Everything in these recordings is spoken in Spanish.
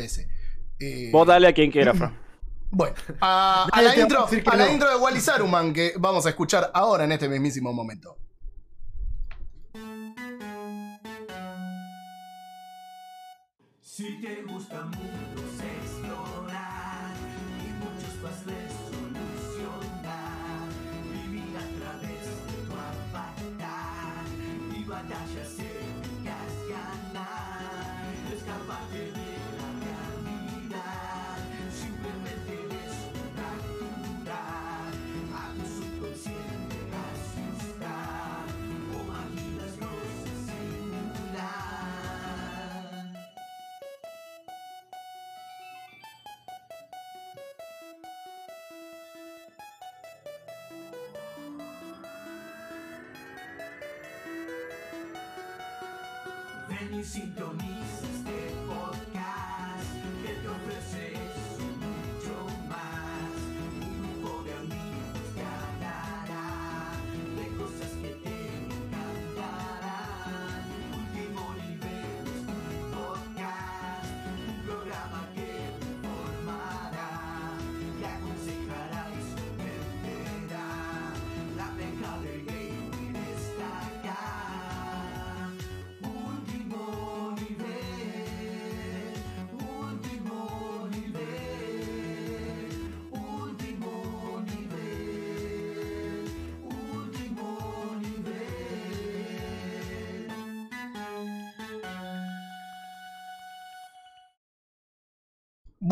ese. Eh, Vos dale a quien quiera, Fran. Bueno, a, a la, a intro, que a la no. intro de Wally Saruman que vamos a escuchar ahora en este mismísimo momento. Si te gusta mundos explorar y muchos puzzles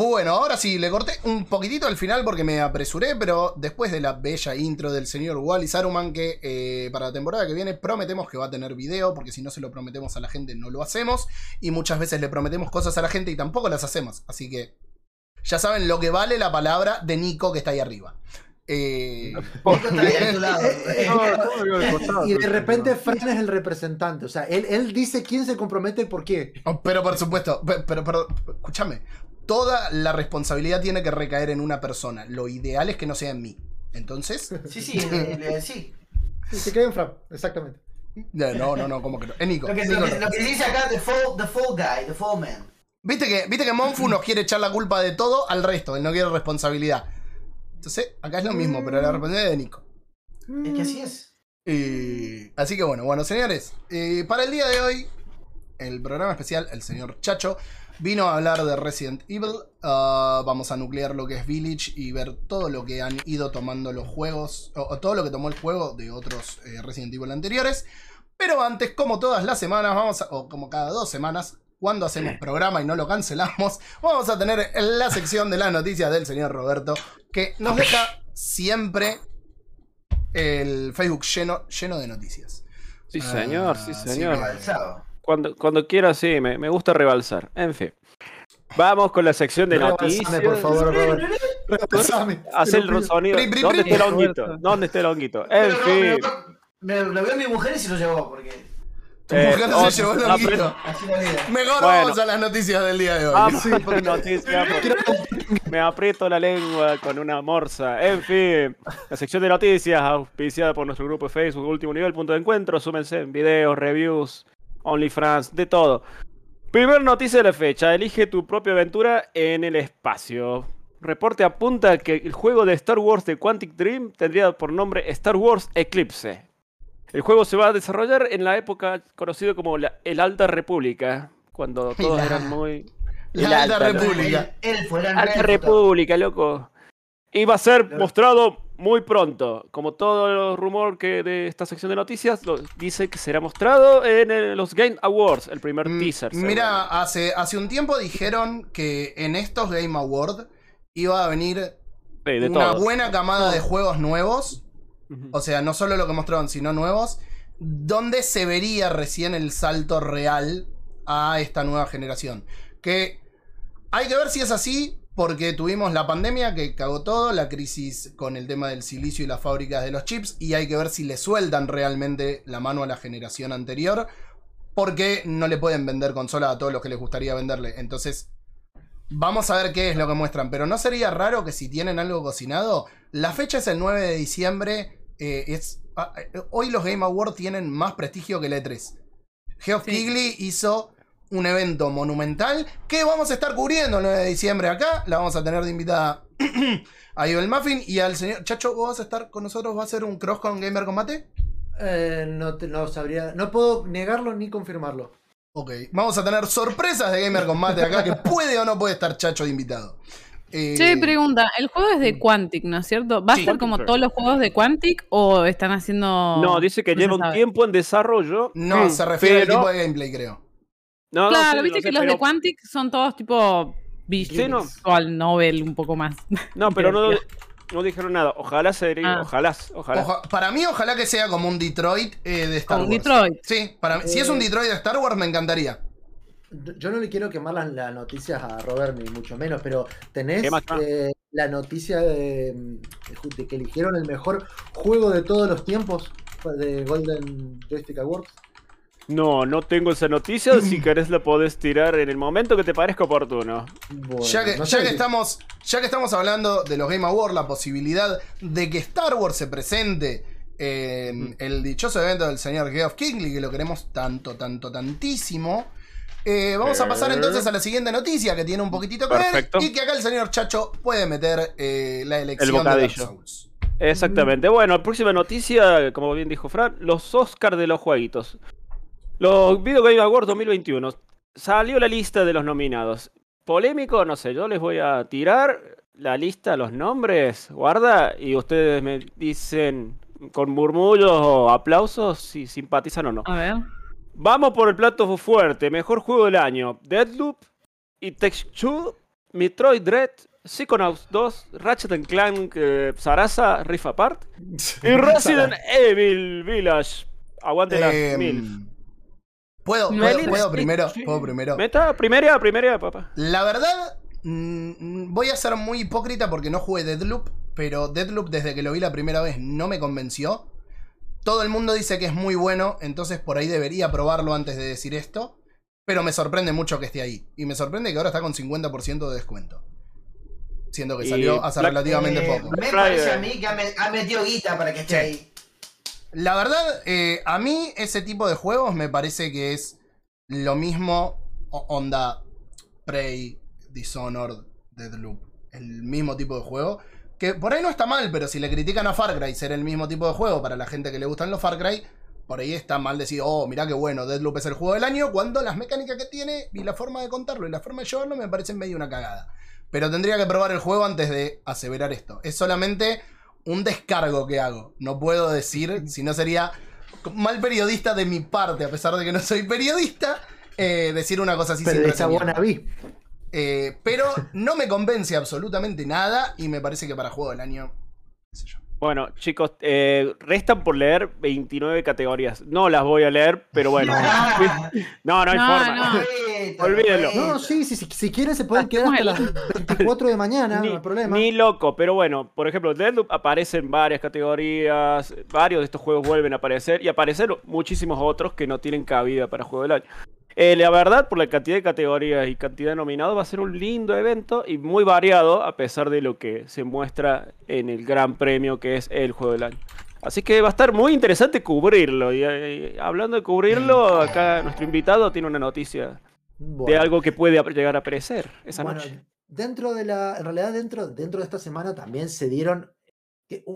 Bueno, ahora sí, le corté un poquitito al final porque me apresuré, pero después de la bella intro del señor Wally Saruman, que eh, para la temporada que viene prometemos que va a tener video, porque si no se lo prometemos a la gente no lo hacemos, y muchas veces le prometemos cosas a la gente y tampoco las hacemos, así que ya saben lo que vale la palabra de Nico que está ahí arriba. Eh. Y de repente Fran es el representante. O sea, él, él dice quién se compromete y por qué. Oh, Pero por supuesto, pe- pero, pero, escúchame, toda la responsabilidad tiene que recaer en una persona. Lo ideal es que no sea en mí. Entonces, Sí, sí, eh, sí. Sí, se queda en Fran, exactamente. no, no, no, ¿cómo que no? Es Nico. Lo que, Nico lo que- no. lo que dice acá, the fall, the fall guy, the fall man. ¿Viste que, Viste que Monfu nos quiere echar la culpa de todo al resto, él no quiere responsabilidad. Entonces, acá es lo mismo, pero la responsabilidad es de Nico. Es que así es. Y- así que bueno, bueno, señores, eh, para el día de hoy, el programa especial, el señor Chacho, vino a hablar de Resident Evil. Ah, vamos a nuclear lo que es Village y ver todo lo que han ido tomando los juegos, o, o todo lo que tomó el juego de otros eh, Resident Evil anteriores. Pero antes, como todas las semanas, vamos a, o como cada dos semanas, cuando hacemos programa y no lo cancelamos, vamos a tener la sección de las noticias del señor Roberto, que nos deja siempre el Facebook lleno, lleno de noticias. Sí, Ah, señor, sí, sí, señor. Cuando, cuando quiera, sí, me, me gusta rebalsar. En fin. Vamos con la sección de noticias. Por favor, Robert. Haz el sonido. ¿Dónde está el honguito? ¿Dónde está el honguito? En Pero fin. Me, me lo vio mi mujer y se lo llevó, porque Tu Eh, mujer oh, se llevó el ah, honguito. Mejor Bueno. vamos a las noticias del día de hoy. Vamos con noticias. Me aprieto la lengua con una morsa. En fin, la sección de noticias auspiciada por nuestro grupo de Facebook Último Nivel, punto de encuentro. Súmense en videos, reviews, OnlyFans, de todo. Primer noticia de la fecha. Elige tu propia aventura en el espacio. Reporte apunta que el juego de Star Wars de Quantic Dream tendría por nombre Star Wars Eclipse. El juego se va a desarrollar en la época conocida como la, el Alta República, cuando todos La- eran muy... La el Alta. República. Él, él fue el Alta República, loco. Y va a ser mostrado muy pronto. Como todo el rumor que de esta sección de noticias, lo- dice que será mostrado en el- los Game Awards, el primer Mm, teaser. Mira, hace, hace un tiempo dijeron que en estos Game Awards iba a venir Sí, de una todos. buena camada de juegos nuevos. O sea, no solo lo que mostraron, sino nuevos. Donde se vería recién el salto real a esta nueva generación. Que hay que ver si es así, porque tuvimos la pandemia que cagó todo, la crisis con el tema del silicio y las fábricas de los chips, y hay que ver si le sueldan realmente la mano a la generación anterior, porque no le pueden vender consola a todos los que les gustaría venderle. Entonces, vamos a ver qué es lo que muestran, pero no sería raro que si tienen algo cocinado, la fecha es el 9 de diciembre, eh, es, ah, eh, hoy los Game Awards tienen más prestigio que el E3. Geoff Sí. Keighley hizo un evento monumental que vamos a estar cubriendo el 9 de diciembre acá. La vamos a tener de invitada a Ibel Muffin y al señor Chacho. ¿Vos vas a estar con nosotros? ¿Va a hacer un cross con Gamer Combate? Eh, no, te- no sabría, no puedo negarlo ni confirmarlo. Ok, vamos a tener sorpresas de Gamer Combate acá que puede o no puede estar Chacho de invitado. Eh, Che, pregunta, el juego es de Quantic, ¿no es cierto? ¿Va a ser como todos los juegos de Quantic o están haciendo...? No, dice que no lleva un tiempo en desarrollo. no, Mm, se refiere pero- al tipo de gameplay, creo. No, no Claro, sé, viste no sé, que los pero- de Quantic son todos tipo Sí, no. visual novel un poco más. No, pero no, no dijeron nada. Ojalá sería, Ah. ojalá, ojalá. Oja- para mí, ojalá que sea como un Detroit eh, de Star Como un Wars. Detroit. Sí, para mí- si es un Eh, Detroit de Star Wars, me encantaría. Yo no le quiero quemar las, las noticias a Robert, ni mucho menos, pero tenés eh, la noticia de, de que eligieron el mejor juego de todos los tiempos de Golden Joystick Awards. No, no tengo esa noticia. si querés la podés tirar en el momento que te parezca oportuno. Bueno, ya que, no ya sé que si- estamos, ya que estamos hablando de los Game Awards, la posibilidad de que Star Wars se presente en el dichoso evento del señor Geoff Kingley, que lo queremos tanto, tanto, tantísimo. eh, vamos a pasar entonces a la siguiente noticia que tiene un poquito que Perfecto. ver y que acá el señor Chacho puede meter eh, la elección de Dark. Souls. Exactamente. Bueno, próxima noticia, como bien dijo Fran, los Oscars de los jueguitos. Los Video Game Awards 2021. Salió la lista de los nominados. Polémico, no sé, yo les voy a tirar la lista, los nombres, guarda, y ustedes me dicen con murmullos o aplausos si simpatizan o no. A ver. Vamos por el plato fuerte, mejor juego del año. Deadloop, It Takes Two, Metroid Dread, Psychonauts 2, Ratchet and Clank, eh, Sarasa, Rift Apart y Resident Evil Village. Aguante las Eh, mil. ¿Puedo, puedo, puedo primero? sí. ¿Puedo primero? Meta, primera, primera, papá. La verdad, mm, voy a ser muy hipócrita porque no jugué Deadloop, pero Deadloop desde que lo vi la primera vez no me convenció. Todo el mundo dice que es muy bueno, entonces por ahí debería probarlo antes de decir esto. Pero me sorprende mucho que esté ahí. Y me sorprende que ahora está con 50% de descuento. Siendo que Y salió hace Black- relativamente Eh, poco. me parece a mí que ha, me- ha metido guita para que esté Sí. ahí. La verdad, eh, a mí ese tipo de juegos me parece que es lo mismo onda Prey, Dishonored, Deadloop. El mismo tipo de juego. Que por ahí no está mal, pero si le critican a Far Cry ser el mismo tipo de juego para la gente que le gustan los Far Cry, por ahí está mal decir, oh, mirá qué bueno, Deadloop es el juego del año, cuando las mecánicas que tiene y la forma de contarlo y la forma de llevarlo me parecen medio una cagada. Pero tendría que probar el juego antes de aseverar esto. Es solamente un descargo que hago. No puedo decir, si no sería mal periodista de mi parte, a pesar de que no soy periodista, eh, decir una cosa así sin Periodista reseñarla. wannabe. Eh, pero no me convence absolutamente nada y me parece que para juego del año, qué sé yo. Bueno, chicos, eh, restan por leer 29 categorías. No las voy a leer, pero bueno. No, no hay No, forma. no. Olvídenlo. No, sí, sí, sí, si quieren se pueden quedar hasta las 24 de mañana, no Ni, hay problema. ni loco, pero bueno, por ejemplo, Deadloop aparece en varias categorías, varios de estos juegos vuelven a aparecer y aparecen muchísimos otros que no tienen cabida para Juego del Año. Eh, la verdad, por la cantidad de categorías y cantidad de nominados, va a ser un lindo evento y muy variado a pesar de lo que se muestra en el gran premio que es el Juego del Año. Así que va a estar muy interesante cubrirlo. Y, eh, hablando de cubrirlo, acá nuestro invitado tiene una noticia de algo que puede llegar a aparecer esa Bueno, noche. dentro de la, en realidad dentro, dentro de esta semana también se dieron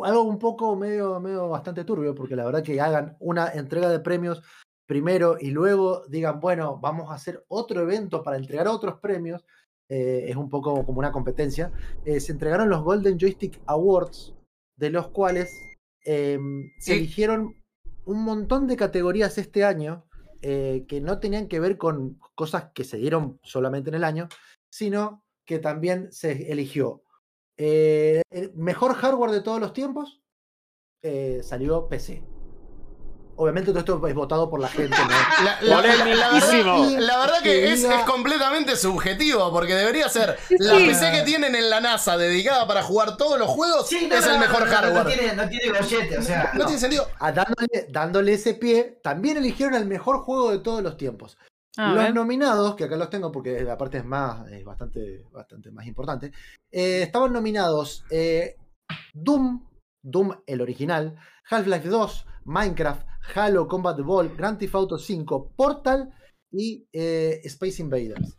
algo un poco medio, medio bastante turbio, porque la verdad que hagan una entrega de premios primero y luego digan, bueno, vamos a hacer otro evento para entregar otros premios, eh, es un poco como una competencia. Eh, se entregaron los Golden Joystick Awards, de los cuales em, se Sí. eligieron un montón de categorías este año eh, que no tenían que ver con cosas que se dieron solamente en el año, sino que también se eligió el mejor hardware de todos los tiempos, salió PC. Obviamente todo esto es votado por la gente, ¿no? La, la- la- la Polemiquísimo. verdad, la verdad que es, es completamente subjetivo, porque debería ser Sí, la sí. PC que tienen en la NASA dedicada para jugar todos los juegos, Sí, no, es no, el mejor hardware. No tiene, no tiene gollete, o sea. No tiene sentido. Ah, dándole, dándole ese pie, también eligieron el mejor juego de todos los tiempos. A los ver. nominados, que acá los tengo porque la parte es más, es bastante, bastante más importante, eh, estaban nominados eh, Doom, Doom el original, Half-Life 2, Minecraft, Halo Combat Ball, Grand Theft Auto 5, Portal y eh, Space Invaders.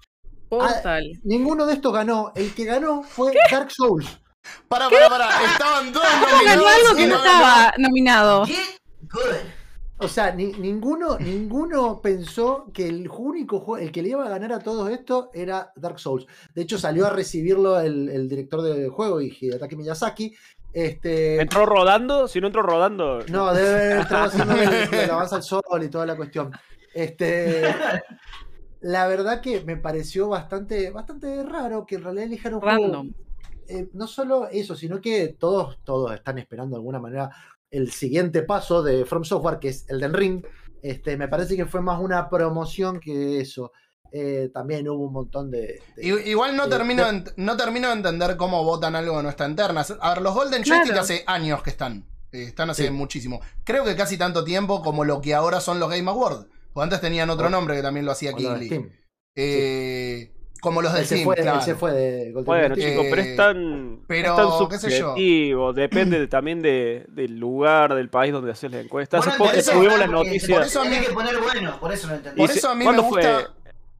Total. Ninguno de estos ganó. El que ganó fue Dark Souls. Para, para, para. Estaban ¿Cómo ganó nominados algo y que no ganó. estaba nominado? O sea, ni- ninguno, ninguno pensó que el único juego, el que le iba a ganar a todo esto era Dark Souls. De hecho, salió a recibirlo el, el director del juego, y Hidetaki Miyazaki. Este, ¿Entró rodando? Si no entró rodando. no, debe haber haciendo el, el avanza al sol y toda la cuestión. Este, la verdad que me pareció bastante, bastante raro que en realidad elijan un juego Random. eh, no solo eso, sino que todos, todos están esperando de alguna manera el siguiente paso de From Software, que es el del Ring. Este, me parece que fue más una promoción que eso. Eh, también hubo un montón de. Igual no Eh, termino, de- no termino de entender cómo votan algo que no está en ternas. A ver, los Golden Claro. Joystick hace años que están. Eh, están hace Sí. muchísimo. Creo que casi tanto tiempo como lo que ahora son los Game Awards. Porque antes tenían otro O- nombre que también lo hacía Kigley. Eh, Como los del Steam, fue, él claro. se fue de Golden Bueno, chicos, pero Eh, es tan, pero, es tan qué sé yo. subjetivo. Depende de- también de- del lugar, del país donde haces la encuesta. Hace Bueno, poco tuvimos ah, las noticias. por eso a mí- que poner bueno, por eso lo entendí. Por eso a mí me ¿cuándo gusta. fue?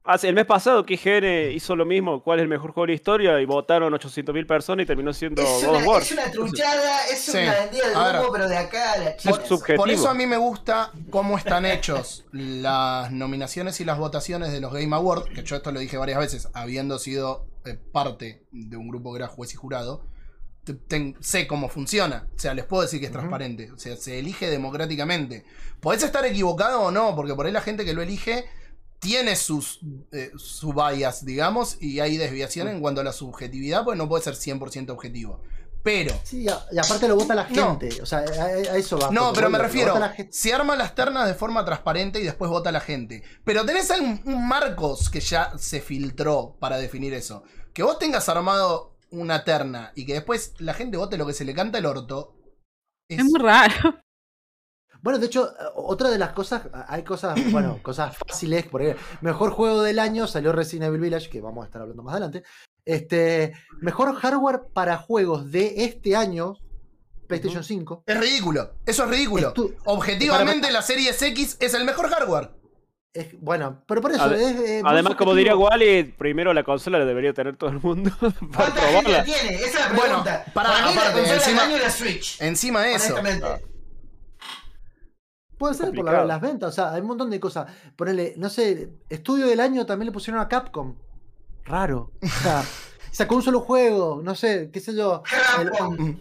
Hace, el mes pasado que IGN hizo lo mismo, cuál es el mejor juego de la historia, y votaron 800.000 personas y terminó siendo Es God of una, War. es una truchada, es Sí. una vendida de humo, pero de acá a la Es chica. subjetivo. Por eso a mí me gusta cómo están hechos las nominaciones y las votaciones de los Game Awards, que yo esto lo dije varias veces, habiendo sido eh, parte de un grupo que era juez y jurado, sé cómo funciona. O sea, les puedo decir que es transparente. O sea, se elige democráticamente. Podés estar equivocado o no, porque por ahí la gente que lo elige tiene sus, eh, su bias, digamos, y hay desviación en cuanto a la subjetividad, pues no puede ser 100% objetivo. Pero Sí, a- y aparte lo vota la No. gente. O sea, a, a eso va. no, pero me refiero, vota la gente. se arman las ternas de forma transparente y después vota la gente. Pero tenés un, un marcos que ya se filtró para definir eso. Que vos tengas armado una terna y que después la gente vote lo que se le canta el orto. Es, Es muy raro. Bueno, de hecho, eh, otra de las cosas, hay cosas, bueno, cosas fáciles, por ejemplo, mejor juego del año salió Resident Evil Village, que vamos a estar hablando más adelante. Este, mejor hardware para juegos de este año, PlayStation 5. es ridículo. Eso es ridículo. Estu- Objetivamente la Series X es el mejor hardware. Es- bueno, pero por eso es, eh, Además, como diría. Wally, primero la consola la debería tener todo el mundo para ¿Cuánta gente la probarla. tiene? Esa es la Bueno, pregunta. pará, Para mí la consola encima- del año la Switch. Encima de eso. honestamente. Puede ser por la- las ventas, o sea, hay un montón de cosas. Ponele, no sé, estudio del año también le pusieron a Capcom. Raro. O sea, sacó un solo juego, no sé, qué sé yo. el- Capcom.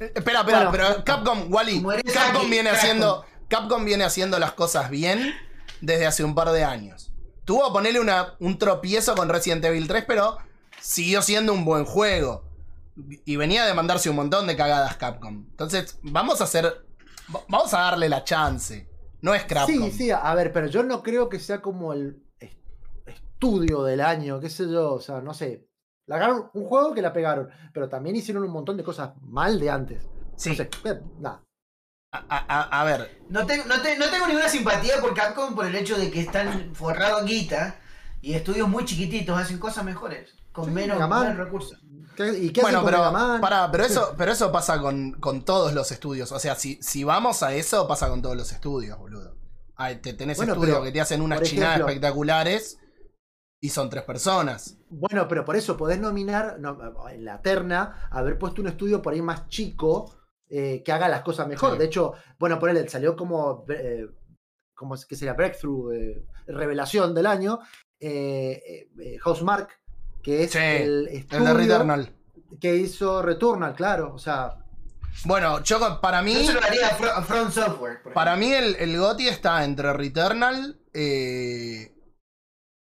Eh, Espera, espera, Bueno, pero Capcom, Wally, Capcom aquí, viene Capcom. haciendo. Capcom viene haciendo las cosas bien desde hace un par de años. Tuvo a ponerle una, un tropiezo con Resident Evil 3, pero siguió siendo un buen juego. Y venía de mandarse un montón de cagadas Capcom. Entonces, vamos a hacer. Va- Vamos a darle la chance. No es Capcom. Sí, sí, a ver, pero yo no creo que sea como el est- estudio del año, qué sé yo, o sea, no sé. Largaron un juego que la pegaron, pero también hicieron un montón de cosas mal de antes. Sí. No sé, eh, nada. A, a- a- a ver, No, tengo- no, te- no tengo ninguna simpatía por Capcom por el hecho de que están forrados en guita y estudios muy chiquititos hacen cosas mejores, con Sí, menos recursos. ¿Qué- ¿Y qué bueno, pero, pará, pero eso, pero eso pasa con, con todos los estudios. O sea, si, si vamos a eso, pasa con todos los estudios, boludo. Ay, te, tenés Bueno, estudios pero, que te hacen unas chinadas ejemplo- espectaculares y son tres personas. Bueno, pero por eso podés nominar no, en la terna, haber puesto un estudio por ahí más chico eh, que haga las cosas mejor. Sí. De hecho, bueno, por él salió como, eh, como que sería Breakthrough, eh, revelación del año, Housemark, que es Sí, el El estudio de Returnal. que hizo Returnal, claro. O sea, Bueno, yo para mí, Yo se lo haría From Software. por para mí el, el GOTY está entre Returnal. eh,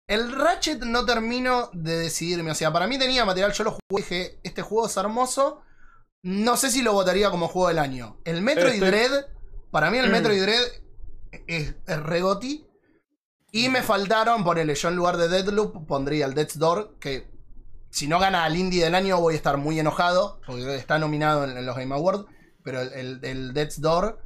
el Ratchet no termino de decidirme. O sea, para mí tenía material, yo lo jugué y dije, este juego es hermoso. No sé si lo votaría como juego del año. El Metroid Este- Dread, para mí el Mm. Metroid Dread es, es re GOTY. Y me faltaron, ponele, yo en lugar de Deadloop pondría el Death's Door, que si no gana al Indie del año voy a estar muy enojado, porque está nominado en, en los Game Awards, pero el, el, el Death's Door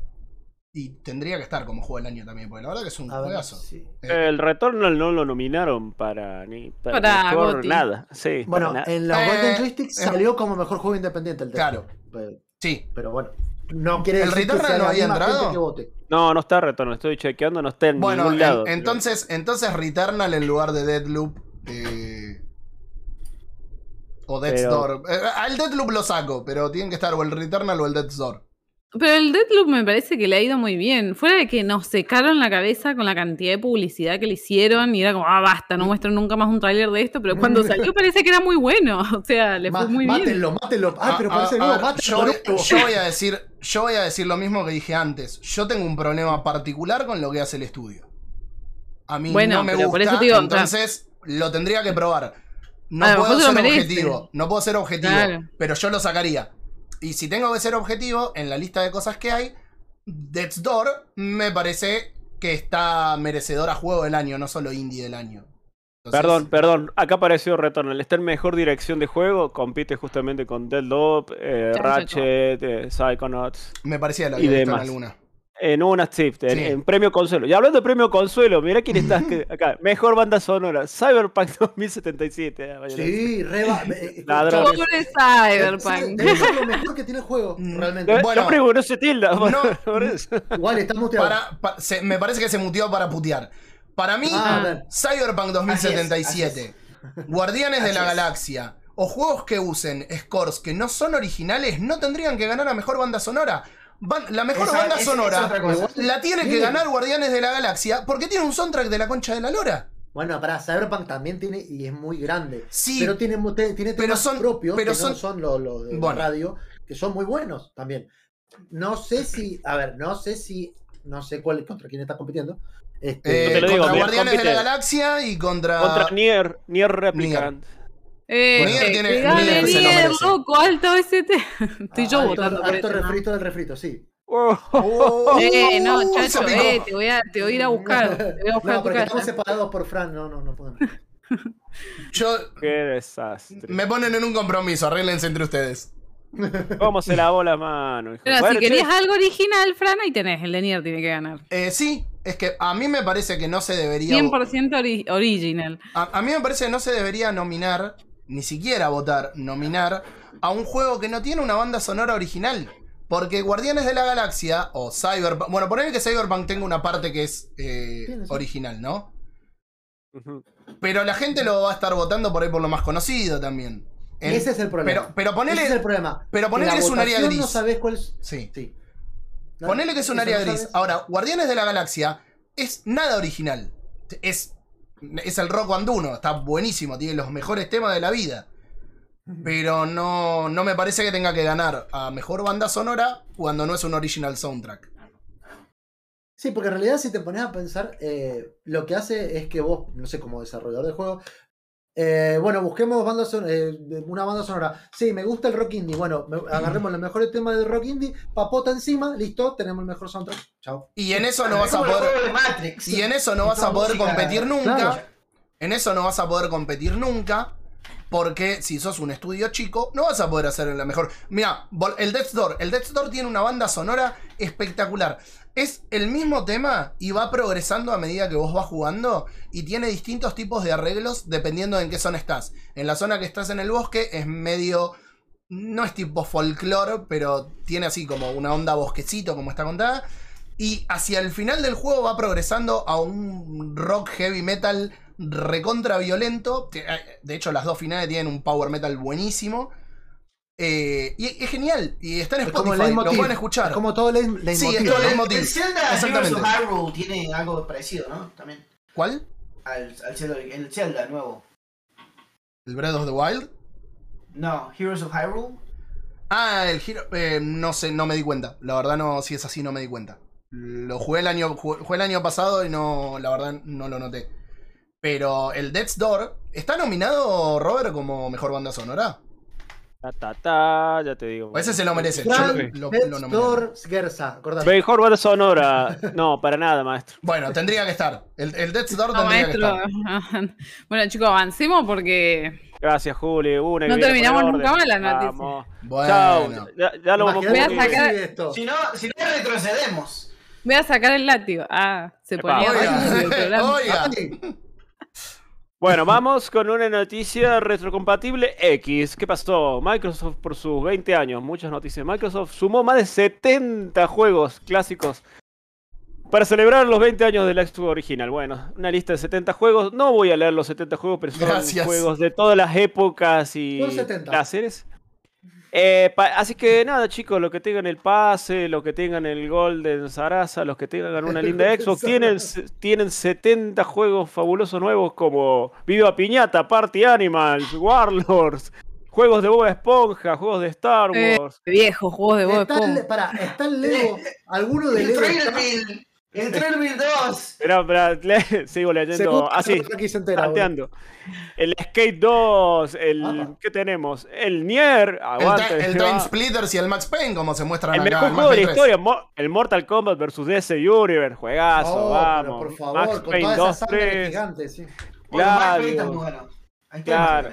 y tendría que estar como juego del año también, porque la verdad que es un a ver, juegazo. sí. Eh, El Returnal no lo nominaron para ni para, Para mejor GOTY. nada. Sí, Bueno, para nada. en los Eh, Golden Joystick eh, salió como mejor juego independiente el claro. Deathloop. Pero, sí, pero bueno. No quiere ¿El decir que Returnal sea no había entrado? No, no está retorno, estoy chequeando, no está en Bueno, ningún en- lado. entonces, entonces Returnal en lugar de Deadloop. eh, o Death's Pero- Door. Eh, al Deadloop lo saco, pero tienen que estar o el Returnal o el Death's Door. Pero el Deadloop me parece que le ha ido muy bien. Fuera de que nos secaron la cabeza con la cantidad de publicidad que le hicieron y era como, ah, basta, no muestran nunca más un tráiler de esto, pero cuando salió parece que era muy bueno. O sea, le fue muy bien. mátenlo, mátenlo. Ah, pero A- parece a- nuevo, a ver, mátenlo. yo, voy- nuevo. yo voy a decir, yo voy a decir lo mismo que dije antes. Yo tengo un problema particular con lo que hace el estudio. A mí Bueno, no me pero gusta, por eso te digo, entonces lo tendría que probar. No lo puedo ser objetivo, no puedo ser objetivo, Claro. pero yo lo sacaría. Y si tengo que ser objetivo, en la lista de cosas que hay, Death's Door me parece que está merecedor a juego del año, no solo indie del año. Entonces, Perdón, perdón, acá apareció Returnal. Está en mejor dirección de juego, compite justamente con Deadloop, eh, Chacho. Ratchet, eh, Psychonauts. Me parecía la y demás. alguna. En una sí, en, Sí. en premio consuelo. Y hablando de premio consuelo, mira quién está que- acá. Mejor banda sonora, Cyberpunk 2077. ah, Sí, reba. eh, Pobre sí, Cyberpunk. Ser lo mejor que tiene el juego, Mm. realmente. No, Bueno, no, se tilda. no, por eso. Igual está muteado. Para, pa- se- me parece que se muteó para putear. Para mí, Ah. Cyberpunk 2077, Guardianes de la es. Galaxia o juegos que usen scores que no son originales no tendrían que ganar a mejor banda sonora. La mejor Esa- banda es- sonora la tiene que Sí. ganar Guardianes de la Galaxia porque tiene un soundtrack de la concha de la lora. Bueno, para Cyberpunk también tiene y es muy grande. Sí, pero tiene, tiene pero temas son- propios pero que son- no son los los de Bueno. radio, que son muy buenos también. No sé si, a ver, no sé si, no sé cuál contra quién está compitiendo. Este, eh, te lo digo, contra mira, Guardianes de la. Galaxia y contra. Contra Nier, Nier Replicant. Eh, eh, tiene- merece. loco, alto ST. Estoy yo alto- votando por alto esto, ¿no? refrito del refrito, sí. Oh, Oh, Eh, no, chacho, eh, te voy a, te voy a ir a buscar. Te voy a buscar No, porque estamos separados por Fran, no, no, no podemos. Yo, qué desastre. me ponen en un compromiso, arréglense entre ustedes. ¿Cómo se lavó la mano? hijo? Pero Bueno, si querías che, algo original, Fran, ahí tenés. El de Nier tiene que ganar. Eh, sí, es que a mí me parece que no se debería. 100% ori- original. A, a mí me parece que no se debería nominar, ni siquiera votar, nominar a un juego que no tiene una banda sonora original. Porque Guardianes de la Galaxia o Cyberpunk. Bueno, poner que Cyberpunk tenga una parte que es eh, original, ¿no? Pero la gente lo va a estar votando por ahí por lo más conocido también. En- Ese es el problema. Pero, pero ponele. Ese es el problema. pero ponele que es un área gris. No sabés cuál es. Sí. Sí. Ponele que es un área no gris. sabes. Ahora, Guardianes de la Galaxia es nada original. Es, es el rock banduno. Está buenísimo. Tiene los mejores temas de la vida. Pero no, no me parece que tenga que ganar a mejor banda sonora cuando no es un original soundtrack. Sí, porque en realidad si te pones a pensar, eh, lo que hace es que vos, no sé, como desarrollador de juego, eh, bueno, busquemos banda son- eh, una banda sonora. Sí, me gusta el rock indie. Bueno, me- agarremos los mejores temas del rock indie, papota encima, listo, tenemos el mejor soundtrack. Chao. Y en eso no vas a poder. Matrix. Y en eso no vas a poder competir nunca. Claro. En eso no vas a poder competir nunca. Porque si sos un estudio chico, no vas a poder hacer la mejor. Mira, el Death's Door. El Death's Door tiene una banda sonora espectacular. Es el mismo tema y va progresando a medida que vos vas jugando. Y tiene distintos tipos de arreglos dependiendo de en qué zona estás. En la zona que estás en el bosque es medio. No es tipo folclore, pero tiene así como una onda bosquecito, como está contada. Y hacia el final del juego va progresando a un rock heavy metal recontra violento. eh, De hecho, las dos finales tienen un power metal buenísimo. Eh, y es genial. Y está en Es como el Spotify, lo pueden escuchar. Es como todo el leitmotiv. Sí, es ¿no? todo el leitmotiv. El Zelda Heroes Exactamente. of Hyrule tiene algo parecido, ¿no? También. ¿Cuál? Al, al Zelda, el Zelda nuevo. ¿El Breath of the Wild? No, Heroes of Hyrule. Ah, el giro. eh, no sé, no me di cuenta. La verdad, no, si es así, no me di cuenta. Lo jugué el año, jugué, jugué el año pasado y no, la verdad, no lo noté. Pero el Death's Door está nominado, Robert, como mejor banda sonora. Ta, ta, ta, ya te digo. Ese se lo merece. Yo Fran, lo, lo- Gersa. Mejor sonora. No, para nada, maestro. Bueno, tendría que estar. El, el Death's Door No, tendría que maestro. estar. bueno, chicos, avancemos porque. Gracias, Juli. Una No terminamos nunca más la noticia. Vamos. Bueno. Chao. Ya, ya lo vamos a sacar-. Si no, si no retrocedemos. Voy a sacar el látigo. Ah, se Epa. ponía oiga. Bueno, vamos con una noticia retrocompatible X. ¿Qué pasó? Microsoft por sus 20 años, muchas noticias. Microsoft sumó más de 70 juegos clásicos para celebrar los 20 años del Xbox original. Bueno, una lista de 70 juegos. No voy a leer los 70 juegos, pero son Gracias. juegos de todas las épocas y Son 70. Eh, así que nada, chicos, los que tengan el pase, los que tengan el Golden Sarasa, los que tengan una linda Xbox, tienen, tienen 70 juegos fabulosos nuevos como Viva Piñata, Party Animals, Warlords, juegos de Bob Esponja, juegos de Star Eh, Wars. Viejos juegos de Bob Está el, Esponja. pará, está el Lego. ¿Alguno de Lego? está? El Trailerville 2. Espera, espera, le- sigo leyendo así. boludo. Salteando. El Skate 2, el. ¿Qué tenemos? El Nier. El, Aguante. El va. Time Splitters y el Max Payne, como se muestran El acá. mejor el juego Max de la Payne 3. historia, Mo- el Mortal Kombat vs DC Universe, juegazo, Oh, pero vamos. por favor, Max con Payne toda 2, esa sangre 3, gigante, sí. Claro. Payne está muy bueno. Ahí está Claro.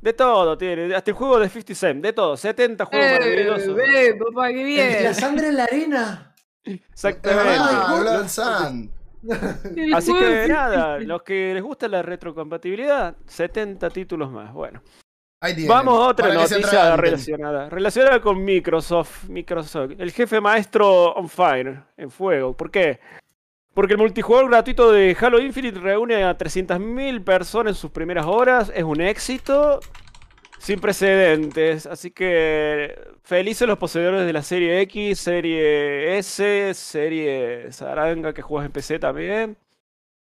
De todo tiene, hasta el juego de 50 Cent, de todo, 70 juegos Eh, maravillosos. ve, papá, qué El- bien. La sangre en la arena. Exactamente. El Así que nada, 50. los que les gusta la retrocompatibilidad, 70 títulos más. Bueno. Vamos a otra noticia relacionada. Relacionada con Microsoft. Microsoft. El jefe maestro on fire, en fuego. ¿Por qué? Porque el multijugador gratuito de Halo Infinite reúne a 300.000 personas en sus primeras horas. Es un éxito sin precedentes. Así que felices los poseedores de la serie X, serie S, serie Saranga que juegas en PC también.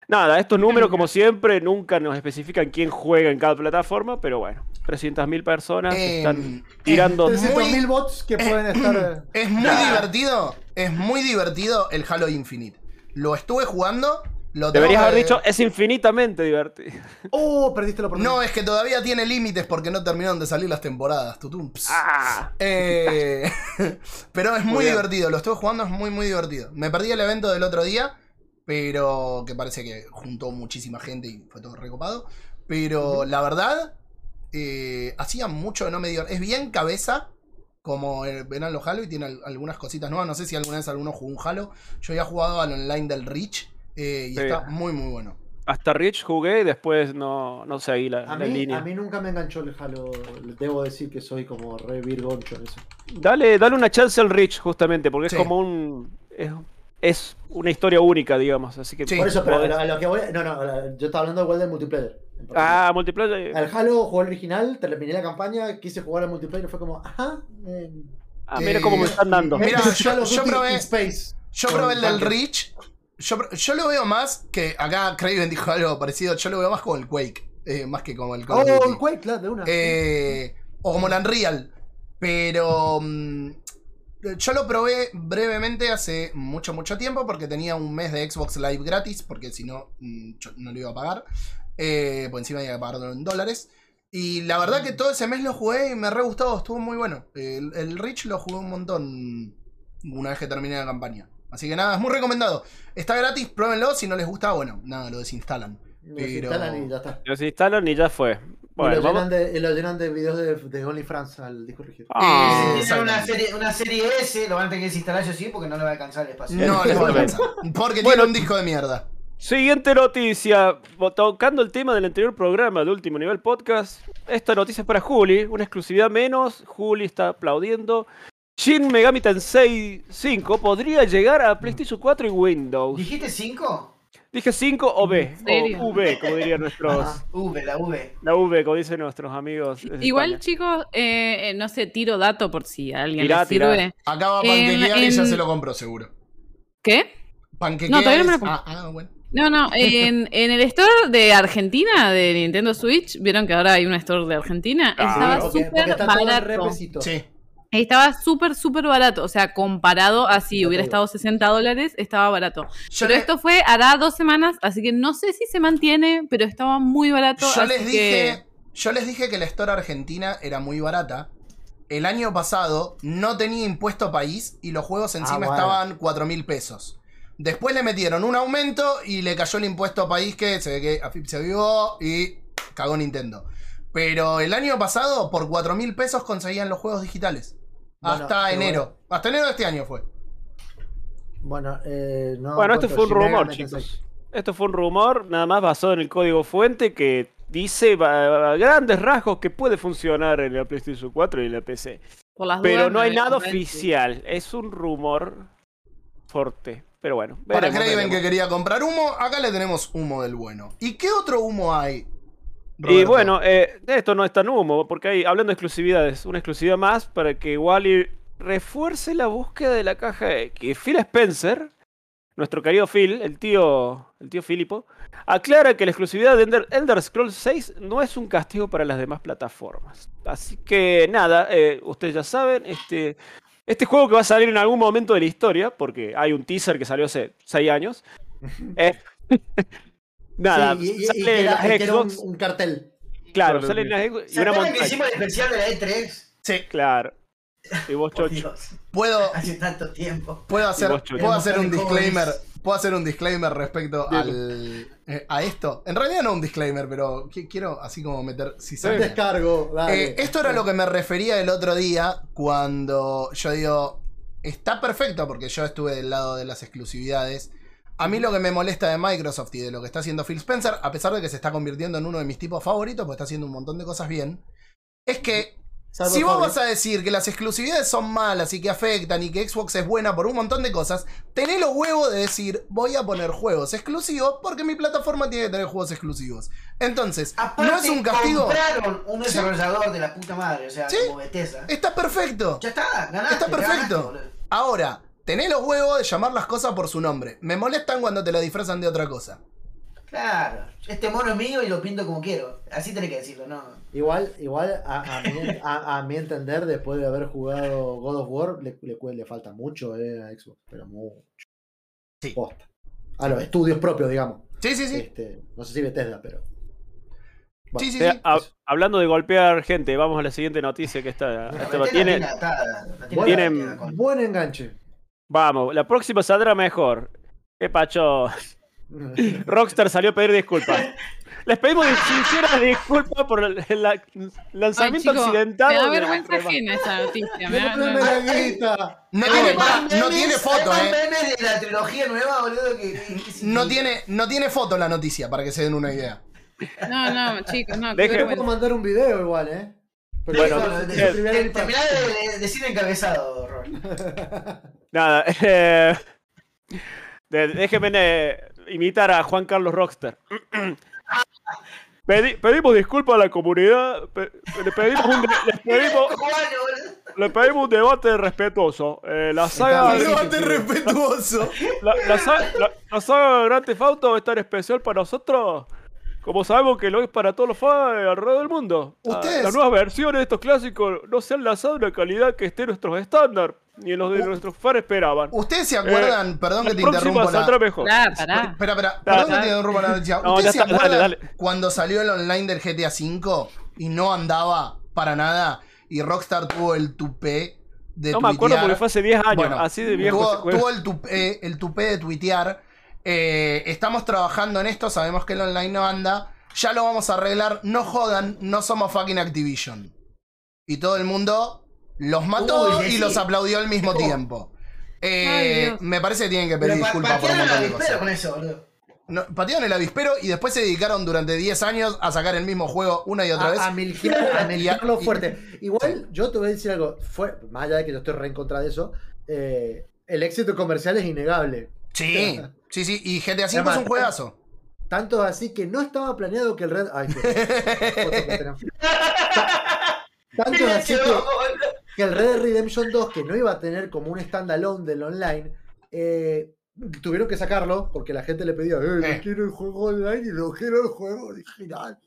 Nada, estos números, como siempre, nunca nos especifican quién juega en cada plataforma, pero bueno, 300.000 personas Eh, están tirando. es muy- 300.000 bots que pueden estar. Es muy divertido. Es muy divertido el Halo Infinite. Lo estuve jugando. Lo Deberías haber que- dicho, es infinitamente divertido. Oh, perdiste la oportunidad. No, es que todavía tiene límites porque no terminaron de salir las temporadas. Tutum, ps. Ah, Eh, pero es muy, divertido, lo estuve jugando, es muy, muy divertido. Me perdí el evento del otro día, pero que parece que juntó muchísima gente y fue todo recopado. Pero la verdad, eh, hacía mucho que no me dio. Es bien cabeza, como eh, verán los Halo, y tiene al- algunas cositas nuevas. No sé si alguna vez alguno jugó un Halo. Yo había jugado al online del Reach eh, y Sí. está muy, muy bueno. hasta Rich jugué y después no, no seguí la, A la mí, línea. a mí nunca me enganchó el Halo. Debo decir que soy como re virgoncho en eso. Dale, dale una chance al Rich, justamente, porque Sí. es como un. Es, es una historia única, digamos. Así que Sí. Por eso, pero podés- a lo que voy. No, no, yo estaba hablando igual del multiplayer. Ah, multiplayer. Al Halo jugué el original, terminé la campaña, quise jugar al multiplayer y fue como, ajá. eh, Ah, mira cómo me están dando. Mira, yo- yo probé- Space. Yo probé el del tanques. Yo, yo lo veo más que acá Craven dijo algo parecido. Yo lo veo más como el Quake. eh, más que como el Call of Oh, el Quake, claro, de una. Eh, o como el Unreal. Pero mm, yo lo probé brevemente hace mucho, mucho tiempo porque tenía un mes de Xbox Live gratis, porque si no, mm, no lo iba a pagar. Eh, por encima iba a pagarlo en dólares. Y la verdad que todo ese mes lo jugué y me re gustó, estuvo muy bueno. El, el Reach lo jugué un montón una vez que terminé la campaña. Así que nada, es muy recomendado. Está gratis, pruébenlo. Si no les gusta, bueno, nada, lo desinstalan. Lo pero- desinstalan y ya está. Los instalan y ya fue. y, Bueno, lo vamos. llenan de, y lo llenan de videos de, de OnlyFans al disco rígido. Ah, Eh, Si tienen una serie, una serie S, lo van a tener que desinstalar yo sí porque no le va a alcanzar el espacio. No les va a alcanzar. Porque Bueno, tiene un disco de mierda. Siguiente noticia. Tocando el tema del anterior programa de Último Nivel Podcast. Esta noticia es para Juli. Una exclusividad menos. Juli está aplaudiendo. Shin Megami Tensei 5 podría llegar a PlayStation 4 y Windows. ¿Dijiste 5? Dije 5 o B. O V, como dirían nuestros. Ajá. V, la V. La V, como dicen nuestros amigos. Igual, España. chicos, eh, no sé, tiro dato por si a alguien Tirá, le sirve. Acá va a En- panquequear y ya se lo compró, seguro. ¿Qué? Panquequea No, todavía no me lo ah, ah, bueno. No, no, en, en el store de Argentina de Nintendo Switch, vieron que ahora hay un store de Argentina, Ah, estaba porque súper barato. repesito. Sí. Estaba súper, súper barato. O sea, comparado a si hubiera estado 60 dólares, estaba barato. Yo, Pero le- esto fue hará dos semanas, así que no sé si se mantiene, pero estaba muy barato. yo así les que- dije. Yo les dije que la Store Argentina era muy barata. El año pasado no tenía impuesto país y los juegos encima Ah, bueno. estaban 4 mil pesos. Después le metieron un aumento y le cayó el impuesto a país que se ve que AFIP se avivó y cagó Nintendo. Pero el año pasado por 4 mil pesos conseguían los juegos digitales. Hasta enero. Hasta enero de este año fue. Bueno, eh, no Bueno, esto fue un Shin rumor, Megami Tensei. chicos. Esto fue un rumor nada más basado en el código fuente que dice a grandes rasgos que puede funcionar en la PlayStation 4 y en la PC. Por Pero no hay nada oficial. Es un rumor fuerte. Pero bueno, Para veremos, Craven que quería comprar humo, acá le tenemos humo del bueno. ¿Y qué otro humo hay? Y bueno, eh, esto no es tan humo, porque hay, hablando de exclusividades, una exclusividad más para que Wally refuerce la búsqueda de la caja X. Phil Spencer, nuestro querido Phil, el tío, el tío Filipo, aclara que la exclusividad de Elder, Elder Scrolls 6 no es un castigo para las demás plataformas. Así que nada, eh, ustedes ya saben, este, este juego que va a salir en algún momento de la historia, porque hay un teaser que salió hace 6 años. eh, nada, Sí, y, y- y sale era, las un, Xbox. un cartel. Claro, Claro, sale las Xbox y ¿Se una acuerdan que montaña. hicimos el especial de la E3? Sí, Claro. Y vos, Chocho. Puedo, hace tanto tiempo. puedo hacer, vos, puedo hacer un disclaimer. Puedo hacer un disclaimer respecto Dilo. al, eh, a esto. En realidad no un disclaimer, pero qui- quiero así como meter Un cizaña. descargo. dale. Eh, esto era lo que me refería el otro día cuando yo digo, está perfecto porque yo estuve del lado de las exclusividades. A mí lo que me molesta de Microsoft y de lo que está haciendo Phil Spencer, a pesar de que se está convirtiendo en uno de mis tipos favoritos, porque está haciendo un montón de cosas bien, es que si vos vas a decir que las exclusividades son malas y que afectan y que Xbox es buena por un montón de cosas, tenés los huevos de decir voy a poner juegos exclusivos porque mi plataforma tiene que tener juegos exclusivos. Entonces, Aparte, no es un castigo. compraron un desarrollador de la puta madre, o sea, Sí. como Bethesda. Está perfecto. Ya está, ganaste. Está perfecto. Ahora, tenés los huevos de llamar las cosas por su nombre. Me molestan cuando te la disfrazan de otra cosa. Claro, este mono es mío y lo pinto como quiero. Así tenés que decirlo, ¿no? Igual, igual a, a, mi, a- a mi entender, después de haber jugado God of War, le, le, le falta mucho eh, a Xbox, pero mucho. Sí. Posta. A los estudios propios, digamos. Sí, sí, sí. Este, no sé si Bethesda, pero. Bueno, Sí, sí, Eh, sí. hab- hablando de golpear gente, vamos a la siguiente noticia que está. La esta Bethesda tiene, tiene atada, la tiene Bueno, tienen- Buen enganche. Vamos, la próxima saldrá mejor. ¿Qué pacho? Rockstar salió a pedir disculpas. Les pedimos sinceras disculpas por el, el la- lanzamiento Ay, chico, accidentado. Me da vergüenza ajena esa noticia. me da-. No tiene, pará, no memes- tiene foto, eh. memes de la trilogía nueva, boludo, que... que- que- No tiene, no tiene foto la noticia, para que se den una idea. No, no, chicos, no. qué Deje- Te vergüenza. puedo mandar un video igual, ¿eh? Pero Bueno, Bueno, de- es primera de- de, de- decir encabezado, Robert. Nada, eh, de- déjenme eh, imitar a Juan Carlos Rockstar. Pedi- pedimos disculpas a la comunidad. pe- le pedimos un, de- les pedimos, le pedimos un debate respetuoso. Eh, la saga, Un debate respetuoso. la, la la- la saga Grand Theft Auto va a estar especial para nosotros. Como sabemos que lo es para todos los fans alrededor del mundo. Ah, Ustedes- Las nuevas versiones de estos clásicos no se han lanzado en una calidad que esté en nuestros estándares, ni en los de U- nuestros fans esperaban. ¿Ustedes se acuerdan? perdón La que te próxima interrumpo la, saldrá mejor. Pará. Espera, espera, perdón que te interrumpa la noticia. No, ¿Ustedes ya se está, acuerdan dale. cuando salió el online del GTA V y no andaba para nada y Rockstar tuvo el tupé de No me acuerdo tuitear? porque fue hace 10 años, Bueno, así de viejo Tuvo, tuvo el, tupé, el tupé de tuitear. Eh, estamos trabajando en esto, sabemos que el online no anda. Ya lo vamos a arreglar. No jodan, no somos fucking Activision. Y todo el mundo los mató Uy, y sí. los aplaudió al mismo Oh. tiempo. Eh, Ay, me parece que tienen que pedir disculpas por un patearon montón de cosas. con eso, boludo. No, patearon el avispero y después se dedicaron durante 10 años a sacar el mismo juego una y otra vez. A, milquear- a y- fuerte. Igual, yo te voy a decir algo. Fue, más allá de que yo estoy re en contra de eso, eh, el éxito comercial es innegable. Sí, sí, sí. Y GTA V es un juegazo. Tanto así que no estaba planeado que el Red. Ay, tenemos. Tanto así que, el Red Dead Redemption 2, que no iba a tener como un standalone del online, eh, tuvieron que sacarlo porque la gente le pedía, eh, no Eh. quiero el juego online y no quiero el juego original.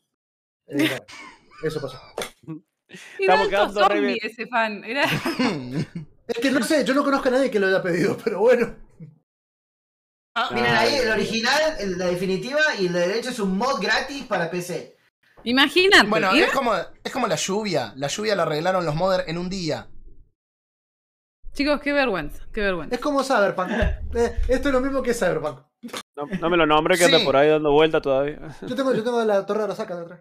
Eh, bueno, eso pasó. Era Estamos quedando ese fan. Era... Es que no sé, yo no conozco a nadie que lo haya pedido, pero bueno. Ah, Miren ahí, el original, el- la definitiva, y el de derecho es un mod gratis para PC. Imagínate. Bueno, iba- es como, es como la lluvia. La lluvia la arreglaron los modders en un día. Chicos, qué vergüenza, qué vergüenza. Es como Cyberpunk. Eh, esto es lo mismo que Cyberpunk. No, no me lo nombré que anda Sí. por ahí dando vuelta todavía. Yo tengo, yo tengo la torre de Arasaka de atrás.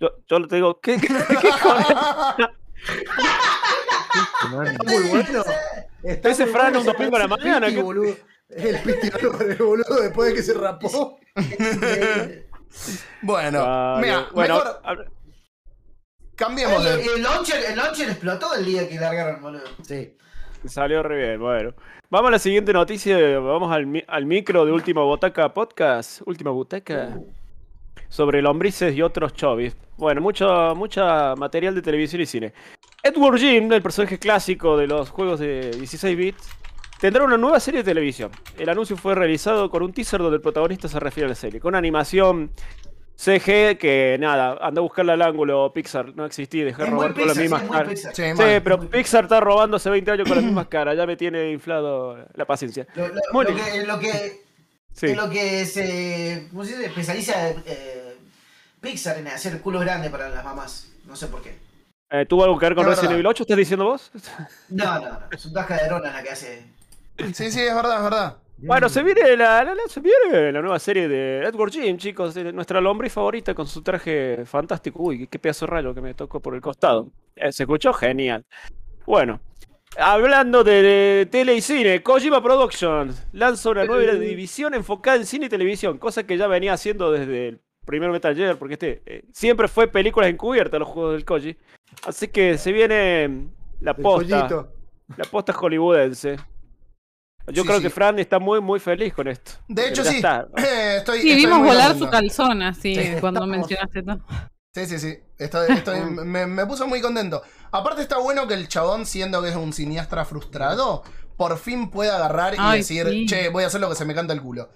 Yo, yo te digo, ¿qué, qué, qué? Está muy bueno. Está Ese Fran un domingo a la ese mañana, Wiki, ¿qué- boludo. El Piti Álvarez, boludo, después de que se rapó. Bueno, Ah, mira, bueno, mejor cambiemos de. el launcher, el launcher explotó el día que largaron, boludo. Sí. salió re bien. Bueno, vamos a la siguiente noticia. Vamos al, mi- al micro de Última Botaca Podcast. Última Botaca. Sobre lombrices y otros chovis. Bueno, mucho, mucha material de televisión y cine. Edward Jim, el personaje clásico de los juegos de 16 bits, tendrá una nueva serie de televisión. El anuncio fue realizado con un teaser donde el protagonista se refiere a la serie, con animación CG que nada, anda a buscarle al ángulo Pixar, no Es muy robar con las sí, mismas muy caras. Sí, Sí, mal. pero Pixar está robando hace 20 años con las mismas caras, ya me tiene inflado la paciencia. Lo, lo- lo que, lo que Sí. en lo que se ¿cómo se dice? especializa eh, Pixar en hacer culos grandes para las mamás. No sé por qué. Eh, ¿Tuvo algo que ver con Es Resident. Evil 8? ¿Estás diciendo vos? No, no, no. Es un tasca de la que hace. Sí, sí, es verdad, es verdad. Bueno, se viene la, la- la- se viene la nueva serie de Edward Jim, chicos, nuestra lombriz favorita con su traje fantástico. Uy, qué pedazo de rayo que me tocó por el costado. Eh, ¿Se escuchó? Genial. Bueno, hablando de, de tele y cine, Kojima Productions lanza una nueva división enfocada en cine y televisión, cosa que ya venía haciendo desde el primer Metal Gear, porque este eh, siempre fue películas encubiertas los juegos del Koji. Así que se viene la posta. La posta hollywoodense. Yo Sí, creo sí. que Fran está muy, muy feliz con esto. De hecho, sí. está. estoy, Sí, estoy vimos volar contento. su calzón así Sí, cuando estamos- mencionaste todo. Sí, sí, sí. Estoy, estoy- me, me puso muy contento. Aparte está bueno que el chabón, siendo que es un cineasta frustrado, por fin pueda agarrar y decir, sí. che, voy a hacer lo que se me canta el culo.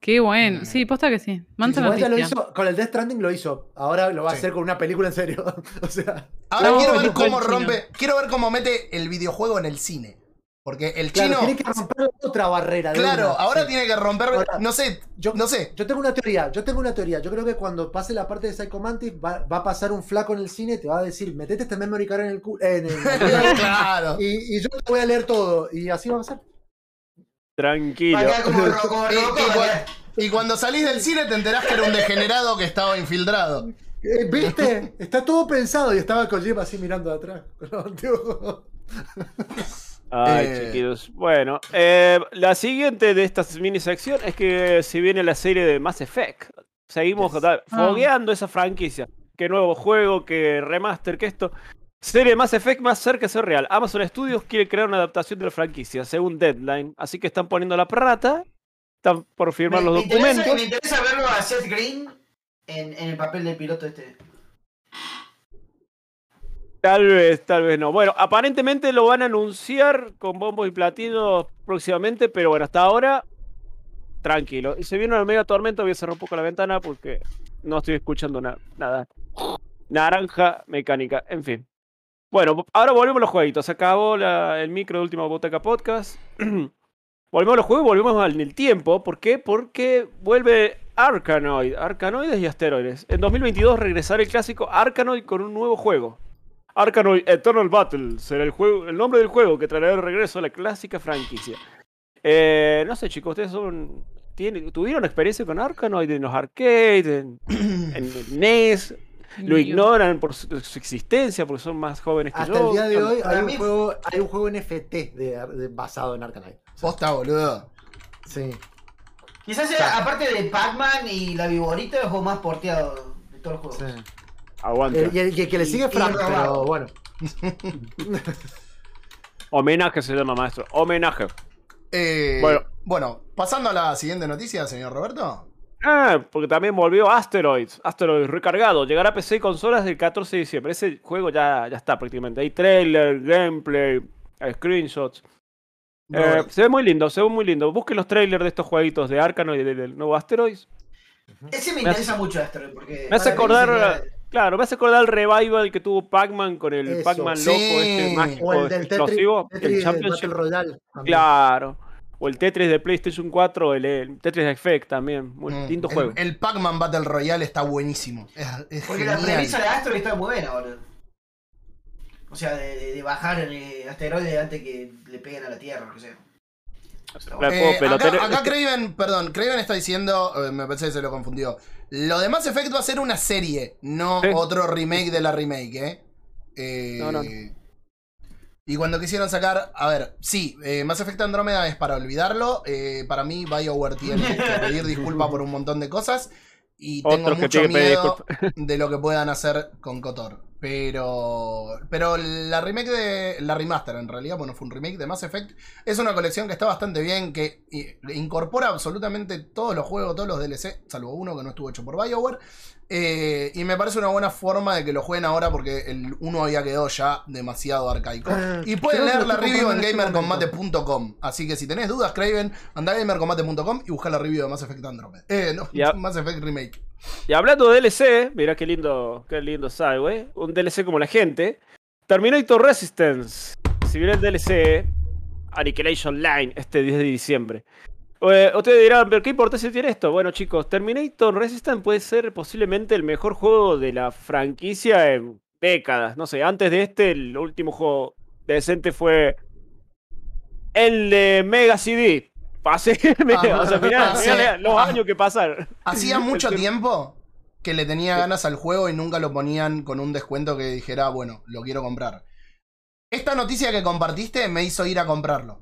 Qué bueno. Sí, posta que sí. Manta ya lo hizo, con el Death Stranding lo hizo. Ahora lo va a Sí. hacer con una película en serio. o sea, Ahora No, quiero ver cómo chino. rompe, quiero ver cómo mete el videojuego en el cine. Porque el claro, chino, tiene que romper otra barrera. de claro, una. ahora Sí. tiene que romper, Ahora, no sé, yo- no sé. Yo tengo una teoría, yo tengo una teoría. Yo creo que cuando pase la parte de Psycho Mantis va, va a pasar un flaco en el cine y te va a decir, metete este memory card en el culo. En el, claro. y, y yo te voy a leer todo. Y así va a pasar. Tranquilo. Como, Y, cuando salís del cine te enterás que era un degenerado que estaba infiltrado. Eh, ¿Viste? Está todo pensado y estaba Kojima así mirando de atrás. Ay, Eh. chiquillos. Bueno, eh, la siguiente de estas mini sección es que si viene la serie de Mass Effect. Seguimos Yes. da- Ah. fogueando esa franquicia. Qué nuevo juego, qué remaster, qué esto. Serie de Mass Effect más cerca de ser real. Amazon Studios quiere crear una adaptación de la franquicia, según Deadline. Así que están poniendo la plata. Están por firmar Me, los me interesa, documentos. me interesa verlo a Seth Green en, en el papel del piloto este. Tal vez, tal vez no. Bueno, aparentemente lo van a anunciar con bombos y platillos próximamente, pero bueno, hasta ahora, tranquilo. Y se viene una mega tormenta, voy a cerrar un poco la ventana porque no estoy escuchando na- nada. Naranja mecánica, en fin. Bueno, ahora volvemos a los jueguitos. Se acabó el micro de Última Boteca Podcast. volvemos a los juegos volvemos al tiempo. ¿Por qué? Porque vuelve Arkanoid, Arkanoides y Asteroides. En 2022 regresará el clásico Arkanoid con un nuevo juego. Arkanoid Eternal Battle será el, juego, el nombre del juego que traerá de regreso a la clásica franquicia. Eh, no sé, chicos, ustedes son. tienen- ¿Tuvieron experiencia con Arkanoid en los arcades, en, en el NES? ¿Lo ignoran por su, su existencia porque son más jóvenes que Hasta yo? el día de hoy hay un, mí- juego, hay un juego NFT de, de- basado en Arcanine. Posta, boludo. Sí. Quizás sea, aparte de Pac-Man y la Viborita, el juego más porteado de todos los juegos. sí. Aguanta. El- y el, y el que le sigue Frank, pero bueno. Homenaje se llama, maestro. Homenaje. Eh, Bueno. bueno. pasando a la siguiente noticia, señor Roberto. Ah, porque también volvió Asteroids. Asteroids recargado. Llegará a PC y consolas el 14 de diciembre. Ese juego ya, ya está prácticamente. Hay trailer, gameplay, hay screenshots. Eh, se ve muy lindo, se ve muy lindo. Busquen los trailers de estos jueguitos de Arkanoid y del, del nuevo Asteroids. Ese me Me interesa mucho, Asteroid, porque... Me hace acordar, claro, me hace acordar el revival que tuvo Pac-Man con el. Pac-Man Sí. loco, este mágico, O el del explosivo, Tetris, el Championship. Royale. Claro. O el Tetris de PlayStation 4, el, el Tetris Effect también. Muy Mm, lindo el, juego. el Pac-Man Battle Royale está buenísimo. Es, es Porque la premisa de Asteroid está muy buena, boludo. O sea, de, de- de bajar eh, asteroides antes que le peguen a la Tierra, lo que sea. Eh, acá, acá Craven, perdón, Craven está diciendo, eh, me pensé que se lo confundió. Lo de Mass Effect va a ser una serie, no otro remake de la remake, ¿eh? Eh, No, no. Y cuando quisieron sacar, a ver, sí, eh, Mass Effect Andrómeda es para olvidarlo. eh, para mí, BioWare tiene que pedir disculpas por un montón de cosas. Y tengo Otros mucho miedo de lo que puedan hacer con Kotor. Pero. Pero la remake de. La remaster, en realidad, bueno, fue un remake de Mass Effect. Es una colección que está bastante bien, que incorpora absolutamente todos los juegos, todos los DLC, salvo uno que no estuvo hecho por BioWare. Eh, y me parece una buena forma de que lo jueguen ahora porque el uno había quedado ya demasiado arcaico. Ah, Y pueden leer la review en este gamercombate.com. Así que si tenés dudas, Craven, anda a gamercombate.com y busca la review de Mass Effect Andromeda. Eh, no. Mass Effect Remake. Y hablando de DLC, mirá qué lindo, qué lindo Sideway. Un DLC como la gente. Terminator Resistance. Si viene el DLC Annihilation Line este 10 de diciembre. Eh, ustedes dirán, ¿pero qué importancia tiene esto? Bueno, chicos, Terminator Resistance puede ser posiblemente el mejor juego de la franquicia en décadas. No sé, antes de este, el último juego decente fue el de Mega CD. Pasé, Ah, o sea, mirá, mirá los Ah. años que pasaron. Hacía mucho tiempo que le tenía ganas al juego y nunca lo ponían con un descuento que dijera, bueno, lo quiero comprar. Esta noticia que compartiste me hizo ir a comprarlo.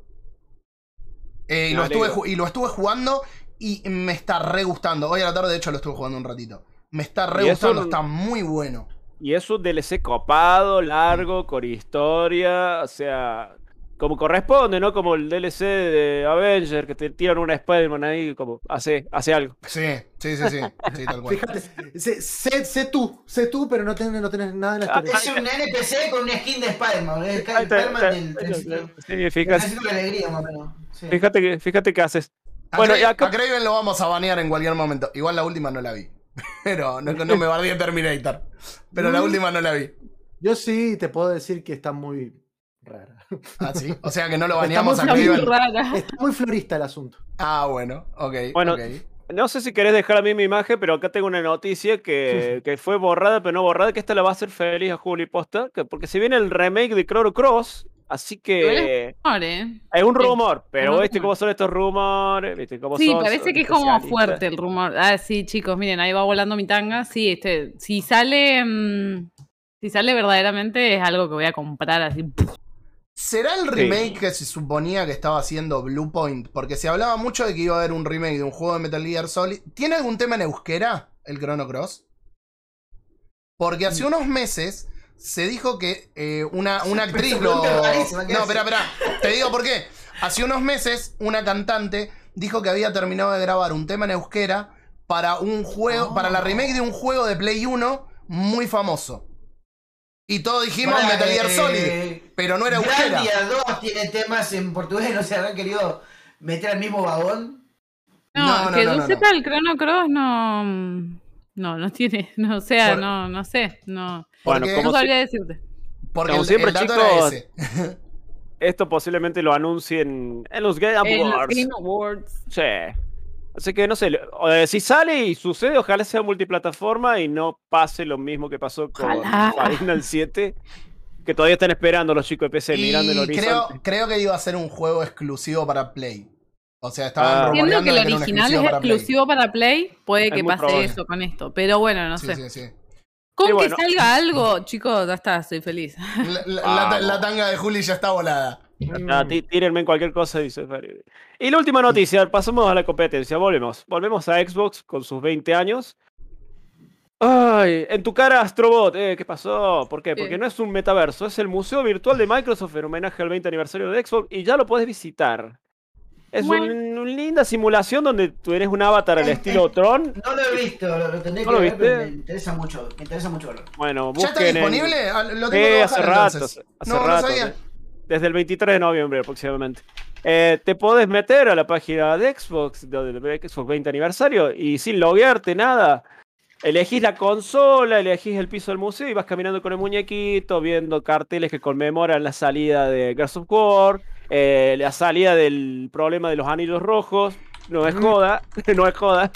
Eh, y, lo estuve, alegro. ju- y lo estuve jugando y me está re gustando. Hoy a la tarde, de hecho, lo estuve jugando un ratito. Me está re eso gustando, está muy bueno. Y es un DLC copado, largo, con historia, o sea, como corresponde, ¿no? Como el DLC de Avenger, que te tiran una Spider-Man ahí, como hace, hace algo. Sí, sí, sí, sí. sí tal cual. Fíjate, sé, sé- sé tú, sé tú, pero no tenés, no tenés nada en la Ah, historia. Es un NPC con una skin de Spider-Man. Ahí está, Spider-Man del alegría, más o menos. Sí. fíjate que, fíjate que haces. A, Bueno, Cra- y acá- a Craven lo vamos a banear en cualquier momento. Igual la última no la vi. Pero no, no me bardé Terminator. Pero la Mm. última no la vi. Yo sí te puedo decir que está muy rara. Ah, sí. O sea que no lo baneamos a Está muy Craven. rara. Está muy florista el asunto. Ah, bueno. Ok. Bueno, ok. No sé si querés dejar la misma imagen, pero acá tengo una noticia que, que fue borrada, pero no borrada, que esta la va a hacer feliz a Juli Posta, que porque se viene el remake de Chrono Cross, así que Pobre. es un Sí, rumor, pero un viste rumor. cómo son estos rumores, viste cómo Sí, parece que es como fuerte el rumor. Ah, sí, chicos, miren, ahí va volando mi tanga. Sí, este, si sale, mm, si sale verdaderamente es algo que voy a comprar así. ¿Será el remake que se suponía que estaba haciendo Bluepoint? Porque se hablaba mucho de que iba a haber un remake de un juego de Metal Gear Solid. ¿Tiene algún tema en euskera el Chrono Cross? Porque hace unos meses se dijo que eh, una, una actriz lo. pregunta es rarísima, ¿qué No, espera, espera. Te digo por qué. Hace unos meses una cantante dijo que había terminado de grabar un tema en euskera para un juego. Oh. para la remake de un juego de Play 1 muy famoso. Y todos dijimos Pará, Metal Gear eh, Solid. Pero no era euskera. Grandia 2 tiene temas en portugués, no se habrán querido meter al mismo vagón. No, No, no, que no, yo no, sepa, el Chrono Cross no. No, no tiene. No, o sea, Bueno. no, no sé. No, Bueno, no si- sabría decirte. Porque Como el, siempre, el dato chicos, era ese. Esto posiblemente lo anuncien en los Game En los Awards. Game Awards. Sí. Así que no sé, eh, si sale y sucede, ojalá sea multiplataforma y no pase lo mismo que pasó con Ojalá. Final 7, que todavía están esperando los chicos de PC mirando el creo, horizonte. creo que iba a ser un juego exclusivo para Play. O sea, estaban Ah. Entiendo que el original es exclusivo para Play. exclusivo para Play. Puede Es que pase probable. eso con esto. Pero bueno, no Sí, sé. sí, sí. Con Y que bueno. salga algo, chicos, ya está, soy feliz. La, la- Vamos. la- la tanga de Juli ya está volada. Ah, tí- tírenme en cualquier cosa, dice Fari. Y la última noticia, pasamos a la competencia, volvemos. Volvemos a Xbox con sus 20 años. Ay, en tu cara Astrobot, eh, ¿qué pasó? ¿Por qué? Porque Eh. no es un metaverso, es el museo virtual de Microsoft en homenaje al 20 aniversario de Xbox y ya lo podés visitar. Es Bueno. un- una linda simulación donde tú eres un avatar al Eh, estilo Tron. No lo he visto, lo, lo tendré ¿No que lo ver, viste? pero me interesa mucho. Me interesa mucho verlo. Bueno, ¿Ya está disponible? Ah, Lo tengo Sí, que hace rato, entonces. hace no, rato, no sabía. De- Desde el 23 de noviembre aproximadamente. Eh, te podés meter a la página de Xbox, de, de Xbox 20 aniversario, y sin loguearte nada, elegís la consola, elegís el piso del museo y vas caminando con el muñequito, viendo carteles que conmemoran la salida de Gears of War, eh, la salida del problema de los anillos rojos. No es Mm. joda, no es joda.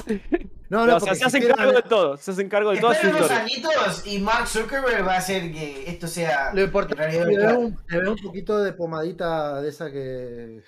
No, o no, sea, porque se hacen cargo de todo, se hacen cargo de toda su Esperen unos historia. añitos y Mark Zuckerberg va a hacer que esto sea Lo importante en es realidad que le un, un poquito de pomadita de esa que,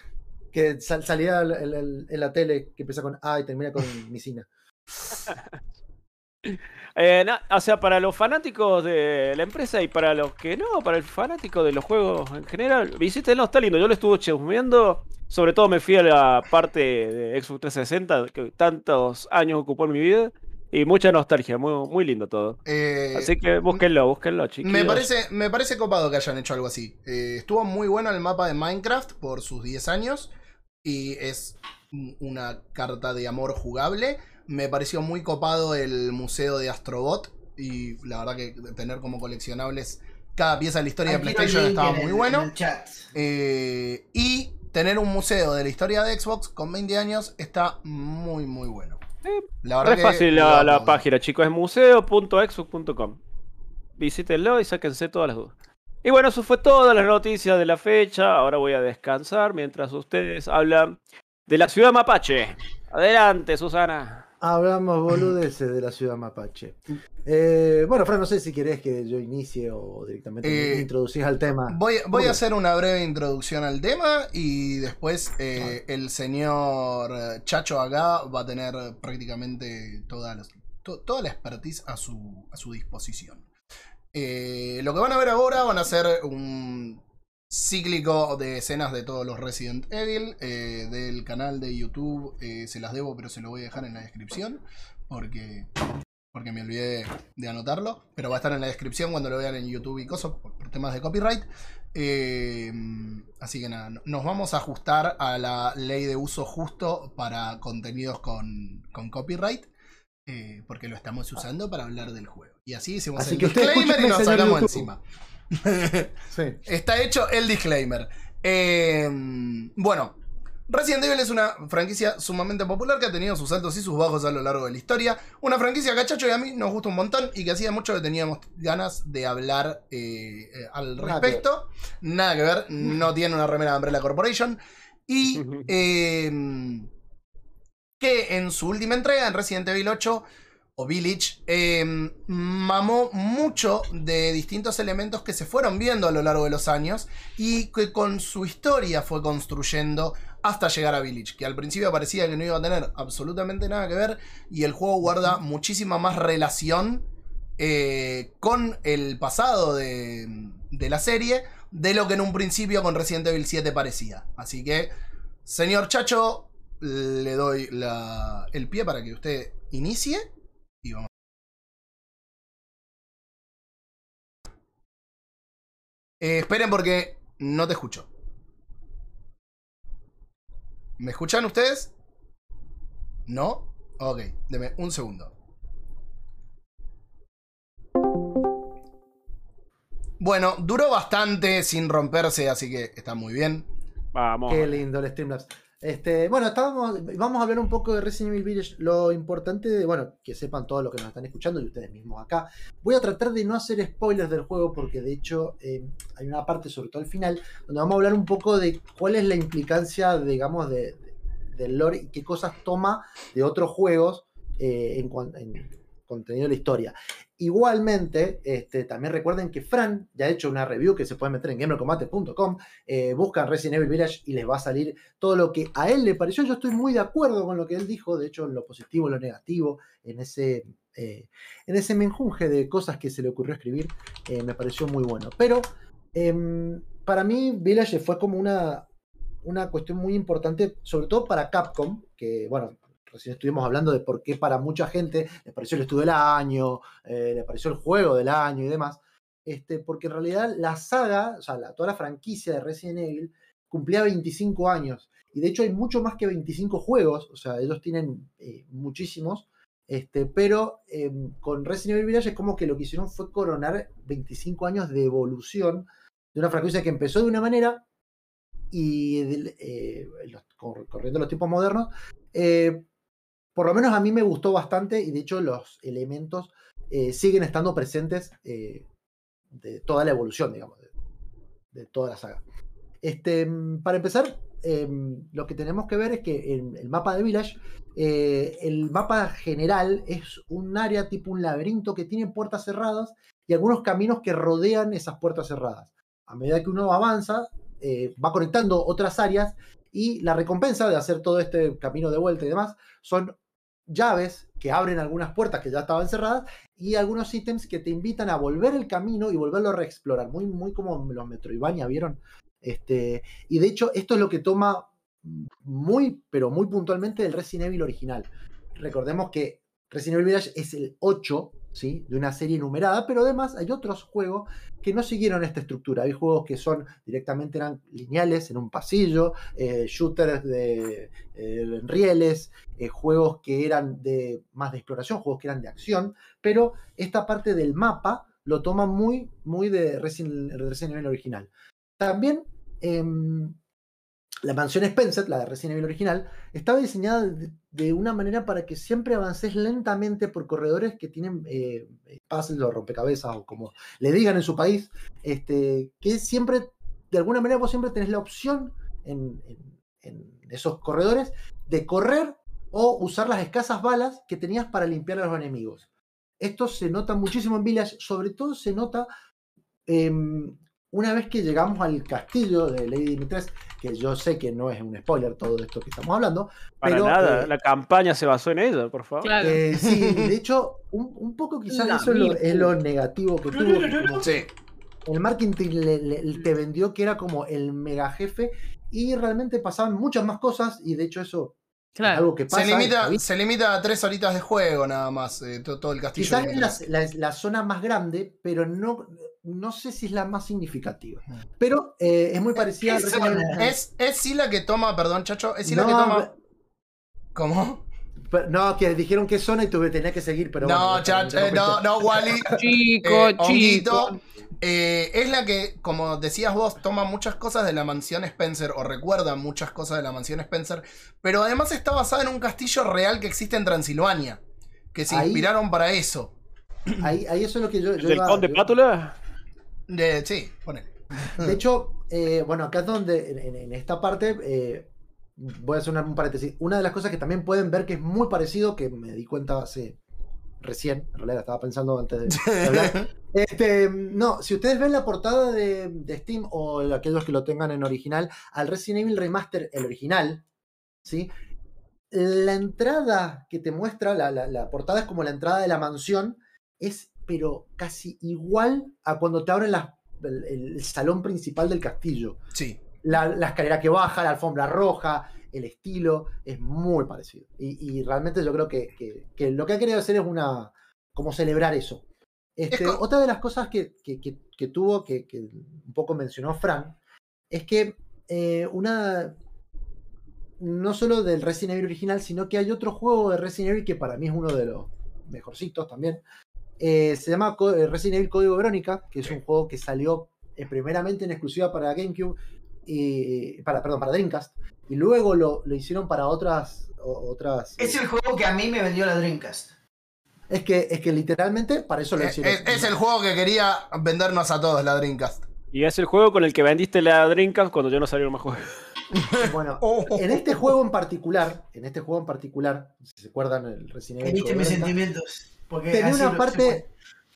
que sal- salía el- en la tele, que empieza con A y termina con Misina. Eh, na- o sea, para los fanáticos de la empresa y para los que no, para el fanático de los juegos en general, visítenlo, está lindo. Yo lo estuve chusmeando. Sobre todo me fui a la parte de Xbox 360 que tantos años ocupó en mi vida. Y mucha nostalgia, muy, muy lindo todo. Eh, Así que búsquenlo, búsquenlo, chicos. Me parece, me parece copado que hayan hecho algo así. Eh, estuvo muy bueno el mapa de Minecraft por sus 10 años. Y es un- una carta de amor jugable. Me pareció muy copado el museo de Astrobot. Y la verdad que tener como coleccionables cada pieza de la historia de Aquí PlayStation estaba muy el- bueno. Eh, y tener un museo de la historia de Xbox con 20 años está muy, muy bueno. La Re que fácil la, la página, chicos. Es museo.exbox.com. Visítenlo y sáquense todas las dudas. Y bueno, eso fue todas las noticias de la fecha. Ahora voy a descansar mientras ustedes hablan de la ciudad mapache. Adelante, Susana. Hablamos boludeces de la ciudad mapache. Eh, bueno, Fran, no sé si querés que yo inicie o directamente me Eh, introducís al tema. Voy, a hacer una breve introducción al tema y después eh, el señor Chacho acá va a tener prácticamente toda la, to- toda la expertise a su, a su disposición. Eh, lo que van a ver ahora van a ser un cíclico de escenas de todos los Resident Evil eh, del canal de YouTube. eh, se las debo, pero se lo voy a dejar en la descripción porque, porque me olvidé de anotarlo. Pero va a estar en la descripción cuando lo vean en YouTube y cosas por, por temas de copyright. Eh, así que nada, no- nos vamos a ajustar a la ley de uso justo para contenidos con, con copyright. porque lo estamos usando para hablar del juego. Y así hicimos Así el disclaimer y nos sacamos encima. Sí. Está hecho el disclaimer. Eh, bueno, Resident Evil es una franquicia sumamente popular que ha tenido sus altos y sus bajos a lo largo de la historia. Una franquicia que a Chacho y a mí nos gusta un montón y que hacía mucho que teníamos ganas de hablar eh, eh, al respecto. Nada que ver, no tiene una remera de Umbrella Corporation. Y eh, que en su última entrega, en Resident Evil 8 o Village, eh, mamó mucho de distintos elementos que se fueron viendo a lo largo de los años y que con su historia fue construyendo hasta llegar a Village, que al principio parecía que no iba a tener absolutamente nada que ver y el juego guarda muchísima más relación eh, con el pasado de, la serie de lo que en un principio con Resident Evil 7 parecía. Así que, señor Chacho, le doy el pie para que usted inicie y vamos. Eh, esperen porque no te escucho. ¿Me escuchan ustedes? ¿No? Ok, deme un segundo. Bueno, duró bastante sin romperse, así que está muy bien. Vamos. Qué lindo el Streamlabs. Este, bueno, estábamos, vamos a hablar un poco de Resident Evil Village. Lo importante, de, bueno, que sepan todos los que nos están escuchando y ustedes mismos acá. Voy a tratar de no hacer spoilers del juego porque de hecho eh, hay una parte, sobre todo al final, donde vamos a hablar un poco de cuál es la implicancia, digamos, de, de- del lore y qué cosas toma de otros juegos eh, en, en contenido de la historia. Igualmente, este, también recuerden que Fran ya ha hecho una review que se puede meter en gamercombate.com. Eh, buscan Resident Evil Village y les va a salir todo lo que a él le pareció. Yo estoy muy de acuerdo con lo que él dijo, de hecho, lo positivo, lo negativo, en ese, eh, en ese menjunje de cosas que se le ocurrió escribir, eh, me pareció muy bueno. Pero em, para mí, Village fue como una, una cuestión muy importante, sobre todo para Capcom, que, bueno, recién estuvimos hablando de por qué para mucha gente le pareció el estudio del año, eh, le pareció el juego del año y demás. Este, porque en realidad la saga, o sea, toda la franquicia de Resident Evil cumplía 25 años. Y de hecho hay mucho más que 25 juegos, o sea, ellos tienen eh, muchísimos. Este, pero eh, con Resident Evil Village es como que lo que hicieron fue coronar 25 años de evolución de una franquicia que empezó de una manera y eh, corriendo los tiempos modernos, por lo menos a mí me gustó bastante y de hecho los elementos eh, siguen estando presentes eh, de toda la evolución, digamos, de, toda la saga. Este, mm, para empezar, em, lo que tenemos que ver es que en el mapa de Village, eh, el mapa general es un área tipo un laberinto que tiene puertas cerradas y algunos caminos que rodean esas puertas cerradas. A medida que uno avanza, va conectando otras áreas y la recompensa de hacer todo este camino de vuelta y demás son llaves que abren algunas puertas que ya estaban cerradas y algunos ítems que te invitan a volver el camino y volverlo a reexplorar. Muy, muy como los Metroidvania, ¿vieron? Este, y de hecho, esto es lo que toma muy, pero muy puntualmente del Resident Evil original. Recordemos que Resident Evil Village es el 8 de una serie numerada, pero además hay otros juegos que no siguieron esta estructura. Hay juegos que son directamente eran lineales en un pasillo, eh, shooters de eh, rieles, eh, juegos que eran de más de exploración, juegos que eran de acción, pero esta parte del mapa lo toma muy, muy de Resident, Resident Evil original. También em, la mansión Spencer, la de Resident Evil original, estaba diseñada de, una manera para que siempre avances lentamente por corredores que tienen eh, puzzles o rompecabezas o como le digan en su país, este, que siempre, de alguna manera vos siempre tenés la opción en, esos corredores de correr o usar las escasas balas que tenías para limpiar a los enemigos. Esto se nota muchísimo en Village, sobre todo se nota em, una vez que llegamos al castillo de Lady Dimitrescu, que yo sé que no es un spoiler todo esto que estamos hablando, Para pero, nada, eh, la campaña se basó en ella, por favor. Claro. eh, sí, de hecho, un, un poco quizás La eso es lo, mil es lo negativo que tuvo. como Sí. el marketing le- le- te vendió que era como el mega jefe y realmente pasaban muchas más cosas y de hecho eso es Claro. algo que pasa. Se limita, se limita a tres horitas de juego nada más, eh, to- todo, el castillo. Quizás es la, Dimitrescu. la- la zona más grande, pero no, no sé si es la más significativa. Mm. Pero eh, es muy parecida a ¿Qué Resident Evil. zona? Es, es sí la que toma, perdón, chacho, es sí la que toma. ¿Cómo? Pero- No, que dijeron qué zona y tuve, tenía que seguir, pero no, bueno, chacho, me eh, no, no, Wally. Chico, Eh, chico. Eh, es la que, como decías vos, toma muchas cosas de la mansión Spencer o recuerda muchas cosas de la mansión Spencer, pero además está basada en un castillo real que existe en Transilvania, que se Ahí- inspiraron para eso. Ahí, ahí eso es lo que yo. yo ¿Del iba- Conde yo- Pátula? De, sí, ponele. De hecho, eh, bueno, acá es donde, en, en- en esta parte, eh, voy a hacer un paréntesis. Una de las cosas que también pueden ver que es muy parecido, que me di cuenta hace recién, en realidad estaba pensando antes de, de hablar. Este, no, si ustedes ven la portada de, de Steam o aquellos que lo tengan en original, al Resident Evil Remaster, el original, ¿sí? La entrada que te muestra, la, la- la portada es como la entrada de la mansión, es pero casi igual a cuando te abren las- el, el salón principal del castillo. Sí. La, la escalera que baja, la alfombra roja, el estilo, es muy parecido. Y, y realmente yo creo que, que- que lo que ha querido hacer es una. como celebrar eso. Este, otra de las cosas que, tuvo, que, un poco mencionó Fran, es que eh, una. No solo del Resident Evil original, sino que hay otro juego de Resident Evil que para mí es uno de los mejorcitos también. Eh, se llama eh, Resident Evil Código Verónica, que es un juego que salió eh, primeramente en exclusiva para GameCube y para, perdón, para Dreamcast, y luego lo, lo hicieron para otras, otras. Es el juego que a mí me vendió la Dreamcast. Es que, es que literalmente para eso lo Es, hicieron. Eh, es- es el juego que quería vendernos a todos, la Dreamcast. Y es el juego con el que vendiste la Dreamcast cuando ya no salieron más juegos. Bueno, Oh. en este juego en particular, en este juego en particular, si se acuerdan el Resident Evil. Mis sentimientos. Porque tenía una parte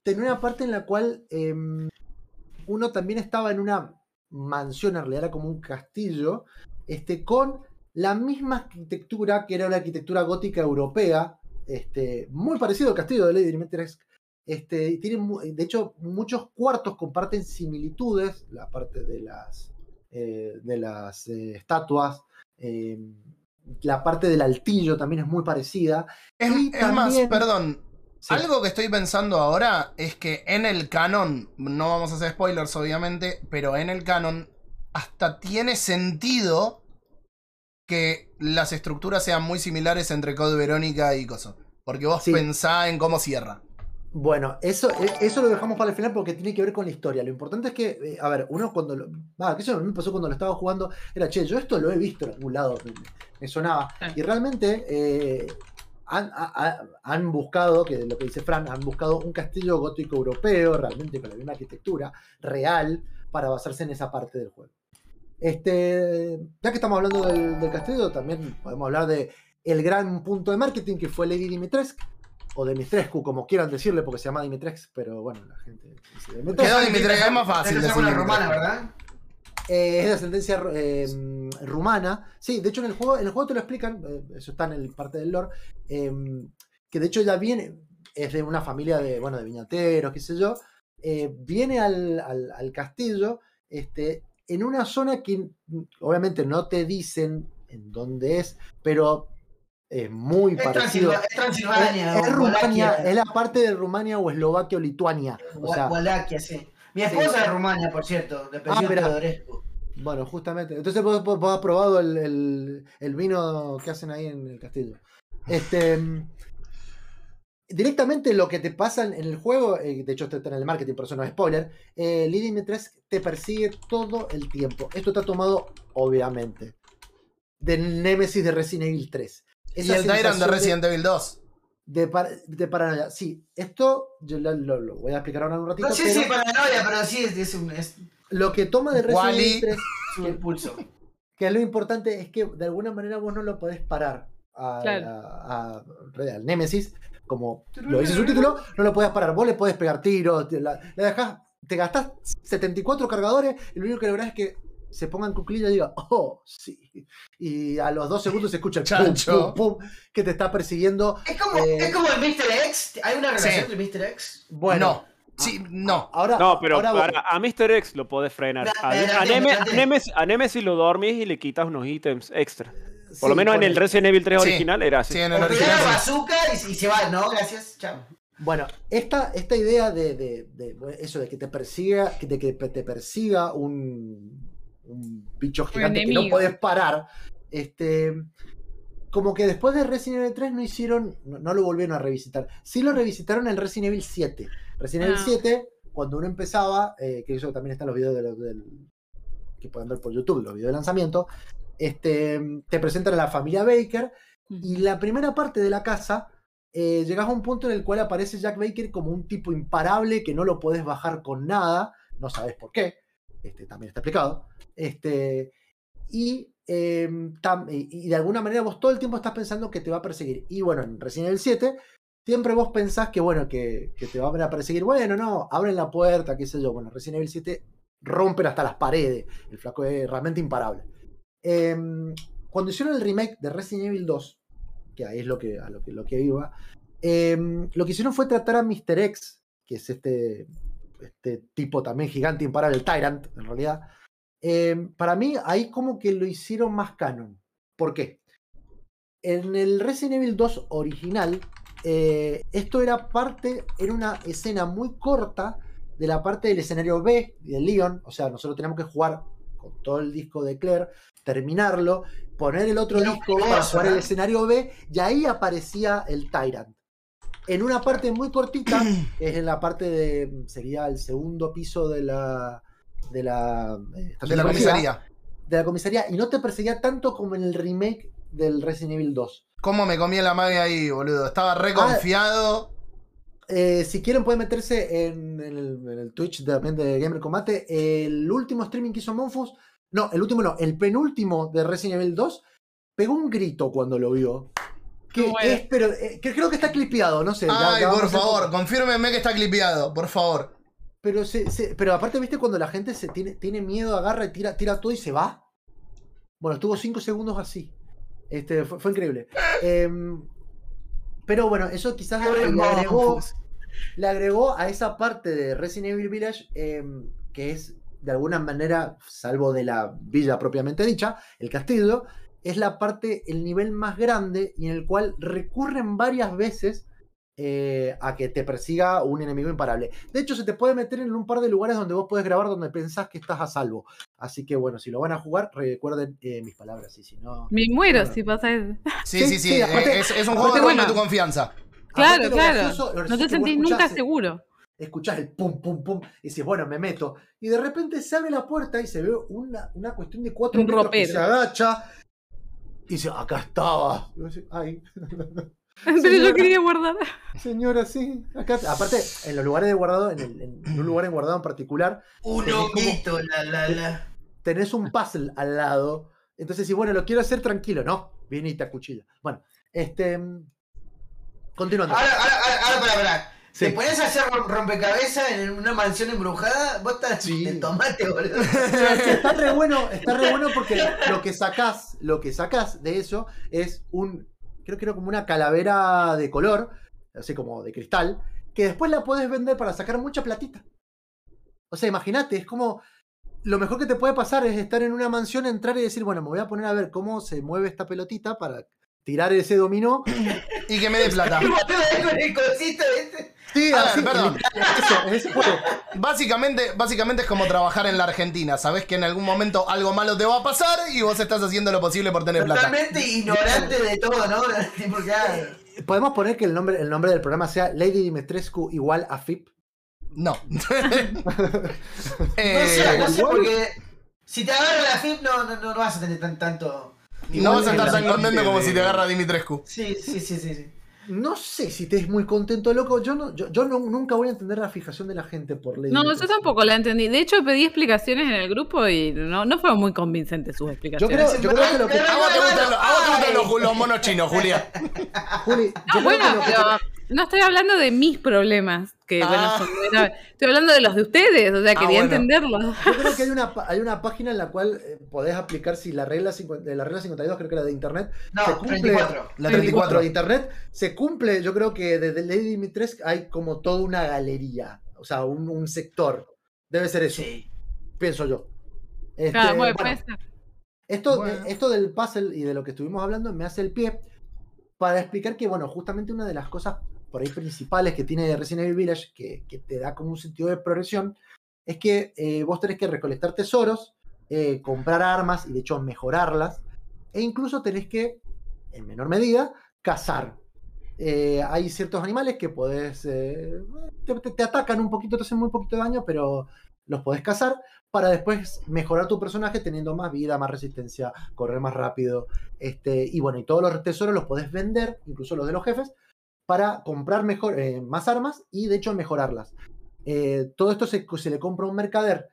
tenía una parte en la cual em, uno también estaba en una mansión, en realidad era como un castillo, este, con la misma arquitectura que era la arquitectura gótica europea, este, muy parecido al castillo de Lady Dimitrescu. Este, y tiene, mu- de hecho, muchos cuartos comparten similitudes, la parte de las, eh, de las eh, estatuas, em, la parte del altillo también es muy parecida. Es, Y es más, perdón. Sí. Algo que estoy pensando ahora es que en el canon, no vamos a hacer spoilers obviamente, pero en el canon hasta tiene sentido que las estructuras sean muy similares entre Code Verónica y Coso. Porque vos Sí. pensás en cómo cierra. Bueno, eso, e- eso lo dejamos para el final porque tiene que ver con la historia. Lo importante es que, eh, a ver, uno cuando lo. Ah, que eso a mí me pasó cuando lo estaba jugando. Era, che, yo esto lo he visto en algún lado. Me, me sonaba. Y realmente eh, han, ha- ha- han buscado, que lo que dice Fran, han buscado un castillo gótico europeo, realmente con la misma arquitectura real, para basarse en esa parte del juego. Este, ya que estamos hablando del, del castillo, también podemos hablar de el gran punto de marketing que fue Lady Dimitrescu, o Dimitrescu, como quieran decirle, porque se llama Dimitrescu, pero bueno, la gente dice Dimitrescu. Quedó Dimitrescu, es más fácil decir una romana, ¿verdad? Eh, es de ascendencia eh, rumana. Sí, de hecho en el juego, en el juego te lo explican, eh, eso está en el parte del lore, eh, que de hecho ya viene, es de una familia de, bueno, de viñateros, qué sé yo, eh, viene al, al- al castillo este, en una zona que mm, obviamente no te dicen en dónde es, pero es muy Es, parecido. Transilva- es Transilvania. Es, es Rumania, es la parte de Rumania o Eslovaquia o Lituania. O sea, Wa- Walaquia, sí. Mi Sí. esposa es de Rumania, por cierto, de apellido mira. Teodorescu. Bueno, justamente. Entonces vos, vos- vos has probado el, el- el vino que hacen ahí en el castillo. Este. mm, Directamente lo que te pasa en el juego, eh, de hecho está en el marketing, por eso no es spoiler, eh, Lily Dimitrescu te persigue todo el tiempo. Esto está tomado, obviamente, del Nemesis de Resident Evil 3. Y el Tyrant de Resident Evil 2. De, par- de paranoia. Sí, esto yo lo, lo- lo voy a explicar ahora en un ratito. No sé pero si paranoia, pero sí es, es un, es Lo que toma de Resident Wally. Evil 3 un impulso. que lo importante es que de alguna manera vos no lo podés parar a, Claro. a- a- al Nemesis, como lo dice su título, no lo podés parar. Vos le podés pegar tiros, te, la- le dejás, te gastás 74 cargadores y lo único que lográs es que se ponga en cuclilla y diga, oh, sí. Y a los dos segundos se escucha el Chancho. pum, pum, que te está persiguiendo. Es como, Eh, es como el Mr. X. ¿Hay una relación Sí. entre Mr. X? Bueno, no. Sí, no. ahora. No, pero ahora para, a Mr. X lo podés frenar. A, a lo dormís y le quitas unos ítems extra. Por Sí, lo menos en el Resident Evil 3 Sí. original era así. Sí, en el original. bazooka y, y se va, ¿no? Gracias, chao. Bueno, esta, esta idea de, de- de, eso de que te persiga, de que te persiga un, un bicho gigante que no puedes parar, este, como que después de Resident Evil 3 no hicieron, no, no lo volvieron a revisitar. Sí lo revisitaron en Resident Evil 7. Resident Evil Ah. 7, cuando uno empezaba, eh, que eso también está en los videos de los- del, que pueden ver por YouTube, los videos de lanzamiento, este, te presentan a la familia Baker y la primera parte de la casa, eh, llegas a un punto en el cual aparece Jack Baker como un tipo imparable que no lo podés bajar con nada, no sabes por qué, este, también está explicado. Este, y, eh, y de alguna manera vos todo el tiempo estás pensando que te va a perseguir. Y bueno, en Resident Evil 7, siempre vos pensás que bueno, que, que te van a perseguir. Bueno, no, abren la puerta, qué sé yo. Bueno, Resident Evil 7 rompen hasta las paredes. El flaco es realmente imparable. Em, cuando hicieron el remake de Resident Evil 2, que ahí es lo que, a lo que, lo que iba, em, lo que hicieron fue tratar a Mr. X, que es este, este tipo también gigante imparable, el Tyrant, en realidad. Em, para mí, ahí como que lo hicieron más canon. ¿Por qué? En el Resident Evil 2 original, eh, esto era parte, era una escena muy corta de la parte del escenario B de Leon. O sea, nosotros teníamos que jugar con todo el disco de Claire, terminarlo, poner el otro disco para jugar el escenario B, y ahí aparecía el Tyrant. En una parte muy cortita, es en la parte de. sería el segundo piso de la. De la. eh, De la comisaría. de la comisaría, y no te perseguía tanto como en el remake del Resident Evil 2. ¿Cómo me comí la magia ahí, boludo? Estaba Ah, re confiado. Eh, si quieren pueden meterse en, en el, en el Twitch también de Gamer Combate. El último streaming que hizo Monfus, no, el último no, el penúltimo de Resident Evil 2, pegó un grito cuando lo vio. Que, Bueno. es, pero, eh, que creo que está clipeado, no sé. Ay, ya por favor, confírmenme que está clipeado, por favor. Pero, se- se- pero aparte, ¿viste cuando la gente se tiene, tiene miedo, agarra y tira, tira todo y se va? Bueno, estuvo cinco segundos así. Este, fue, fue increíble. Em, pero bueno, eso quizás le, le agregó, le agregó a esa parte de Resident Evil Village em, que es de alguna manera, salvo de la villa propiamente dicha, el castillo, es la parte, el nivel más grande y en el cual recurren varias veces eh, a que te persiga un enemigo imparable. De hecho, se te puede meter en un par de lugares donde vos puedes grabar donde pensás que estás a salvo. Así que bueno, si lo van a jugar, recuerden eh, mis palabras. Y si no. Me muero si pasa eso. Sí, Sí, sí, sí. sí, aparte- es, es un juego bueno. rompe tu confianza. Claro, claro. gracioso- No te sentís nunca seguro. escuchás el pum, pum, pum, y dices, bueno, me meto. Y de repente se abre la puerta y se ve una, una cuestión de cuatro Un metros que ropero. se agacha y dice, acá estaba. Y decís, Ay, Pero yo quería guardar. señora, sí. Acá. Aparte, en los lugares de guardado, en, el- en un lugar en guardado en particular, Un honguito, la, la, la. tenés un puzzle al lado. Entonces, si bueno, lo quiero hacer tranquilo, no, viene y te acuchilla. Bueno, este. Continuando. Ahora, ahora, ahora, ahora, para, para. Sí. Te pones a hacer rom- rompecabezas en una mansión embrujada, vos estás Sí. de tomate, boludo. está re bueno, está re bueno porque lo que sacás, lo que sacás de eso es un, creo que era como una calavera de color, así como de cristal, que después la puedes vender para sacar mucha platita. O sea, imagínate, es como lo mejor que te puede pasar es estar en una mansión, entrar y decir, bueno, me voy a poner a ver cómo se mueve esta pelotita para tirar ese dominó. Y que me dé plata. Sí, ver, así, perdón. Eso, ese juego. Básicamente, básicamente es como trabajar en la Argentina. Sabes que en algún momento algo malo te va a pasar y vos estás haciendo lo posible por tener plata. Totalmente ignorante de todo, ¿no? Claro. Podemos poner que el nombre, el nombre del programa sea Lady Dimitrescu igual a FIP. No. No Eh, sé, no sé, igual. porque si te agarra la FIP no, no, no vas a tener tan, tanto. No vas a estar tan contento como si te agarra Dimitrescu. Sí, sí, sí, sí. sí. No sé si te es muy contento, loco. Yo, no, yo, yo no- nunca voy a entender la fijación de la gente por Lady No, yo tampoco la entendí. De hecho, pedí explicaciones en el grupo y no, no fueron muy convincentes sus Yo explicaciones. creo, yo creo que lo que. A vos te gustan, los- a vos te gustan los, los monos chinos, Julia. Juli, yo No, creo bueno, que lo que- pero no estoy hablando de mis problemas, que bueno, Ah. son. Estoy hablando de los de ustedes, o sea, Ah, quería bueno. entenderlos. Yo creo que hay una, hay una página en la cual eh, podés aplicar si la regla, 50 la regla 52, creo que era de internet, No, se cumple. 34. La 34 34. de internet, se cumple. Yo creo que desde Lady Dimitrescu hay como toda una galería, o sea, un, un sector. Debe ser eso, Sí. pienso yo. Este, Claro, bueno, bueno, puede ser. Esto, Bueno. eh, esto del puzzle y de lo que estuvimos hablando me hace el pie para explicar que, bueno, justamente una de las cosas por ahí principales que tiene Resident Evil Village, que, que te da como un sentido de progresión, es que eh, vos tenés que recolectar tesoros, eh, comprar armas y de hecho mejorarlas, e incluso tenés que, en menor medida, cazar. Eh, hay ciertos animales que podés. te, atacan un poquito, te hacen muy poquito daño, pero los podés cazar para después mejorar tu personaje teniendo más vida, más resistencia, correr más rápido. Este, y bueno, y todos los tesoros los podés vender, incluso los de los jefes, para comprar mejor, eh, más armas y de hecho mejorarlas. Eh, todo esto se, se le compra a un mercader.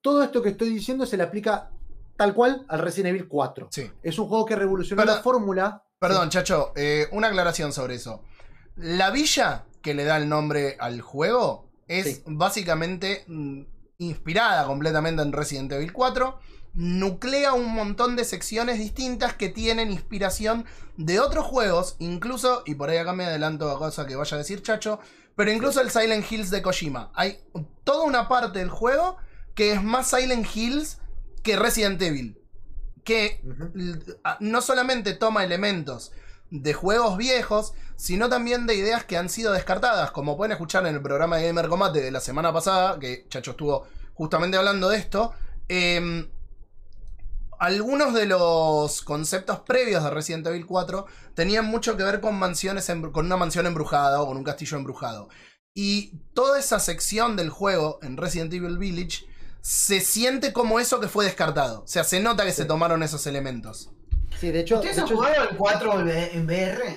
Todo esto que estoy diciendo se le aplica tal cual al Resident Evil 4. Sí. Es un juego que revolucionó Pero- la fórmula. Perdón, Chacho, eh, una aclaración sobre eso. La villa que le da el nombre al juego es Sí. básicamente mm, inspirada completamente en Resident Evil 4. Nuclea un montón de secciones distintas que tienen inspiración de otros juegos, incluso, y por ahí acá me adelanto a cosa que vaya a decir Chacho, pero incluso el Silent Hills de Kojima. Hay toda una parte del juego que es más Silent Hills que Resident Evil. Que no solamente toma elementos de juegos viejos, sino también de ideas que han sido descartadas, como pueden escuchar en el programa de Gamer Combate de la semana pasada, que Chacho estuvo justamente hablando de esto. em, algunos de los conceptos previos de Resident Evil 4 tenían mucho que ver con mansiones con una mansión embrujada o con un castillo embrujado. Y toda esa sección del juego en Resident Evil Village se siente como eso que fue descartado. O sea, se nota que se tomaron esos elementos. Sí, de hecho. ¿Ustedes de han hecho- jugado el 4 en VR?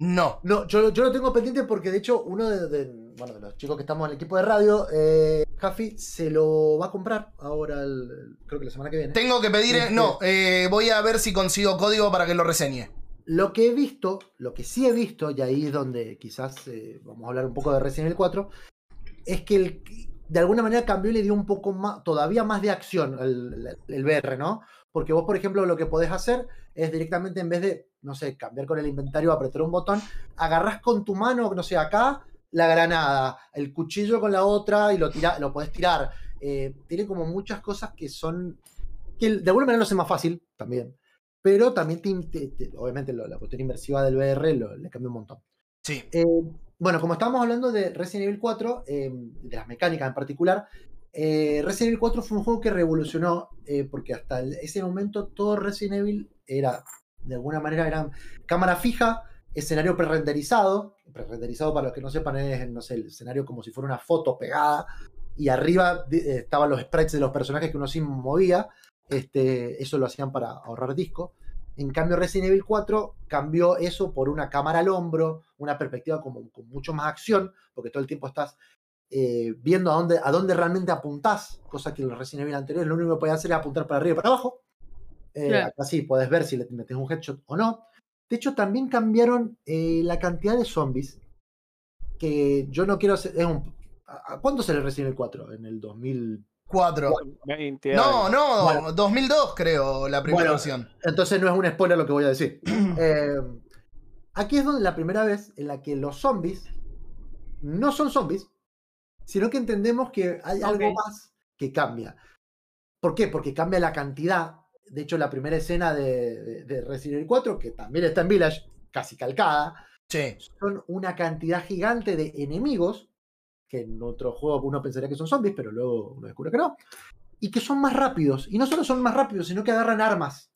No. No, yo, yo lo tengo pendiente porque de hecho uno de, de- bueno, de los chicos que estamos en el equipo de radio, eh, Jaffi, se lo va a comprar ahora, el- el- creo que la semana que viene. Tengo que pedir. Este- No, eh, voy a ver si consigo código para que lo reseñe. Lo que he visto, lo que sí he visto, y ahí es donde quizás eh, vamos a hablar un poco de Resident Evil 4, es que el- de alguna manera cambió y le dio un poco más, todavía más de acción el, el VR, ¿no? Porque vos, por ejemplo, lo que podés hacer es directamente en vez de, no sé, cambiar con el inventario, apretar un botón, agarrás con tu mano, no sé, acá, la granada, el cuchillo con la otra y lo, tira, lo podés tirar. Eh, tiene como muchas cosas que son, que de alguna manera lo hace más fácil también. Pero también, te- te- te- obviamente, lo- la cuestión inmersiva del VR lo- le cambia un montón. Sí. Eh, bueno, como estábamos hablando de Resident Evil 4, eh, de las mecánicas en particular, eh, Resident Evil 4 fue un juego que revolucionó, eh, porque hasta ese momento todo Resident Evil era, de alguna manera, era cámara fija, escenario prerenderizado. Prerenderizado, para los que no sepan, es el escenario como si fuera una foto pegada, y arriba eh, estaban los sprites de los personajes que uno sí movía. Este, eso lo hacían para ahorrar disco. En cambio, Resident Evil 4 cambió eso por una cámara al hombro, una perspectiva como, con mucho más acción, porque todo el tiempo estás eh, viendo a dónde, a dónde realmente apuntás, cosa que en los Resident Evil anteriores lo único que podías hacer era apuntar para arriba y para abajo. Eh, Claro. Acá sí podés ver si le metes un headshot o no. De hecho, también cambiaron eh, la cantidad de zombies, que yo no quiero hacer. Es un, ¿a- a ¿Cuándo se le Resident Evil 4? En el 2000. 4. 20 No, no, Bueno. 2002 creo, la primera Bueno, versión. Entonces no es un spoiler lo que voy a decir. Eh, aquí es donde la primera vez en la que los zombies no son zombies, sino que entendemos que hay algo más que cambia. ¿Por qué? Porque cambia la cantidad. De hecho, la primera escena de, de- de Resident Evil 4, que también está en Village, casi calcada, Sí. son una cantidad gigante de enemigos, que en otro juego uno pensaría que son zombies, pero luego uno descubre que no, y que son más rápidos. Y no solo son más rápidos, sino que agarran armas.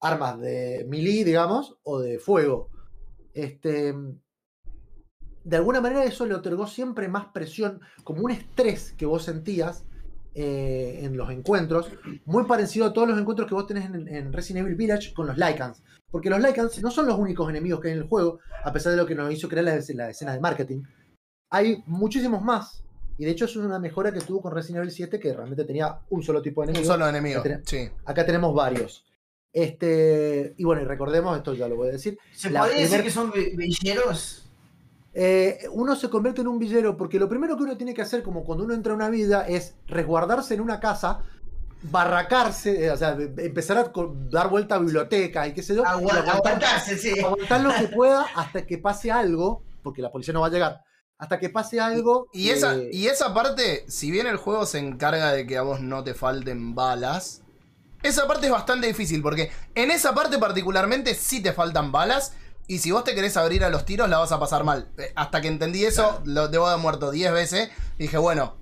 Armas de melee, digamos, o de fuego. Este, de alguna manera eso le otorgó siempre más presión, como un estrés que vos sentías eh, en los encuentros, muy parecido a todos los encuentros que vos tenés en, en Resident Evil Village con los Lycans. Porque los Lycans no son los únicos enemigos que hay en el juego, a pesar de lo que nos hizo crear la, la escena de marketing. Hay muchísimos más. Y de hecho es una mejora que tuvo con Resident Evil 7, que realmente tenía un solo tipo de Un enemigo. solo enemigo. Tenés- Sí. Acá tenemos varios. Este, y bueno, y recordemos, esto ya lo voy a decir, ¿Se La podría decir que son vi- villeros? Eh, uno se convierte en un villero porque lo primero que uno tiene que hacer, como cuando uno entra a una vida, es resguardarse en una casa, barracarse, eh, o sea, empezar a dar vuelta a bibliotecas y qué sé yo, Agua- aguantar, aguantarse, sí. aguantar lo que pueda hasta que pase algo, porque la policía no va a llegar, hasta que pase algo. Y esa, eh, y esa parte, si bien el juego se encarga de que a vos no te falten balas, esa parte es bastante difícil porque en esa parte particularmente sí te faltan balas y si vos te querés abrir a los tiros la vas a pasar mal. Eh, Hasta que entendí eso, lo debo haber muerto 10 veces y dije, bueno,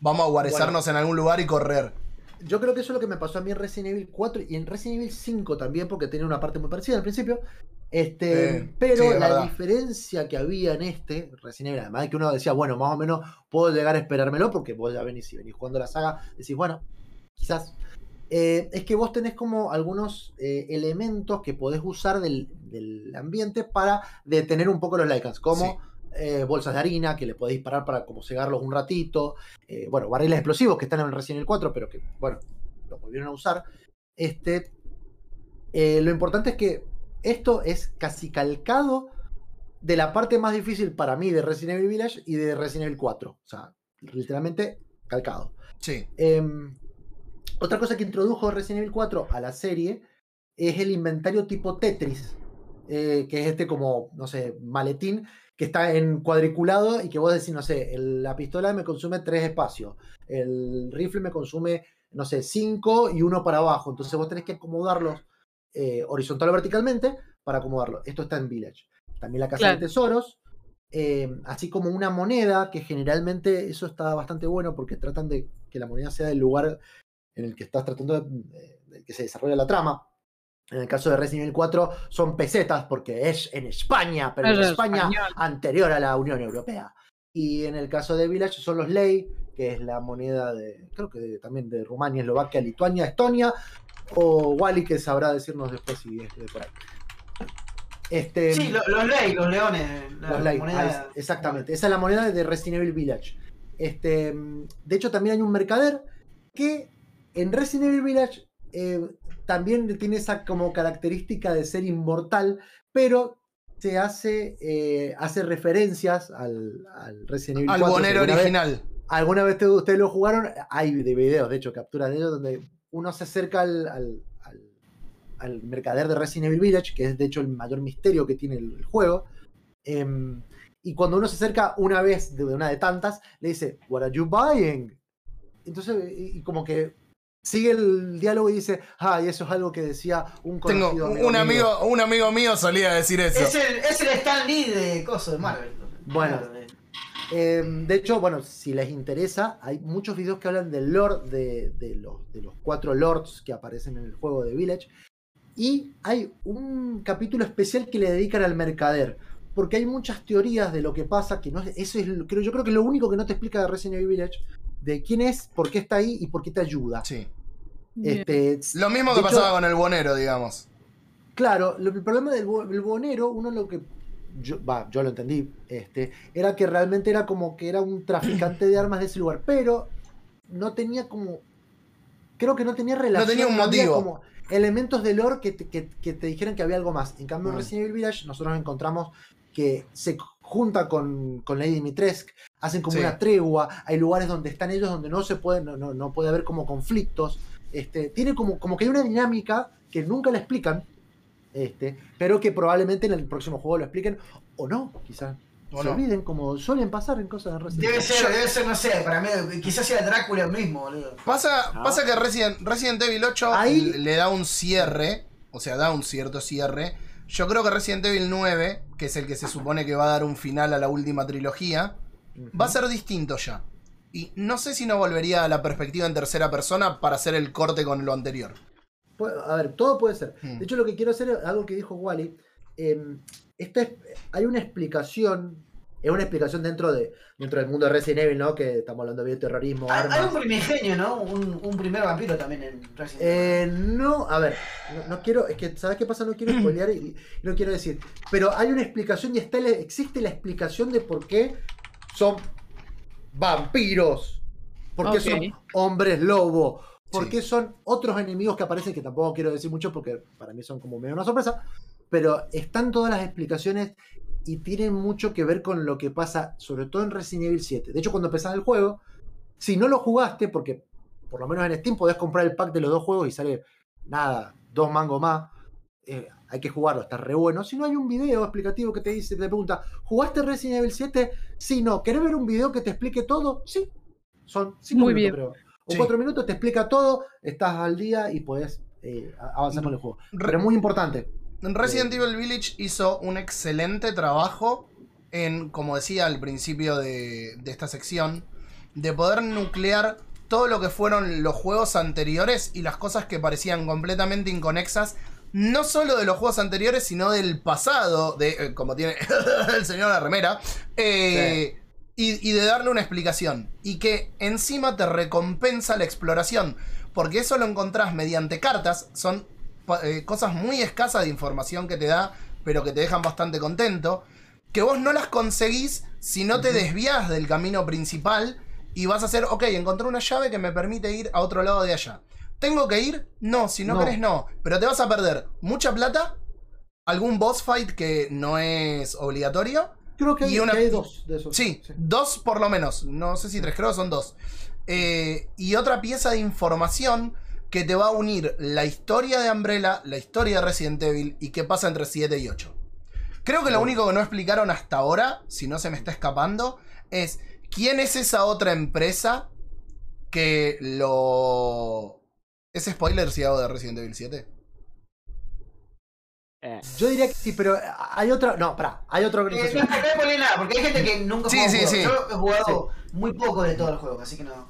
vamos a guarecernos en algún lugar y correr. Yo creo que eso es lo que me pasó a mí en Resident Evil 4 y en Resident Evil 5 también, porque tenía una parte muy parecida al principio. Este, Eh, pero sí, la verdad. diferencia que había en este, Resident Evil, además de que uno decía, bueno, más o menos puedo llegar a esperármelo, porque vos ya venís, si venís jugando la saga, decís, bueno, quizás. eh, es que vos tenés como algunos eh, elementos que podés usar del, del ambiente para detener un poco los Lycans, como eh, bolsas de harina que le podés disparar para como cegarlos un ratito, eh, bueno, barriles explosivos que están en el Resident Evil 4, pero que, bueno, lo volvieron a usar. Este, eh, lo importante es que esto es casi calcado de la parte más difícil para mí de Resident Evil Village y de Resident Evil 4. O sea, literalmente calcado. Sí. Em, otra cosa que introdujo Resident Evil 4 a la serie es el inventario tipo Tetris, eh, que es este como, no sé, maletín que está en cuadriculado y que vos decís, no sé, el- la pistola me consume tres espacios, el rifle me consume, no sé, cinco y uno para abajo. Entonces vos tenés que acomodarlos eh, horizontal o verticalmente para acomodarlo. Esto está en Village. También la casa Claro. de tesoros, eh, así como una moneda, que generalmente eso está bastante bueno porque tratan de que la moneda sea del lugar en el que estás tratando de, de que se desarrolla la trama. En el caso de Resident Evil 4 son pesetas porque es en España, pero en Claro, España español. anterior a la Unión Europea. Y en el caso de Village son los ley, que es la moneda de, creo que de- también de Rumania, Eslovaquia, Lituania, Estonia, o Wally que sabrá decirnos después si es de por ahí. Este, Sí, lo- los ley, los leones. La los ley, moneda- ah, es- exactamente. Esa es la moneda de Resident Evil Village. Este, de hecho, también hay un mercader que en Resident Evil Village eh, también tiene esa como característica de ser inmortal, pero se hace, eh, hace referencias al, al Resident Evil Al 4. Si bonero vez- original. ¿Alguna vez te- ustedes lo jugaron? Hay de videos, de hecho, capturas de ellos, donde uno se acerca al, al- al- mercader de Resident Evil Village, que es de hecho el mayor misterio que tiene el, el juego. em, y cuando uno se acerca una vez de una de tantas, le dice, What are you buying? Entonces, y, y como que sigue el diálogo y dice, ah, y eso es algo que decía un Tengo conocido un amigo, un amigo mío solía decir eso. Es el, es el Stan Lee de Coso de Marvel. Bueno. De- Em, de hecho, bueno, si les interesa, hay muchos videos que hablan del lore de, de los, de los cuatro lords que aparecen en el juego de Village. Y hay un capítulo especial que le dedican al mercader. Porque hay muchas teorías de lo que pasa, que no es, eso es, creo, yo creo que es lo único que no te explica de Resident Evil Village, de quién es, por qué está ahí y por qué te ayuda. Sí. Este, Lo mismo que hecho, pasaba con el bonero, digamos. Claro, lo- el problema del bo- el bonero, uno lo que. Yo, lo entendí, este, era que realmente era como que era un traficante de armas de ese lugar, pero no tenía como. Creo que no tenía relación. tenía un motivo. como elementos de lore que te, que, que te dijeran que había algo más. En cambio, en Mm. Resident Evil Village, nosotros encontramos que se junta con, con Lady Dimitrescu, hacen como Sí. una tregua, hay lugares donde están ellos donde no se pueden, no, no, no puede haber como conflictos. Este, tiene como, como que hay una dinámica que nunca la explican, este, pero que probablemente en el próximo juego lo expliquen, o no, quizás. O se no. olviden como suelen pasar en cosas de Resident Debe Evil. ser, debe ser, no sé, para mí, quizás sea Drácula mismo, boludo. Pasa, Ah. pasa que Resident, Resident Evil 8 Ahí- le da un cierre, o sea, da un cierto cierre. Yo creo que Resident Evil 9, que es el que se supone que va a dar un final a la última trilogía, va a ser distinto ya. Y no sé si no volvería a la perspectiva en tercera persona para hacer el corte con lo anterior. A ver, todo puede ser. Hmm. De hecho, lo que quiero hacer es algo que dijo Wally. eh, esta es- hay una explicación, es una explicación dentro de dentro del mundo de Resident Evil, ¿no? Que estamos hablando de bioterrorismo, Hay, hay un primigenio, ¿no? Un, un primer vampiro también en Resident Evil. Eh, no, a ver, no, no quiero, es que, ¿sabes qué pasa? No quiero spoilear y, y no quiero decir. Pero hay una explicación y está existe la explicación de por qué son vampiros. ¿Por qué son hombres lobo? ¿Por Sí. qué son otros enemigos que aparecen que tampoco quiero decir mucho porque para mí son como medio una sorpresa? Pero están todas las explicaciones y tienen mucho que ver con lo que pasa, sobre todo en Resident Evil 7. De hecho, cuando empezás el juego, si no lo jugaste, porque por lo menos en Steam podés comprar el pack de los dos juegos y sale nada, dos mangos más. eh, hay que jugarlo, está re bueno. Si no hay un video explicativo que te dice, te pregunta, ¿jugaste Resident Evil 7? Si no, ¿querés ver un video que te explique todo? Sí. Son cinco Muy minutos, bien. creo. O Sí. cuatro minutos, te explica todo, estás al día y podés eh, avanzar con el juego. Re- Pero es muy importante. Resident Evil Village hizo un excelente trabajo en, como decía al principio de, de esta sección, de poder nuclear todo lo que fueron los juegos anteriores y las cosas que parecían completamente inconexas, no solo de los juegos anteriores, sino del pasado, de eh, como tiene el señor la remera, eh, y, y de darle una explicación. Y que encima te recompensa la exploración, porque eso lo encontrás mediante cartas, son eh, cosas muy escasas de información que te da, pero que te dejan bastante contento. Que vos no las conseguís si no te desvías del camino principal y vas a hacer, ok, encontré una llave que me permite ir a otro lado de allá. ¿Tengo que ir? No, si no, No. querés, no. Pero te vas a perder mucha plata, algún boss fight que no es obligatorio. Creo que hay, una- que hay dos de esos. Sí, dos por lo menos. No sé si tres, creo que son dos. Eh, y otra pieza de información que te va a unir la historia de Umbrella, la historia de Resident Evil y qué pasa entre 7 y 8. Creo que lo único que no explicaron hasta ahora, si no se me está escapando, es quién es esa otra empresa que lo... ¿Es spoiler si hago de Resident Evil 7? Eh, Yo diría que sí, pero hay otra. No, pará, hay otra Eh, no organización. no hay poner nada, porque hay gente que nunca Sí, jugó sí, sí. Yo he jugado muy poco de todo el juego, así que no,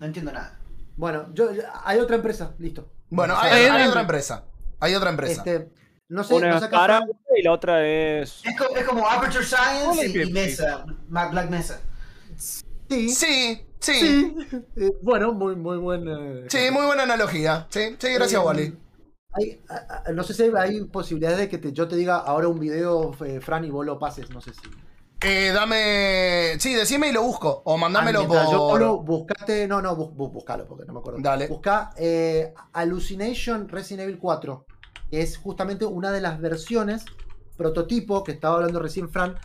no entiendo nada. Bueno, yo, hay otra empresa, listo. Bueno, hay, sea, hay hay otra empresa. Hay otra empresa. este, no sé, una no es sé para y la otra es. Es, co- es como Aperture Science y, y. Mesa, Black Mesa. Sí, Sí, sí. sí. Eh, bueno, muy, muy buen. eh, Sí, muy buena analogía. Sí, sí, gracias, Eh, Wally. hay- a- a- no sé si hay, hay posibilidades de que te- yo te diga ahora un video, eh, Fran, y vos lo pases. No sé si. Eh, dame. Sí, decime y lo busco. O mandámelo Ah, yo por. hablo, buscate. No, no, bus, bus- buscalo porque no me acuerdo. Dale. Busca eh, Hallucination Resident Evil 4. Que es justamente una de las versiones prototipo que estaba hablando recién Fran.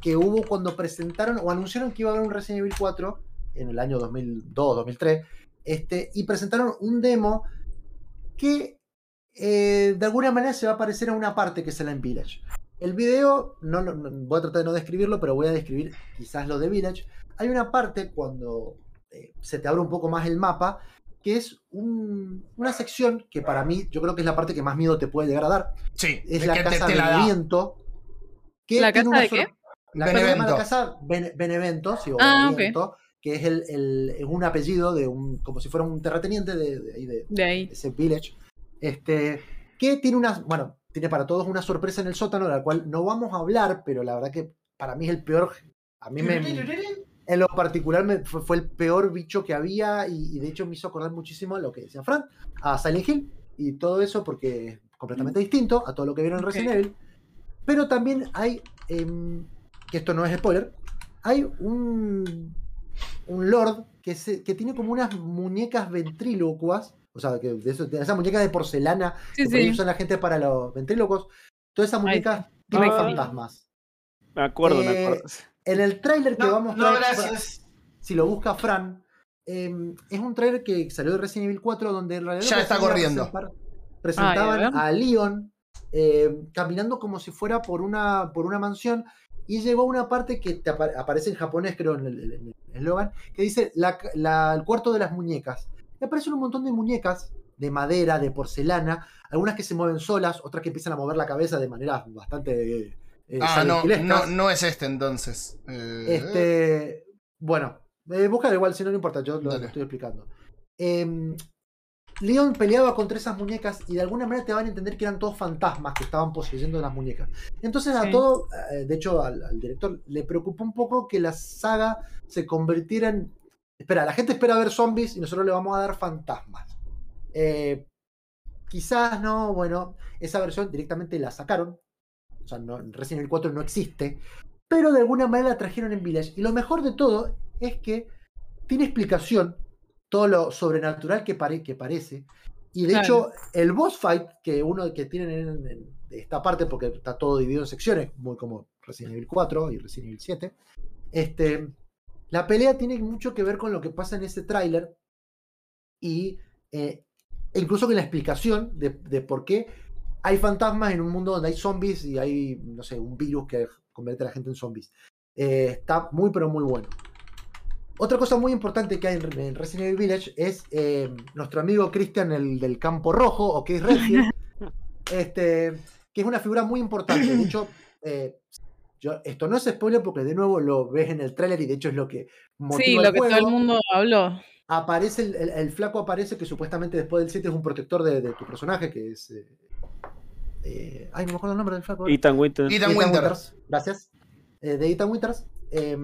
Que hubo cuando presentaron o anunciaron que iba a haber un Resident Evil 4 en el año 2002, 2003. Este, y presentaron un demo que eh, de alguna manera se va a parecer a una parte que es la en Village. El video, no, voy a tratar de no describirlo, pero voy a describir quizás lo de Village. Hay una parte cuando eh, se te abre un poco más el mapa, que es un- una sección que para mí, yo creo que es la parte que más miedo te puede llegar a dar. Sí, Es la que te, casa te la da. Benevento. que ¿La casa de qué? La casa Benevento. casa Bene- Benevento, sí, o Ah. Benevento, que es, el, el- es un apellido de un, como si fuera un terrateniente de, de ahí de, De ahí. ese village, este, que tiene una, bueno, tiene para todos una sorpresa en el sótano, de la cual no vamos a hablar, pero la verdad que para mí es el peor, a mí me, en lo particular me- fue, fue el peor bicho que había y, y de hecho me hizo acordar muchísimo a lo que decía Fran, a Silent Hill y todo eso porque es completamente distinto a todo lo que vieron en Resident. Evil, pero también hay, em, que esto no es spoiler, hay un, un lord que, se- que tiene como unas muñecas ventrílocuas, o sea, que de, eso- de esas muñecas de porcelana Sí, que sí. usan la gente para los ventrílocos, todas esas muñecas tienen Ah. fantasmas. Me acuerdo, me Eh, acuerdo. En el tráiler que No, vamos a no, mostrar, gracias. si lo busca Fran, eh, es un tráiler que salió de Resident Evil 4 donde en realidad Ya está corriendo. presentaban a Leon eh, caminando como si fuera por una, por una mansión y llegó a una parte que te apa- aparece en japonés, creo, en el en el eslogan, que dice la- la- el cuarto de las muñecas. Y aparecen un montón de muñecas de madera, de porcelana, algunas que se mueven solas, otras que empiezan a mover la cabeza de manera bastante... eh, Ah, no, no, no es este entonces. Eh, Este, bueno, eh, búscalo igual, si no, no importa, yo lo, estoy explicando. Em, Leon peleaba contra esas muñecas y de alguna manera te van a entender que eran todos fantasmas que estaban poseyendo las muñecas. Entonces a Sí. todo, eh, de hecho al, al director le preocupó un poco que la saga se convirtiera en... Espera, la gente espera ver zombies y nosotros le vamos a dar fantasmas. Eh, quizás no, bueno, esa versión directamente la sacaron. O sea, no, en Resident Evil 4 no existe pero de alguna manera la trajeron en Village. Y lo mejor de todo es que tiene explicación todo lo sobrenatural que, pare- que parece. Y de Claro. hecho, el boss fight que uno que tienen en, en esta parte, porque está todo dividido en secciones, muy como Resident Evil 4 y Resident Evil 7, este, la pelea tiene mucho que ver con lo que pasa en ese tráiler y eh, e incluso con la explicación de, de por qué hay fantasmas en un mundo donde hay zombies y hay, no sé, un virus que convierte a la gente en zombies. Eh, está muy, pero muy bueno. Otra cosa muy importante que hay en, en Resident Evil Village es eh, nuestro amigo Christian, el del campo rojo, o que es Redfield, este, que es una figura muy importante. De hecho, eh, yo, esto no es spoiler porque de nuevo lo ves en el tráiler y de hecho es lo que motiva Sí, el lo que todo el mundo habló. aparece el, el- el flaco aparece que supuestamente después del 7 es un protector de, de tu personaje que es eh, eh, ay no me acuerdo el nombre del flaco Ethan Winter. Ethan Winter. gracias eh, de Ethan Winters eh,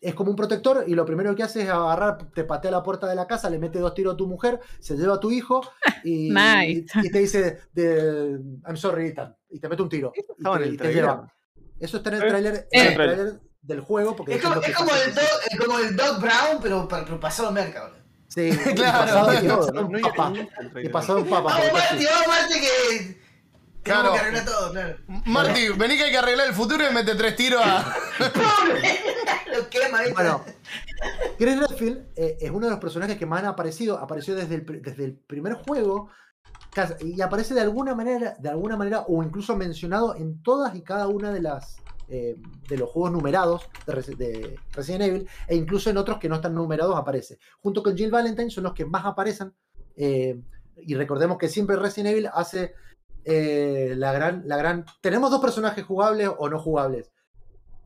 es como un protector y lo primero que hace es agarrar te patea la puerta de la casa le mete dos tiros a tu mujer se lleva a tu hijo y, Nice. y te dice de, I'm sorry Ethan y te mete un tiro y te, el y te trailer. lleva. Eso está en el Eh, tráiler en el tráiler del juego porque Es como, es como el, Doc, eh, como el Doc Brown, pero, para- pero pasado merca, boludo. Sí, Claro. pasado- y No, pasado no, no papa. Y pasado en papa. Vamos, Marty, vamos, Marty, que. Claro. Tenemos que arreglar todo, claro. Marty, vení que hay que arreglar el futuro y mete tres tiros a. Lo quema, ¿viste? Bueno, Chris Redfield eh, es uno de los personajes que más han aparecido. Apareció desde el, desde el primer juego. Y aparece de alguna manera, de alguna manera, o incluso mencionado en todas y cada una de las eh, de los juegos numerados de, Resi- de Resident Evil, e incluso en otros que no están numerados aparece. Junto con Jill Valentine son los que más aparecen. eh, y recordemos que siempre Resident Evil hace eh, la gran, la gran. Tenemos dos personajes jugables o no jugables.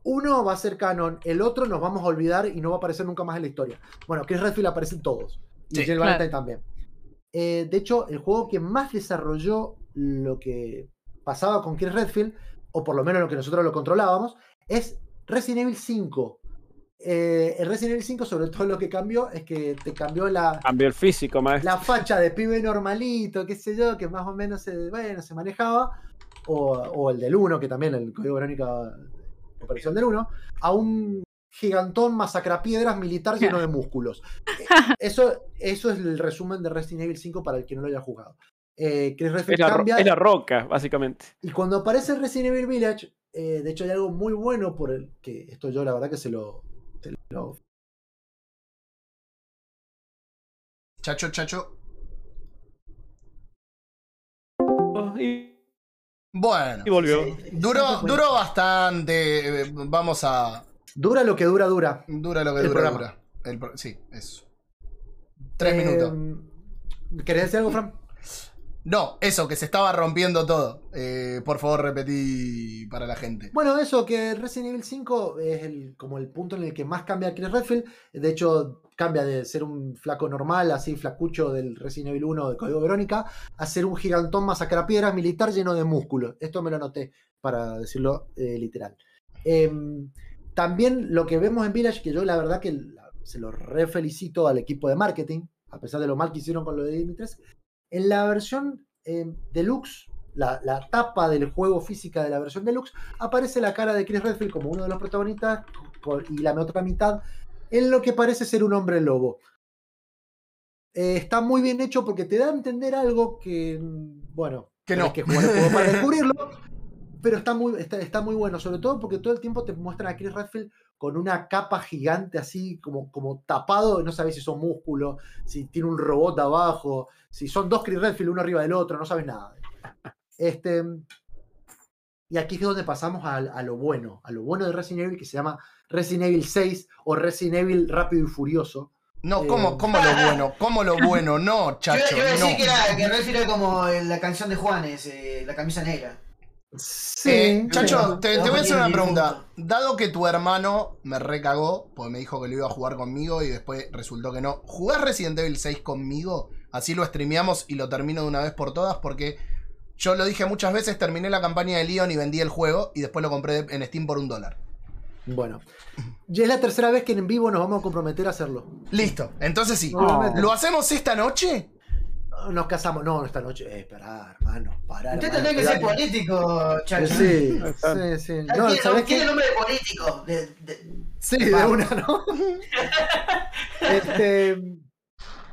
Uno va a ser canon, el otro nos vamos a olvidar y no va a aparecer nunca más en la historia. Bueno, Chris Redfield aparece en todos. Y Sí, Jill claro. Valentine también. Eh, de hecho, el juego que más desarrolló lo que pasaba con Chris Redfield, o por lo menos lo que nosotros lo controlábamos, es Resident Evil 5. Eh, en Resident Evil 5, sobre todo lo que cambió, es que te cambió la, Cambió el físico, maestro. la facha de pibe normalito, qué sé yo, que más o menos se, bueno, se manejaba, o, o el del 1, que también el código Verónica, operación del 1, a un gigantón masacrapiedras militar lleno de músculos. Eso, eso es el resumen de Resident Evil 5 para el que no lo haya jugado. Eh, Chris Es Redfield la, ro- cambia, es la roca, básicamente. y cuando aparece Resident Evil Village, eh, de hecho hay algo muy bueno por el que esto yo la verdad que se lo, se lo Chacho, chacho. Oh, y, Bueno. y volvió. Duró, duró bastante. eh, Vamos a. Dura lo que dura, dura. Dura lo que El dura, programa. dura. El pro- sí, eso. Tres Eh, minutos. ¿Querés decir algo, Fran? No, eso, que se estaba rompiendo todo. Eh, por favor, repetí para la gente. Bueno, eso, que Resident Evil 5 es el, como el punto en el que más cambia Chris Redfield. De hecho, cambia de ser un flaco normal, así flacucho del Resident Evil 1 de Código Verónica, a ser un gigantón masacrapiedras militar lleno de músculos. Esto me lo anoté para decirlo eh, literal. Em, también lo que vemos en Village, que yo la verdad que se lo re felicito al equipo de marketing, a pesar de lo mal que hicieron con lo de Dimitres, en la versión em, deluxe, la, la tapa del juego física de la versión deluxe, aparece la cara de Chris Redfield como uno de los protagonistas y la otra mitad en lo que parece ser un hombre lobo. Eh, está muy bien hecho porque te da a entender algo que, mm, bueno, Que no. que jugar el juego para descubrirlo, pero está muy, está, está muy bueno, sobre todo porque todo el tiempo te muestran a Chris Redfield con una capa gigante así como, como tapado, no sabes si son músculos, si tiene un robot abajo, si son dos Chris Redfield uno arriba del otro, no sabes nada. Este, y aquí es donde pasamos a, a lo bueno, a lo bueno de Resident Evil que se llama Resident Evil 6 o Resident Evil Rápido y Furioso. No, Eh, ¿cómo, cómo lo bueno? ¿Cómo lo bueno? No, Yo, chacho. yo iba a decir no. que, era, que era como en la canción de Juanes, eh, la camisa negra. Sí, Eh, Chacho, te, te voy a hacer una pregunta. Dado que tu hermano me recagó, porque me dijo que lo iba a jugar conmigo y después resultó que no, ¿jugás Resident Evil 6 conmigo? Así lo streameamos y lo termino de una vez por todas, porque yo lo dije muchas veces, terminé la campaña de Leon y vendí el juego y después lo compré en Steam por un dólar. Bueno, ya es la tercera vez que en vivo nos vamos a comprometer a hacerlo. Listo, entonces sí. ¿Lo hacemos esta noche? Nos casamos. No, esta noche. Eh, esperá, hermano. Pará. Usted tendría que ser político, Chacho. Sí, sí, sí. No, tiene, ¿sabés tiene nombre de político. de- de- Sí, de una, ¿no? Este,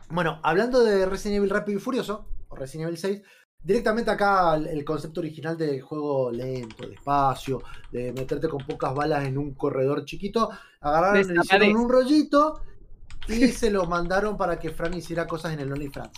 bueno, hablando de Resident Evil Rápido y Furioso, o Resident Evil 6, directamente acá el, concepto original del juego lento, despacio, de meterte con pocas balas en un corredor chiquito, agarraron, hicieron un rollito y se lo mandaron para que Fran hiciera cosas en el OnlyFans.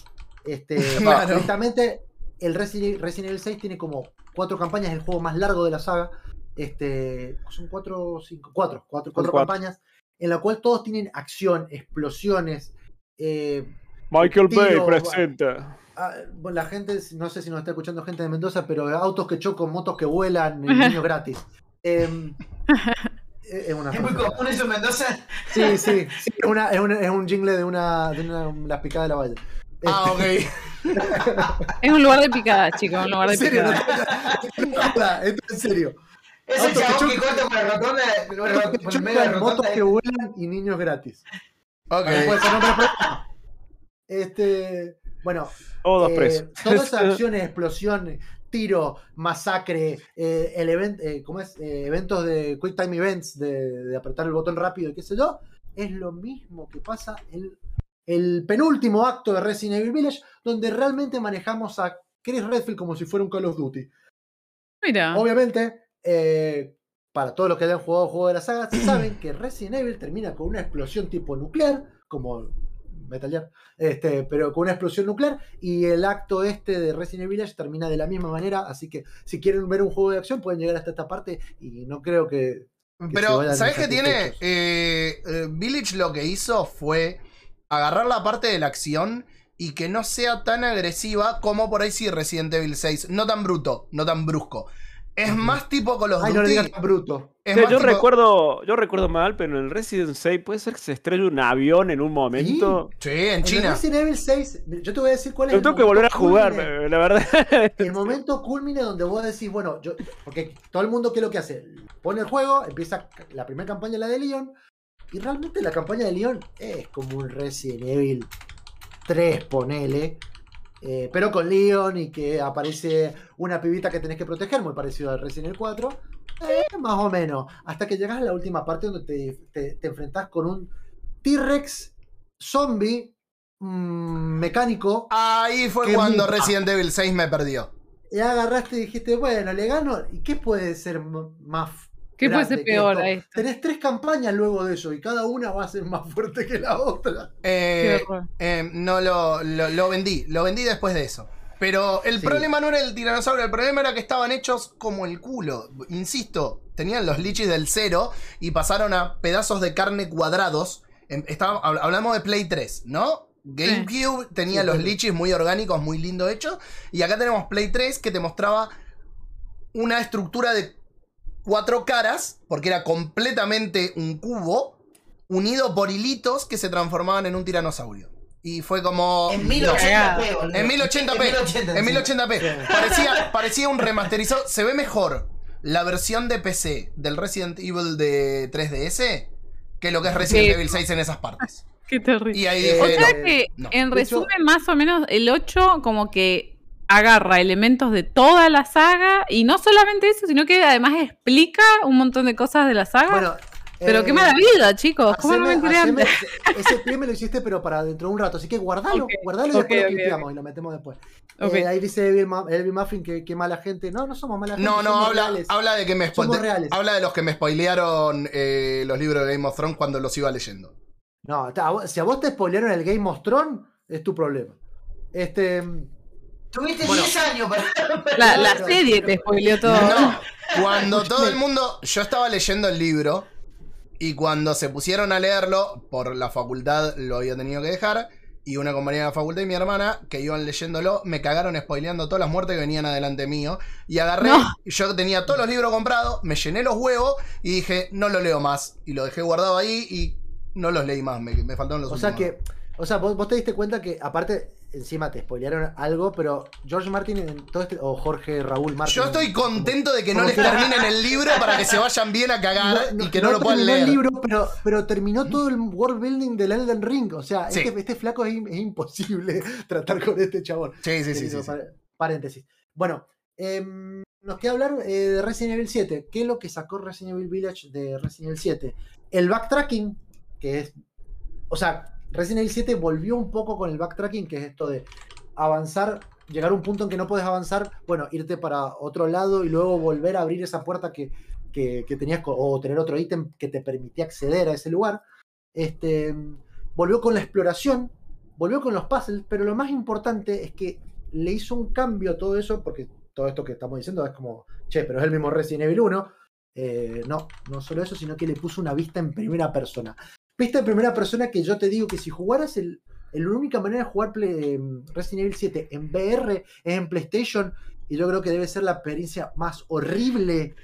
Este, Claro. directamente, el Resident, Resident Evil 6 tiene como cuatro campañas, es el juego más largo de la saga. Este, son cuatro o cinco, cuatro, cuatro, cuatro cuatro. campañas, en la cual todos tienen acción, explosiones. eh, Michael Bay presenta. ah, bueno, la gente, no sé si nos está escuchando gente de Mendoza, pero autos que chocan, motos que vuelan, niños gratis. Em, es una Es muy común eso en Mendoza. Sí, sí, sí, es, una- es un, es un jingle de una, de una las picadas de la valla. Ah, Este, ok. Es un lugar de picada, chicos, un lugar de En serio, no, esto es en serio. Es el Autos que chabón que corta por la rotonda, por medio de motos que vuelan y niños gratis. Ok. Propio. Este, bueno, Todos eh, presos. todas esas acciones, explosiones, tiro, masacre, eh, el event, eh, ¿cómo es? Eh, eventos de Quick Time Events, de, de apretar el botón rápido y qué sé yo, es lo mismo que pasa en el penúltimo acto de Resident Evil Village, donde realmente manejamos a Chris Redfield como si fuera un Call of Duty. Mira. Obviamente, eh, para todos los que hayan jugado juegos de la saga, saben que Resident Evil termina con una explosión tipo nuclear, como Metal Gear, este, pero con una explosión nuclear, y el acto este de Resident Evil Village termina de la misma manera, así que si quieren ver un juego de acción pueden llegar hasta esta parte y no creo que... Pero, ¿sabes qué tiene? Eh, eh, Village lo que hizo fue agarrar la parte de la acción y que no sea tan agresiva como por ahí sí Resident Evil 6. No tan bruto, no tan brusco. Es más tipo Call of Ay, no le digas bruto. yo tipo- recuerdo, yo recuerdo mal, pero en el Resident 6 puede ser que se estrelle un avión en un momento. Sí, en En el China. Resident Evil 6, yo te voy a decir cuál es Yo el tengo que volver a jugar, culmine. la verdad. el momento culmine donde vos decís, bueno, yo, porque todo el mundo, ¿qué es lo que hace? Pone el juego, empieza la primera campaña, la de Leon, y realmente la campaña de Leon es como un Resident Evil 3, ponele, eh, pero con Leon y que aparece una pibita que tenés que proteger, muy parecido al Resident Evil 4, eh, más o menos, hasta que llegas a la última parte donde te, te, te enfrentás con un T-Rex zombie mm, mecánico Ahí fue cuando. Resident Evil 6 me perdió. y agarraste y dijiste, bueno, le gano. ¿Y qué puede ser más ¿Qué puede ser que peor esto? a esto? Tenés tres campañas luego de eso y cada una va a ser más fuerte que la otra. Eh, eh, no lo, lo, lo vendí, lo vendí después de eso. Pero el Sí. problema no era el tiranosaurio, el problema era que estaban hechos como el culo. Insisto, tenían los lichis del cero y pasaron a pedazos de carne cuadrados. Em, estaba- hab- hablamos de Play 3, ¿no? GameCube tenía Sí, los lichis muy orgánicos, muy lindo hechos. Y acá tenemos Play 3 que te mostraba una estructura de cuatro caras, porque era completamente un cubo, unido por hilitos que se transformaban en un tiranosaurio. Y fue como... En no. 1080p, boludo. En 1080p. En 1080, En sí. 1080p. Parecía, parecía un remasterizado. Se ve mejor la versión de PC del Resident Evil de 3DS que lo que es Resident Sí. Evil 6 en esas partes. Qué terrible. Y ahí dije, O no. sea que, no. en resumen, más o menos, el 8 como que agarra elementos de toda la saga y no solamente eso, sino que además explica un montón de cosas de la saga. Bueno, Pero Eh, qué mala vida, chicos. ¿Cómo no me haceme- ese pie me lo hiciste, pero para dentro de un rato. Así que guardalo, Ok, guardalo y después lo clipeamos y lo metemos después. Eh, ahí dice Elvin, Muffin que, que mala gente. No, no somos mala gente. No, no, somos habla, reales. habla de que me Somos reales. habla de los que me spoilearon eh, los libros de Game of Thrones cuando los iba leyendo. No, ta- si a vos te spoilearon el Game of Thrones, es tu problema. Este. Tuviste Bueno. 10 años para. La, la serie te spoileó todo. No, cuando todo el mundo. Yo estaba leyendo el libro y cuando se pusieron a leerlo, por la facultad lo había tenido que dejar. Y una compañera de la facultad y mi hermana, que iban leyéndolo, me cagaron spoileando todas las muertes que venían adelante mío. Y agarré, No. yo tenía todos los libros comprados, me llené los huevos y dije, no lo leo más. Y lo dejé guardado ahí y no los leí más, me, me faltaron los O sea que. O sea, vos, vos te diste cuenta que, aparte, encima te spoilearon algo, pero George Martin en todo este. O Jorge Raúl Martin. Yo estoy contento de que no les terminen el libro para que se vayan bien a cagar y que no, lo puedan leer. el libro, pero, pero terminó todo el world building del Elden Ring. O sea, Sí. este, este flaco es, im- es imposible tratar con este chabón. Sí, sí, sí, Paréntesis. Bueno, em, nos queda hablar eh, de Resident Evil 7. ¿Qué es lo que sacó Resident Evil Village de Resident Evil 7? El backtracking, que es. O sea, Resident Evil 7 volvió un poco con el backtracking, que es esto de avanzar, llegar a un punto en que no puedes avanzar, bueno, irte para otro lado y luego volver a abrir esa puerta que, que- tenías, o tener otro ítem que te permitía acceder a ese lugar. Este, volvió con la exploración, volvió con los puzzles, pero lo más importante es que le hizo un cambio a todo eso, porque todo esto que estamos diciendo es como, che, pero es el mismo Resident Evil 1. Eh, no, no solo eso, sino que le puso una vista en primera persona. Vista en primera persona que yo te digo que si jugaras el, la única manera de jugar Play- em, Resident Evil 7 en VR es en PlayStation, y yo creo que debe ser la experiencia más horrible.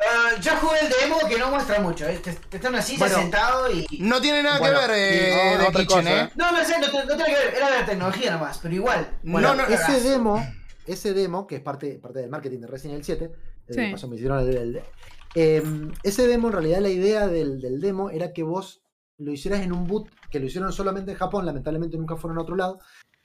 Ah, yo jugué el demo que no muestra mucho. ¿eh? Te, te está en una silla Bueno. sentado y. No tiene nada Bueno, que ver eh, no, de otra Kitchen, cosa. ¿eh? No, no sé, no, no tiene que ver. Era de la tecnología nomás, pero igual. Bueno, no, ese cagazo. demo, ese demo, que es parte, parte del marketing de Resident Evil 7, eh, Sí. de paso me hicieron el- el- ese demo, en realidad la idea del, del demo era que vos lo hicieras en un boot, que lo hicieron solamente en Japón, lamentablemente nunca fueron a otro lado,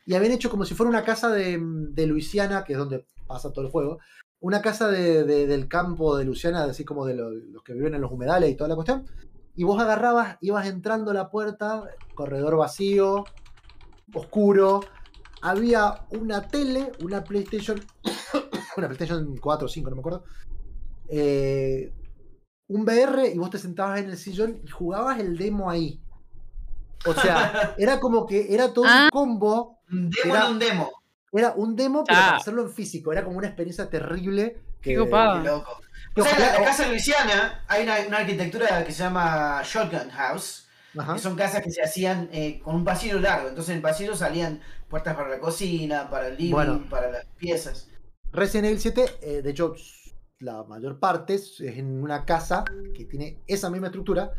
y habían hecho como si fuera una casa de, de Luisiana, que es donde pasa todo el juego, una casa de- de- del campo de Luisiana, así como de lo- los que viven en los humedales y toda la cuestión, y vos agarrabas, ibas entrando a la puerta, corredor vacío, oscuro, había una tele, una PlayStation, una PlayStation 4 o 5, no me acuerdo, eh, un VR y vos te sentabas en el sillón y jugabas el demo ahí. O sea, era como que era todo Ah. un combo, Un demo Era- un demo. era un demo, pero Ah. para hacerlo en físico, era como una experiencia terrible. Que, Qué loco. O sea, en la, casa de Luisiana hay una, una arquitectura que se llama Shotgun House. Ajá. Que son casas que se hacían eh, con un pasillo largo. Entonces en el pasillo salían puertas para la cocina, para el living, Bueno. para las piezas. Resident Evil 7, eh, de hecho, la mayor parte es en una casa que tiene esa misma estructura.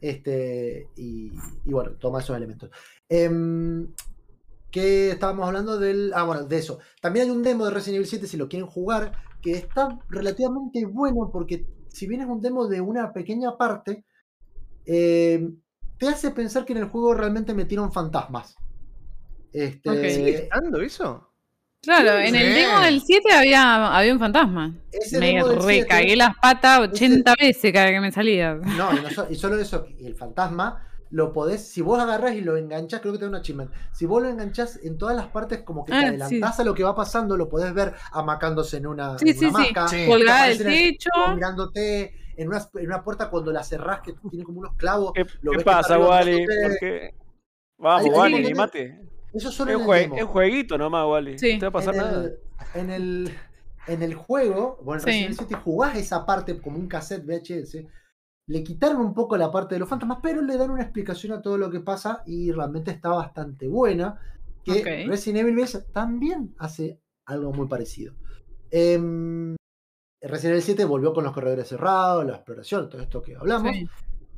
Este, y, y bueno, toma esos elementos. Em, que estábamos hablando del. Ah, bueno, de eso. También hay un demo de Resident Evil 7, si lo quieren jugar, que está relativamente bueno porque, si bien es un demo de una pequeña parte, em, te hace pensar que en el juego realmente metieron fantasmas. Este, Ok. ¿Sigue estando eso? Claro, en el demo del 7 había, había un fantasma. ese Me demo del 7 recagué las patas 80 veces cada que me salía. No, y, no so- y solo eso, y el fantasma lo podés, si vos agarrás y lo enganchás, creo que te da un achievement. Si vos lo enganchás en todas las partes, como que te Ah, adelantás a lo que va pasando, lo podés ver amacándose en una, Sí, en sí, una sí. hamaca, Sí. Colgada del el techo. mirándote en una, en una puerta cuando la cerrás, que tiene como unos clavos. ¿Qué, Lo qué ves pasa, Wally? mirándote. ¿Por qué? Vamos, Wally, un ni montón mate. Eso solo Es, en el demo. es jueguito nomás, Wally. Sí. No te va a pasar en, nada. el, en, el, en el juego, bueno, en Sí. Resident Evil 7 jugás esa parte como un cassette VHS. Le quitaron un poco la parte de los fantasmas, pero le dan una explicación a todo lo que pasa y realmente está bastante buena. Que. Resident Evil Village también hace algo muy parecido. Em, Resident Evil 7 volvió con los corredores cerrados, la exploración, todo esto que hablamos. Sí.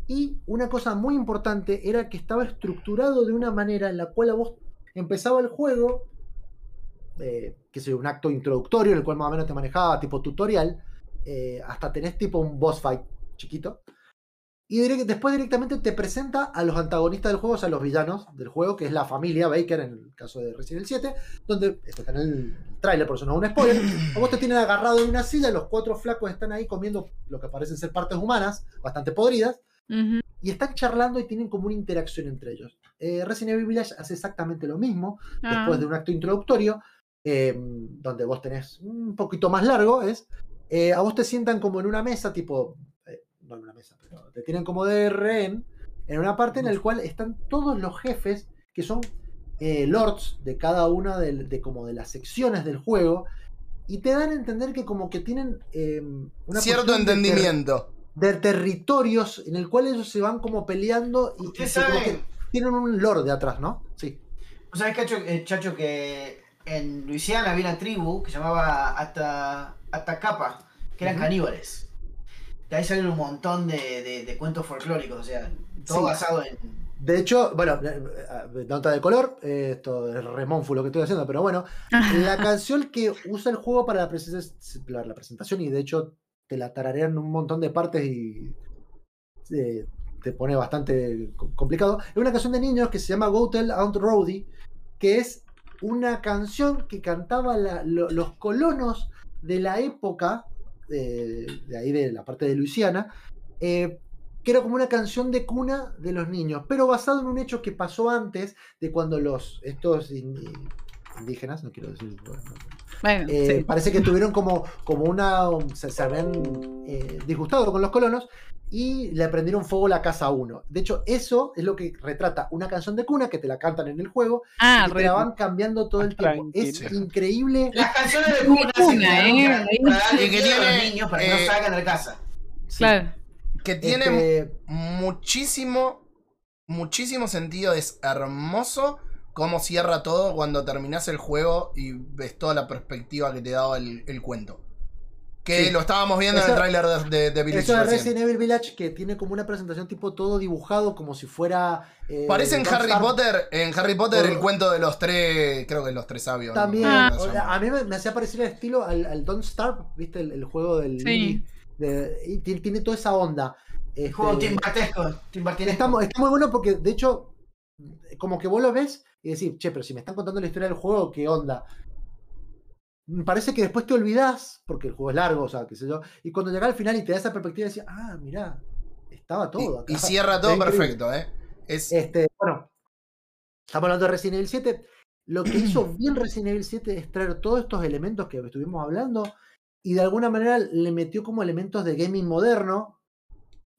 Y una cosa muy importante era que estaba estructurado de una manera en la cual a vos empezaba el juego, eh, que es un acto introductorio en el cual más o menos te manejaba tipo tutorial, eh, hasta tenés tipo un boss fight chiquito. Y direct- después directamente te presenta a los antagonistas del juego, o sea, los villanos del juego, que es la familia Baker en el caso de Resident Evil 7, donde esto está en el tráiler, por eso no es un spoiler. A vos te tienen agarrado en una silla, los cuatro flacos están ahí comiendo lo que parecen ser partes humanas, bastante podridas, y están charlando y tienen como una interacción entre ellos. Eh, Resident Evil Village hace exactamente lo mismo, Ah, después de un acto introductorio, eh, donde vos tenés un poquito más largo, es, eh, a vos te sientan como en una mesa, tipo, eh, no en una mesa, pero te tienen como de rehén, en una parte en la cual están todos los jefes que son eh, lords de cada una de, de como de las secciones del juego, y te dan a entender que como que tienen eh, una Cierto cuestión de ter- entendimiento. de territorios en el cual ellos se van como peleando y, y se- como que tienen un lord de atrás, ¿no? Sí. ¿Vos sabés, Cacho, eh, Chacho, que en Luisiana había una tribu que se llamaba Ata, Atacapa, que eran caníbales. De ahí salen un montón de, de- de cuentos folclóricos, o sea, todo Sí. basado en. De hecho, bueno, eh, eh, nota de color, eh, esto es remónfulo lo que estoy haciendo, pero bueno, la canción que usa el juego para la- la presentación y de hecho te la tararean un montón de partes y eh, pone bastante co- complicado. Es una canción de niños que se llama Go Tell Aunt Rowdy, que es una canción que cantaba la- lo- los colonos de la época, de ahí de la parte de Luisiana, eh, que era como una canción de cuna de los niños, pero basado en un hecho que pasó antes de cuando los estos indígenas, no quiero decir, bueno, Bueno, eh, sí. parece que tuvieron como, como una. Se, se habían eh, disgustado con los colonos y le prendieron fuego a la casa a uno. De hecho, eso es lo que retrata una canción de cuna que te la cantan en el juego Ah, y te la van cambiando todo el tiempo. Es increíble. Las canciones de cuna cuna, ¿eh? para, que miedo a los tiene, niños para que eh, no salgan de casa. Sí. claro. Que tiene Este, muchísimo, muchísimo sentido. Es hermoso cómo cierra todo cuando terminás el juego y ves toda la perspectiva que te daba el, el cuento. Que Sí. lo estábamos viendo en el tráiler de, de, de Village eso de recién. Resident Evil Village que tiene como una presentación tipo todo dibujado como si fuera. eh, Parece en Harry. Potter, en Harry Potter el cuento de los tres, creo que los tres sabios. ¿no? También, Ah. A mí me, me hacía parecer el estilo al, al Don't Starve, ¿viste? El, el juego del. Sí. de- y tiene, tiene toda esa onda. Este, Juego Tim Bartesco. Tim está muy bueno porque, de hecho, como que vos lo ves y decís, che, pero si me están contando la historia del juego, ¿qué onda? Me parece que después te olvidás, porque el juego es largo, o sea, qué sé yo, y cuando llega al final y te da esa perspectiva, decís, ah, mirá, estaba todo acá. Y, y cierra todo perfecto, ¿eh? Es, Este, bueno, estamos hablando de Resident Evil 7. Lo que hizo bien Resident Evil 7 es traer todos estos elementos que estuvimos hablando y de alguna manera le metió como elementos de gaming moderno,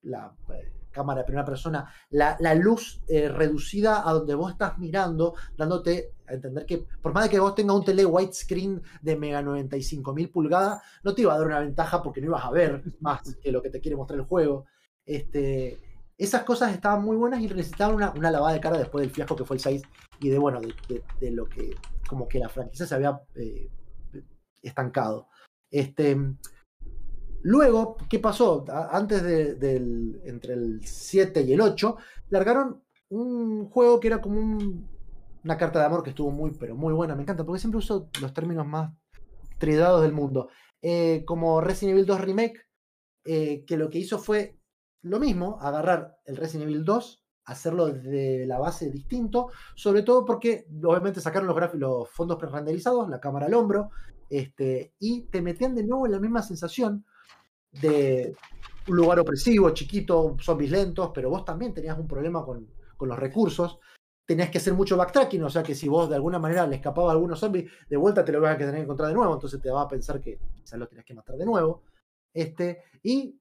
la eh, cámara de primera persona, la, la luz eh, reducida a donde vos estás mirando, dándote a entender que por más de que vos tengas un tele widescreen de mega 95.000 pulgadas, no te iba a dar una ventaja porque no ibas a ver más que lo que te quiere mostrar el juego. Este, esas cosas estaban muy buenas y necesitaban una, una lavada de cara después del fiasco que fue el 6 y de bueno, de, de- de lo que como que la franquicia se había eh, estancado. Este, luego, ¿qué pasó? Antes de- del, entre el 7 y el 8, largaron un juego que era como un- una carta de amor que estuvo muy, pero muy buena. Me encanta, porque siempre uso los términos más tridados del mundo. Eh, como Resident Evil 2 Remake, eh, que lo que hizo fue lo mismo, agarrar el Resident Evil 2, hacerlo de la base distinto, sobre todo porque obviamente sacaron los, los fondos pre-renderizados, la cámara al hombro, este, y te metían de nuevo en la misma sensación de un lugar opresivo, chiquito, zombies lentos, pero vos también tenías un problema con, con los recursos. Tenías que hacer mucho backtracking, o sea que si vos de alguna manera le escapaba a algunos zombies, de vuelta te lo vas a tener que encontrar de nuevo, entonces te va a pensar que quizás lo tenías que matar de nuevo. Este, y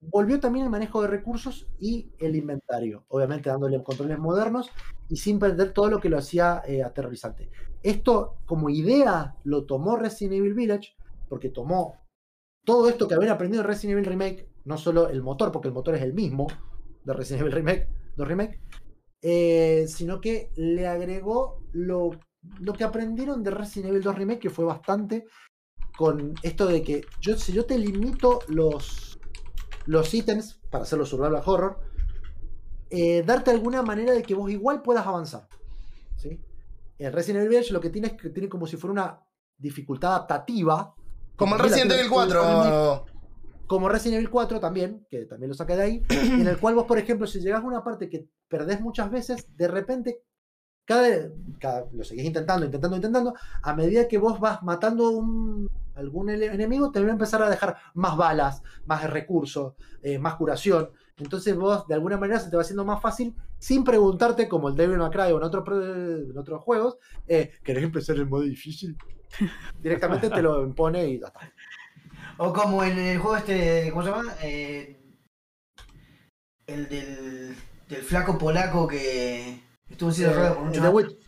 volvió también el manejo de recursos y el inventario, obviamente dándole controles modernos y sin perder todo lo que lo hacía eh, aterrorizante. Esto como idea lo tomó Resident Evil Village, porque tomó todo esto que habían aprendido en Resident Evil Remake, no solo el motor, porque el motor es el mismo de Resident Evil Remake, 2 Remake, eh, sino que le agregó lo, que aprendieron de Resident Evil 2 Remake, que fue bastante con esto de que yo, si yo te limito los, los ítems para hacerlo survival horror, eh, darte alguna manera de que vos igual puedas avanzar. ¿sí? El Resident Evil Village lo que tiene es que tiene como si fuera una dificultad adaptativa. Como el Resident Evil tiene el remake, 4. como Resident Evil 4 también, que también lo saqué de ahí, en el cual vos, por ejemplo, si llegas a una parte que perdés muchas veces, de repente, cada, cada- lo seguís intentando, intentando, intentando, a medida que vos vas matando un, algún enemigo, te va a empezar a dejar más balas, más recursos, eh, más curación. Entonces vos, de alguna manera, se te va haciendo más fácil sin preguntarte, como el Devil May Cry o en, en otros juegos, eh, ¿querés empezar en modo difícil? Directamente te lo impone y ya está. O como en el juego este, ¿cómo se llama? Eh, el del, del flaco polaco que estuvo en silla de ruedas por Eh, mucho de tiempo.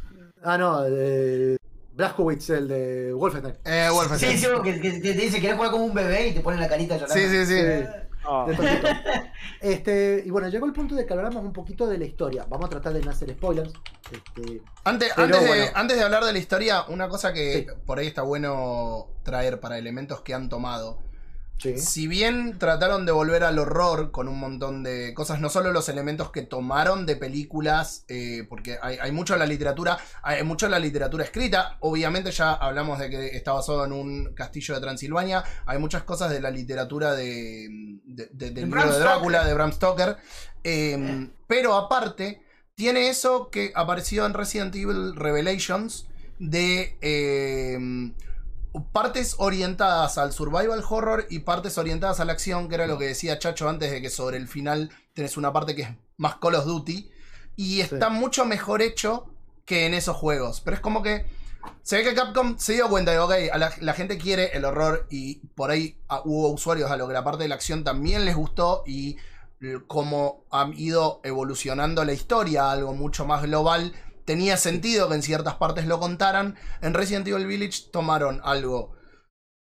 Ah, no, el de Blazkowicz, el de Wolfenstein. Eh, Wolfenstein. Sí, sí, que, que- te dice que jugar como un bebé y te pone la carita llorando. Sí, sí, sí. Sí. Ah. Este, y bueno, llegó el punto de que habláramos un poquito de la historia. Vamos a tratar de no hacer spoilers. Este, Antes, Pero antes, de, bueno. antes de hablar de la historia, una cosa que Sí. por ahí está bueno traer para elementos que han tomado. Sí. Si bien trataron de volver al horror con un montón de cosas, no solo los elementos que tomaron de películas, eh, porque hay, hay mucho en la literatura, hay mucho en la literatura escrita, obviamente ya hablamos de que está basado en un castillo de Transilvania, hay muchas cosas de la literatura de, de- de- del De libro Bram de Stoker. Drácula, de Bram Stoker, eh, pero aparte tiene eso que apareció en Resident Evil Revelations de... partes orientadas al survival horror y partes orientadas a la acción, que era lo que decía Chacho antes de que sobre el final tenés una parte que es más Call of Duty. Y está mucho mejor hecho que en esos juegos. Pero es como que se ve que Capcom se dio cuenta de, ok, a la, la gente quiere el horror y por ahí ah, hubo usuarios a lo que la parte de la acción también les gustó y como han ido evolucionando la historia algo mucho más global, tenía sentido que en ciertas partes lo contaran. En Resident Evil Village tomaron algo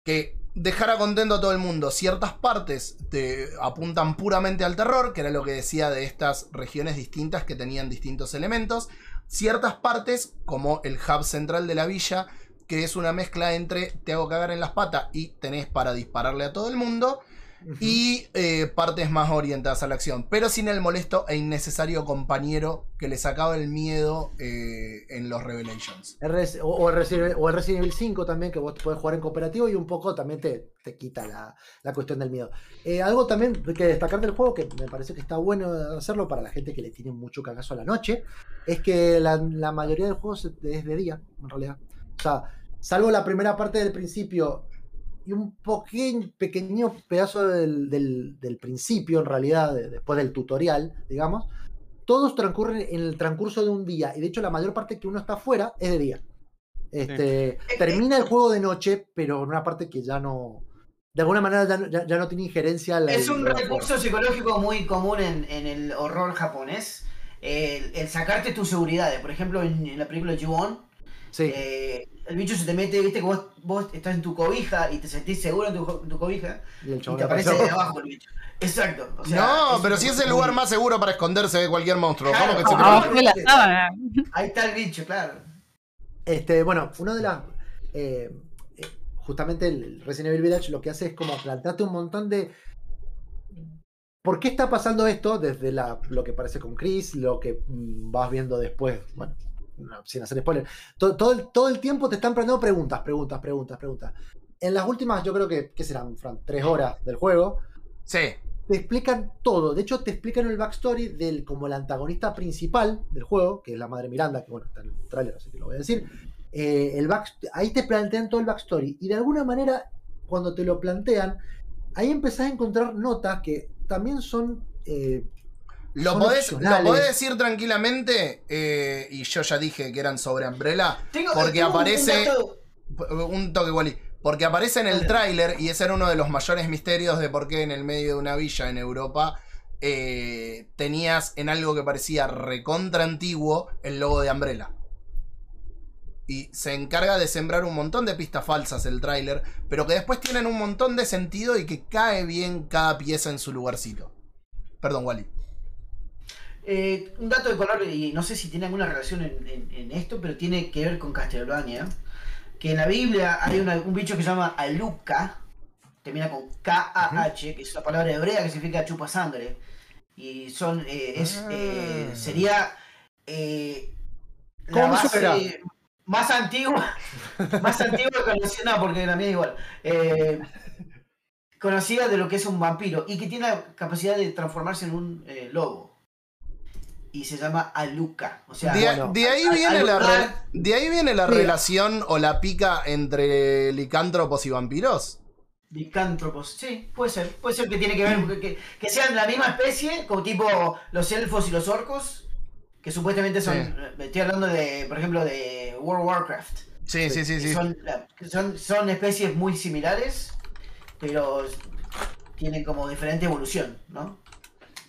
que dejara contento a todo el mundo. Ciertas partes te apuntan puramente al terror, que era lo que decía de estas regiones distintas que tenían distintos elementos. Ciertas partes, como el hub central de la villa, que es una mezcla entre te hago cagar en las patas y tenés para dispararle a todo el mundo. Y eh, partes más orientadas a la acción, pero sin el molesto e innecesario compañero que le sacaba el miedo eh, en los Revelations. RS o, o el Resident, o el Resident Evil 5 también, que vos puedes jugar en cooperativo y un poco también te, te quita la, la cuestión del miedo. Eh, algo también que destacar del juego, que me parece que está bueno hacerlo para la gente que le tiene mucho cagazo a la noche, es que la, la mayoría del juego es de día, en realidad. O sea, salvo la primera parte del principio y un pequeño, pequeño pedazo del, del- del principio, en realidad, de- después del tutorial, digamos, todos transcurren en el transcurso de un día. Y de hecho, la mayor parte que uno está afuera es de día. Este, Termina el juego de noche, pero en una parte que ya no. De alguna manera ya, no- ya- ya no tiene injerencia. la- Es un la- recurso psicológico muy común en, en el horror japonés. El, el sacarte tus seguridades. Por ejemplo, en, en la película Ju-On, Sí, eh, el bicho se te mete, viste que vos, vos estás en tu cobija y te sentís seguro en tu, jo- en tu cobija y el y chabón te aparece de abajo el bicho. Exacto. o sea, no, pero si es el lugar más seguro para esconderse de cualquier monstruo. Claro. ¿Cómo que se te Abajo de la. Ahí está el bicho, claro. Este, bueno, uno de las. eh, eh, justamente el Resident Evil Village lo que hace es como plantearte un montón de. ¿Por qué está pasando esto? Desde la, lo que parece con Chris, lo que mm, vas viendo después. Bueno, no, sin hacer spoiler. Todo, todo, el, todo el tiempo te están planteando preguntas, preguntas, preguntas, preguntas. En las últimas, yo creo que, ¿qué serán, Fran? Tres horas del juego. Sí. te explican todo. De hecho, te explican el backstory del como el antagonista principal del juego, que es la madre Miranda, que bueno, está en el trailer, así que lo voy a decir. Eh, el back, ahí te plantean todo el backstory. Y de alguna manera, cuando te lo plantean, ahí empezás a encontrar notas que también son. eh, Lo podés, lo podés decir tranquilamente, eh, y yo ya dije que eran sobre Umbrella, Tengo, Porque tengo un aparece- un toque igual. Porque aparece en el tráiler, y ese era uno de los mayores misterios de por qué en el medio de una villa en Europa eh, tenías en algo que parecía recontra antiguo el logo de Umbrella. Y se encarga de sembrar un montón de pistas falsas el tráiler, pero que después tienen un montón de sentido y que cae bien cada pieza en su lugarcito. Perdón, Wally. Eh, un dato de color, y no sé si tiene alguna relación en, en- en esto, pero tiene que ver con Castlevania. Que en la Biblia hay una- un bicho que se llama Aluka, termina con K-A-H, que es una palabra hebrea que significa chupa sangre. Y son, eh, es, eh, Ah. sería eh, la más antigua, más antigua conocida, no, porque la mía es igual. Eh, conocida de lo que es un vampiro y que tiene la capacidad de transformarse en un lobo. Y se llama Aluka. O sea, De, bueno, de ahí viene la, re- de ahí viene la Mira. relación o la pica entre licántropos y vampiros. Licántropos, sí, puede ser. Puede ser que tiene que ver, que, que- sean la misma especie, como tipo los elfos y los orcos, que supuestamente son. Sí. Estoy hablando de, por ejemplo, de World of Warcraft. Sí, sí, sí, sí. Son, son especies muy similares, pero tienen como diferente evolución, ¿no?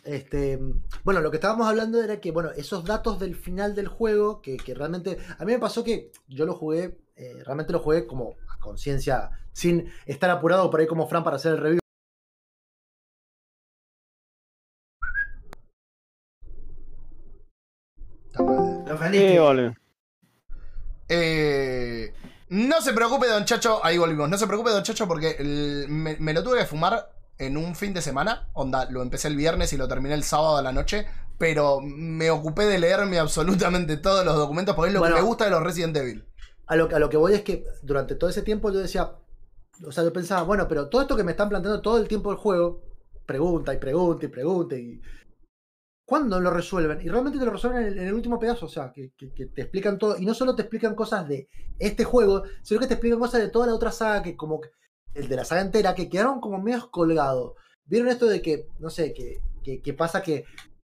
Este, bueno, lo que estábamos hablando era que, bueno, esos datos del final del juego, que, que realmente. A mí me pasó que yo lo jugué, eh, realmente lo jugué como a conciencia, sin estar apurado por ahí como Fran para hacer el review. Eh, no se preocupe, don Chacho. Ahí volvimos. No se preocupe, don Chacho, porque el- me, me lo tuve que fumar en un fin de semana. Onda, lo empecé el viernes y lo terminé el sábado a la noche. Pero me ocupé de leerme absolutamente todos los documentos porque es lo Bueno. que me gusta de los Resident Evil. A lo, a lo que voy es que durante todo ese tiempo yo decía, o sea, yo pensaba, bueno, pero todo esto que me están planteando todo el tiempo del juego, pregunta y pregunta y pregunta y... ¿Cuándo lo resuelven? Y realmente te lo resuelven en el, en el último pedazo, o sea, que, que- que te explican todo. Y no solo te explican cosas de este juego, sino que te explican cosas de toda la otra saga, que como que- el de la saga entera, que quedaron como medios colgados. ¿Vieron esto de que, no sé, que, que, que pasa que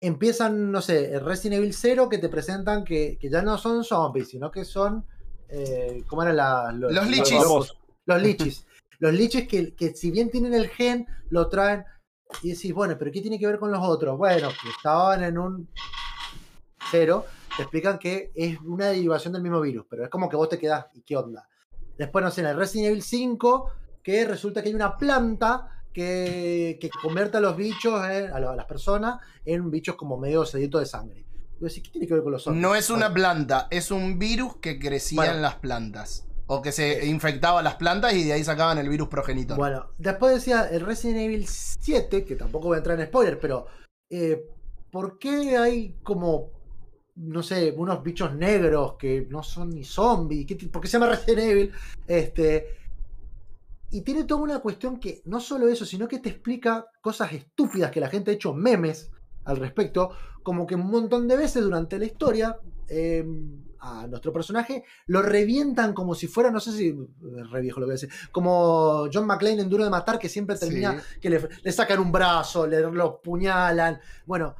empiezan, no sé, el Resident Evil 0 que te presentan que, que ya no son zombies, sino que son... Eh, ¿Cómo eran la- Los lichis. locos? Los lichis. Los lichis que, que si bien tienen el gen, lo traen y decís, bueno, pero ¿qué tiene que ver con los otros? Bueno, que estaban en un cero, te explican que es una derivación del mismo virus, pero es como que vos te quedás, ¿y qué onda? Después, no sé, en el Resident Evil 5, que resulta que hay una planta que, que convierte a los bichos, eh, a, las personas, en bichos como medio sedientos de sangre. ¿qué tiene que ver con los zombies? No es una planta, es un virus que crecía Bueno. en las plantas. O que se infectaba las plantas y de ahí sacaban el virus progenitor. Bueno, después decía el Resident Evil 7, que tampoco voy a entrar en spoiler, pero eh, ¿por qué hay como, no sé, unos bichos negros que no son ni zombies? ¿Qué ti- ¿Por qué se llama Resident Evil? Este, y tiene toda una cuestión que no solo eso, sino que te explica cosas estúpidas que la gente ha hecho memes al respecto, como que un montón de veces durante la historia eh, a nuestro personaje lo revientan como si fuera, no sé si, re viejo lo voy a decir, como John McClane en Duro de Matar, que siempre termina Sí. que le, le sacan un brazo, le lo puñalan. Bueno,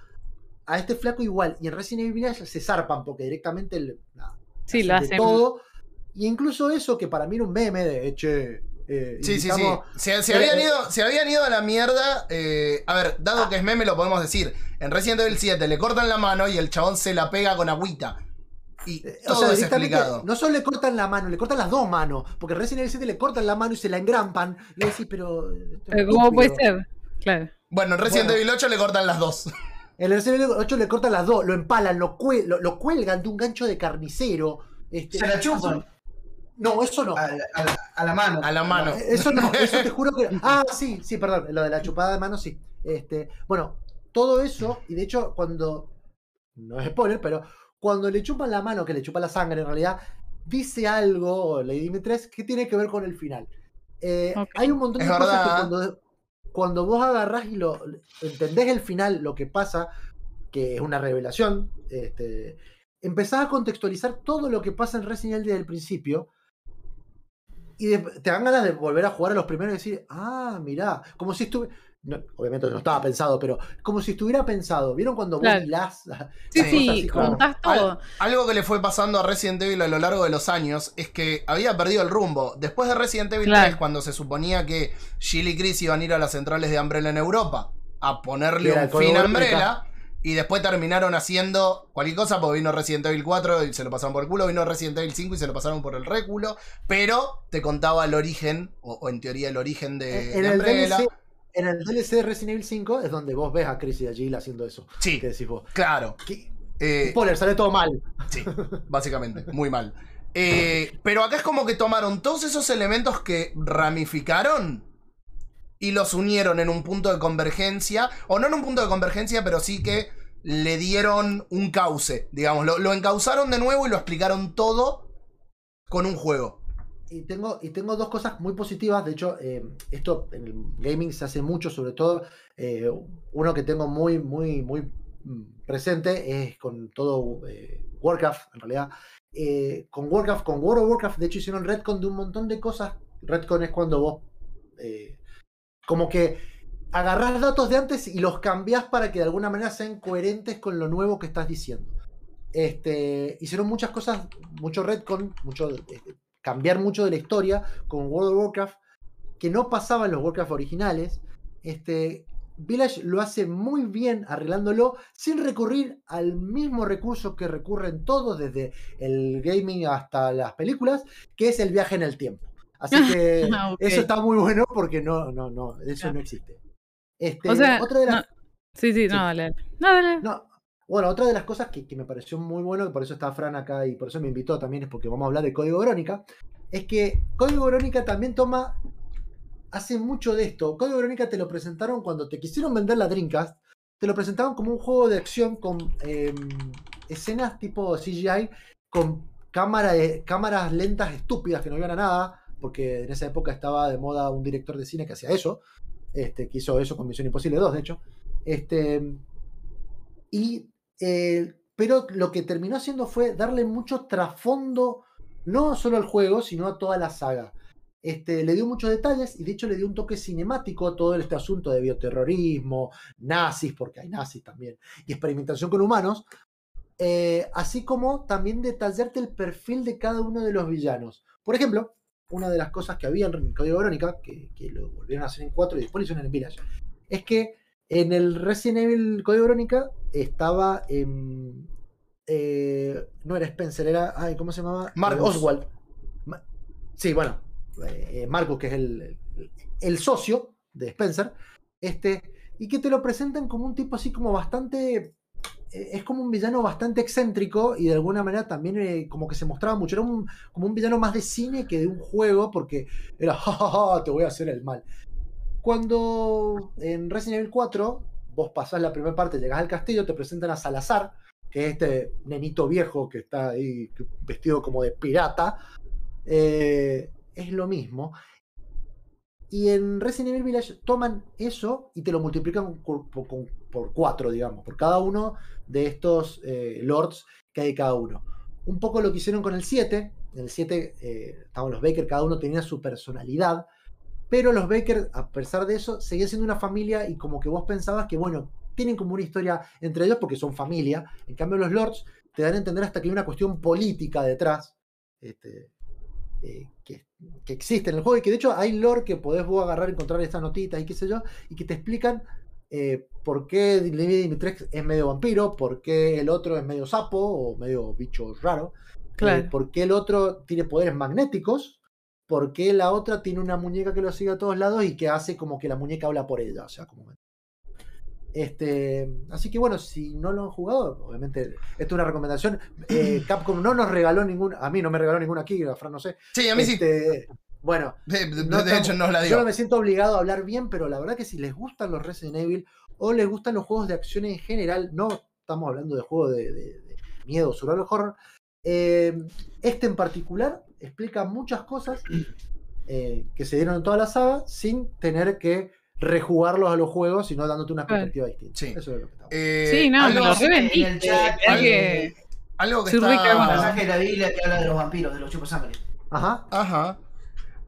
a este flaco igual. Y en Resident Evil Village se zarpan porque directamente le- nada, Sí, lo hacen. todo. Y incluso eso, que para mí era un meme de, che, eh, Sí, sí, sí. Se, se Eh, habían eh. ido, se habían ido a la mierda. eh, a ver, dado que es meme, lo podemos decir. En Resident Evil 7 le cortan la mano y el chabón se la pega con agüita. Y Eh, todo o sea, es explicado. no solo le cortan la mano, le cortan las dos manos. Porque Resident Evil 7 le cortan la mano y se la engrampan. Y le decís, pero. Pero ¿cómo puede estúpido". ser? Claro. Bueno, en Resident Bueno. Evil 8 le cortan las dos. En el Resident Evil 8 le cortan las dos, lo empalan, lo, cue- lo, lo cuelgan de un gancho de carnicero. Este, Se la chupan No, eso no. a, la- a la- a la mano. A la mano. Eso no, eso te juro que. Ah, sí, sí, perdón. Lo de la chupada de mano, sí. Este, bueno, todo eso, y de hecho, cuando. No es spoiler, pero cuando le chupan la mano, que le chupa la sangre en realidad, dice algo, Lady Dimitrescu, que tiene que ver con el final. Eh. Hay un montón de Es cosas verdad. que cuando, cuando vos agarrás y lo entendés el final, lo que pasa, que es una revelación, este, empezás a contextualizar todo lo que pasa en Resident Evil desde el principio. Y de- te dan ganas de volver a jugar a los primeros y decir, ah, mirá, como si estuviera. obviamente no estaba pensado, pero como si estuviera pensado. ¿Vieron cuando Claro. vos Sí, las sí, como- contás todo. Algo que le fue pasando a Resident Evil a lo largo de los años es que había perdido el rumbo. Después de Resident Evil Claro. 3, cuando se suponía que Jill y Chris iban a ir a las centrales de Umbrella en Europa a ponerle un fin a. Umbrella, y después terminaron haciendo cualquier cosa, porque vino Resident Evil 4 y se lo pasaron por el culo, vino Resident Evil 5 y se lo pasaron por el réculo, pero te contaba el origen, o, o en teoría el origen de, en, de el. DLC, en el DLC de Resident Evil 5 es donde vos ves a Chris y a Jill haciendo eso. Sí, Que decís vos. claro. Eh, Spoiler, sale todo mal. Sí, básicamente, muy mal. Eh, pero acá es como que tomaron todos esos elementos que ramificaron y los unieron en un punto de convergencia, o no en un punto de convergencia, pero sí que le dieron un cauce, digamos, lo, lo encauzaron de nuevo y lo explicaron todo con un juego. Y tengo, y tengo dos cosas muy positivas. De hecho, eh, esto en el gaming se hace mucho, sobre todo. eh, uno que tengo muy, muy, muy mm, presente es con todo eh, Warcraft, en realidad. Eh, con Warcraft, con World of Warcraft, de hecho, hicieron Redcon de un montón de cosas. Redcon es cuando vos como que agarrás datos de antes y los cambiás para que de alguna manera sean coherentes con lo nuevo que estás diciendo. Este, hicieron muchas cosas, mucho retcon, mucho, eh, cambiar mucho de la historia con World of Warcraft, que no pasaba en los Warcraft originales. Este, Village lo hace muy bien arreglándolo sin recurrir al mismo recurso que recurren todos, desde el gaming hasta las películas, que es el viaje en el tiempo. Así que Ah, eso está muy bueno porque no, no, no, eso no existe. Este, O sea, otra de las, no. Sí, sí, no, dale. dale. No, dale. no, bueno, otra de las cosas que, que me pareció muy bueno, por eso está Fran acá y por eso me invitó también, es porque vamos a hablar de Código Verónica, es que Código Verónica también toma, hace mucho de esto. Código Verónica te lo presentaron cuando te quisieron vender la Dreamcast, te lo presentaron como un juego de acción con em, escenas tipo CGI, con cámara de- cámaras lentas estúpidas que no iban a nada, porque en esa época estaba de moda un director de cine que hacía eso, este, que hizo eso con Misión Imposible 2, de hecho. Este, y, eh, pero lo que terminó haciendo fue darle mucho trasfondo, no solo al juego, sino a toda la saga. Este, le dio muchos detalles y de hecho le dio un toque cinemático a todo este asunto de bioterrorismo, nazis, porque hay nazis también, y experimentación con humanos, eh, así como también detallarte el perfil de cada uno de los villanos. Por ejemplo, una de las cosas que había en Código Verónica, que, que lo volvieron a hacer en 4 y después lo hicieron en Village, es que en el Resident Evil Código Verónica estaba. eh, no era Spencer, era. Ay, ¿Cómo se llamaba? Eh, Marcus. Oswald. Ma- sí, bueno. eh, Marcus, que es el, el- el socio de Spencer. Este, y que te lo presentan como un tipo así como bastante. Eh, Es como un villano bastante excéntrico y de alguna manera también eh, como que se mostraba mucho. Era como un villano más de cine que de un juego porque era, "Ja, ja, ja, te voy a hacer el mal. Cuando en Resident Evil 4 vos pasás la primera parte, llegás al castillo, te presentan a Salazar, que es este nenito viejo que está ahí vestido como de pirata, eh, es lo mismo. Y en Resident Evil Village toman eso y te lo multiplican por- con- por cuatro, digamos, por cada uno de estos eh, lords que hay cada uno. Un poco lo que hicieron con el 7. En el 7 eh, estaban los Baker, cada uno tenía su personalidad. Pero los Baker, a pesar de eso, seguían siendo una familia y como que vos pensabas que, bueno, tienen como una historia entre ellos porque son familia. En cambio, los Lords te dan a entender hasta que hay una cuestión política detrás este, eh, que, que existe en el juego y que de hecho hay lore que podés vos agarrar, encontrar estas notitas y qué sé yo, y que te explican eh, por qué Dimitrescu es medio vampiro, por qué el otro es medio sapo o medio bicho raro, eh, Claro. por qué el otro tiene poderes magnéticos, por qué la otra tiene una muñeca que lo sigue a todos lados y que hace como que la muñeca habla por ella, o sea, como... Este, así que bueno, si no lo han jugado, obviamente, esto es una recomendación. Eh, Capcom no nos regaló ninguna, a mí no me regaló ninguna aquí, a Fran no sé. Sí, a mí sí. Bueno, De, de- no de hecho, nos la yo dio. no me siento obligado a hablar bien, pero la verdad que si les gustan los Resident Evil o les gustan los juegos de acción en general, no estamos hablando de juegos de, de- de miedo, survival horror, eh, este en particular explica muchas cosas eh, que se dieron en toda la saga sin tener que rejugarlos a los juegos, sino dándote una perspectiva distinta. Sí. Eso es lo que estamos. Eh, Sí, no, algo, lo sí, revendiste. en el chat, Mirá que- algo que El Ah. pasaje de la Biblia que habla de los vampiros, de los chupos sangre. Ajá. Ajá.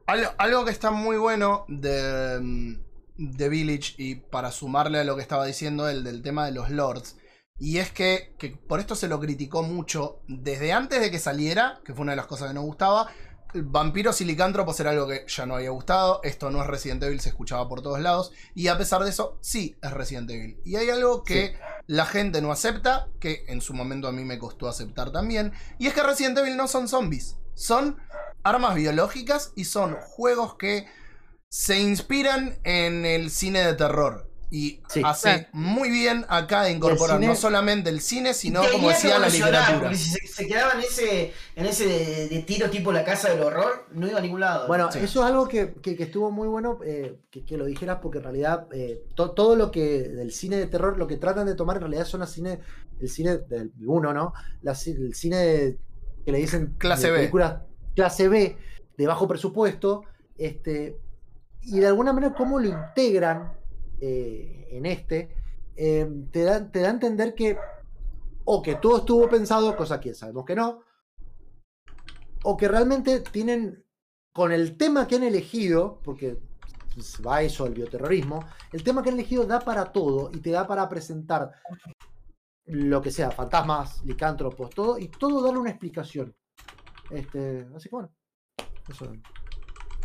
Algo, algo que está muy bueno de, mm, de Village y para sumarle a lo que estaba diciendo el del tema de los lords. Y es que, que por esto se lo criticó mucho desde antes de que saliera, que fue una de las cosas que no gustaba. Vampiros y licántropos era algo que ya no había gustado. Esto no es Resident Evil, se escuchaba por todos lados. Y a pesar de eso, sí es Resident Evil. Y hay algo que la gente no acepta, que en su momento a mí me costó aceptar también. Y es que Resident Evil no son zombies. Son armas biológicas y son juegos que se inspiran en el cine de terror. Y Sí. hace muy bien acá de incorporar cine- no solamente el cine, sino Tenía como decía la literatura. Porque si se, se quedaba en ese, en ese de, de tiro tipo la casa del horror, no iba a ningún lado. Bueno, Sí. eso es algo que, que- que estuvo muy bueno eh, que, que lo dijeras porque en realidad eh, to- todo lo que del cine de terror, lo que tratan de tomar en realidad son el cine, el cine del uno, ¿no? El cine de- que le dicen Clase de B. clase B, de bajo presupuesto, este, y de alguna manera cómo lo integran eh, en este, eh, te, da, te da a entender que o que todo estuvo pensado, cosa que sabemos que no, o que realmente tienen con el tema que han elegido, porque Vice o el bioterrorismo, el tema que han elegido da para todo y te da para presentar lo que sea, fantasmas, licántropos, todo, y todo darle una explicación. Este, así que bueno, eso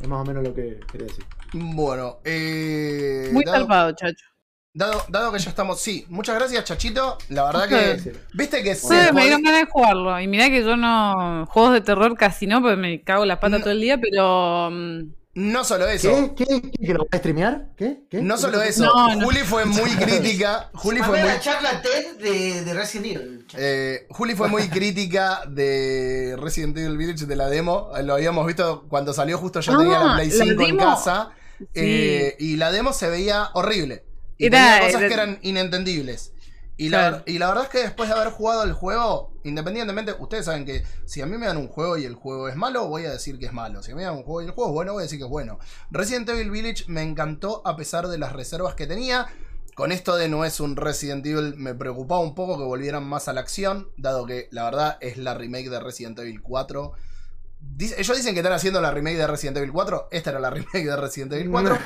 es más o menos lo que quería decir. Bueno, eh, Muy dado, salvado, chacho. dado, dado que ya estamos. Sí, muchas gracias, Chachito. La verdad que. Sí. Viste que Sí, se me dieron ganas de jugarlo. Y mirá que yo no. Juegos de terror casi no, porque me cago las patas No. todo el día, pero. mm, No solo eso. ¿Qué? ¿Qué? ¿Qué? ¿Que lo va a streamear? ¿Qué? ¿Qué? No ¿Qué solo eso. No, no. Juli fue muy crítica. Juli fue muy. la charla TED de, de Resident Evil. Eh, Juli fue muy crítica de Resident Evil Village de la demo. Eh, Lo habíamos visto cuando salió justo yo Ah, tenía la Play la 5 en casa. sí. eh, y la demo se veía horrible. Y Era- tenía cosas era- que eran inentendibles. Y la, y la verdad es que después de haber jugado el juego, independientemente, ustedes saben que si a mí me dan un juego y el juego es malo, voy a decir que es malo. Si a mí me dan un juego y el juego es bueno, voy a decir que es bueno. Resident Evil Village me encantó a pesar de las reservas que tenía. Con esto de no es un Resident Evil, me preocupaba un poco que volvieran más a la acción, dado que la verdad es la remake de Resident Evil 4. Dice- ellos dicen que están haciendo la remake de Resident Evil 4. Esta era la remake de Resident Evil 4.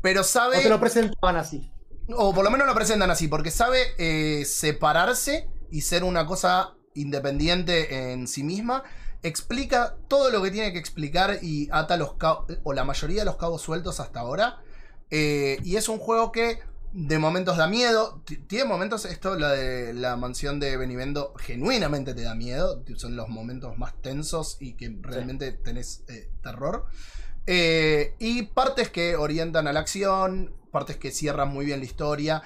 Pero sabe. No te lo presentaban así. O por lo menos lo presentan así, porque sabe eh, separarse y ser una cosa independiente en sí misma. Explica todo lo que tiene que explicar y ata los cabos, o la mayoría de los cabos sueltos hasta ahora. Eh, y es un juego que de momentos da miedo. Tiene momentos, esto, la de la mansión de Benivendo, genuinamente te da miedo. Son los momentos más tensos y que realmente tenés eh, terror. Eh, y partes que orientan a la acción, partes que cierran muy bien la historia.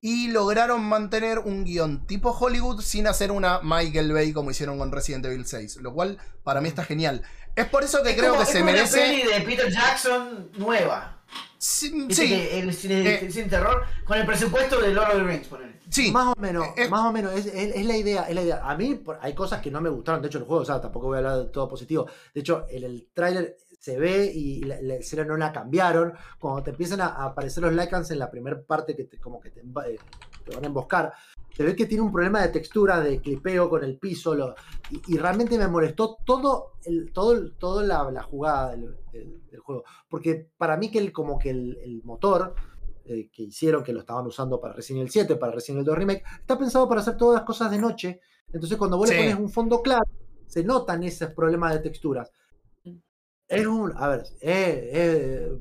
Y lograron mantener un guion tipo Hollywood sin hacer una Michael Bay como hicieron con Resident Evil 6. Lo cual para mí está genial. Es por eso que Es creo como- que es se como Una merece. peli de Peter Jackson nueva. Sí, Viste sí, que el cine, Eh. el cine terror con el presupuesto de Lord of the Rings, ponele. sí. Más o menos, Eh, más o menos, es, es- es la idea, es la idea. A mí hay cosas que no me gustaron, de hecho el juego, o sea, tampoco voy a hablar de todo positivo. De hecho, en el tráiler se ve y la, la escena no la cambiaron. Cuando te empiezan a, a aparecer los Lycans en la primera parte que te, como que te, eh, te van a emboscar, se ve que tiene un problema de textura, de clipeo con el piso, lo- y, y realmente me molestó todo el, todo, el- toda la, la jugada del, del- del juego. Porque para mí que el, como que el, el motor eh, que hicieron, que lo estaban usando para Resident Evil 7, para Resident Evil 2 Remake, está pensado para hacer todas las cosas de noche. Entonces cuando vos Sí. le pones un fondo claro, se notan esos problemas de texturas. Es un, a ver, eh, eh,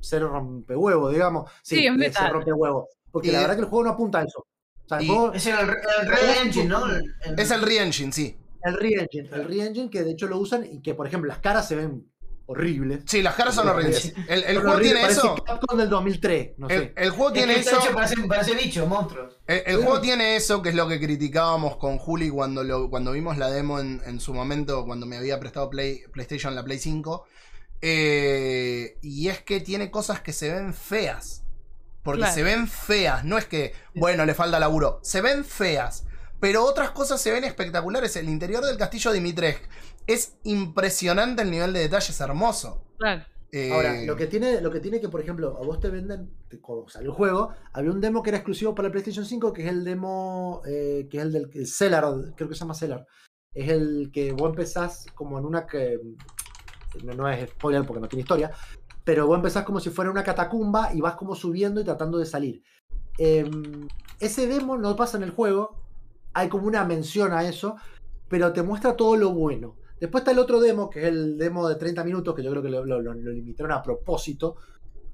ser rompehuevo, digamos. Sí, Sí, es ser rompehuevo. Porque Y- la verdad que el juego no apunta a eso. O sea, el Y- juego, Es el, el Red Engine, ¿no? El- el- Es el re-engine, sí. el re-engine, el re-engine que de hecho lo usan y que, por ejemplo, las caras se ven horribles. Sí, las caras son horribles. El, juego tiene eso. Capcom del 2003, no El, sé. el juego es tiene eso. para bicho, monstruos. El, el juego tiene eso, que es lo que criticábamos con Juli cuando, lo, cuando vimos la demo en, en su momento, cuando me había prestado Play, PlayStation la Play 5. Eh, y es que tiene cosas que se ven feas. Porque Claro. se ven feas, no es que, bueno, le falta laburo. Se ven feas. Pero otras cosas se ven espectaculares. El interior del castillo Dimitrescu es impresionante el nivel de detalle, es hermoso. Claro. Eh, Ahora, lo que tiene, lo que tiene que, por ejemplo, a vos te venden, te- cuando salió el juego, había un demo que era exclusivo para el PlayStation 5, que es el demo, eh, que es el del el Cellar, creo que se llama Cellar. Es el que vos empezás como en una que. No, no es spoiler porque no tiene historia, pero vos empezás como si fuera una catacumba y vas como subiendo y tratando de salir. Em, ese demo no pasa en el juego, hay como una mención a eso, pero te muestra todo lo bueno. Después está el otro demo, que es el demo de 30 minutos, que yo creo que lo, lo- lo- lo limitaron a propósito,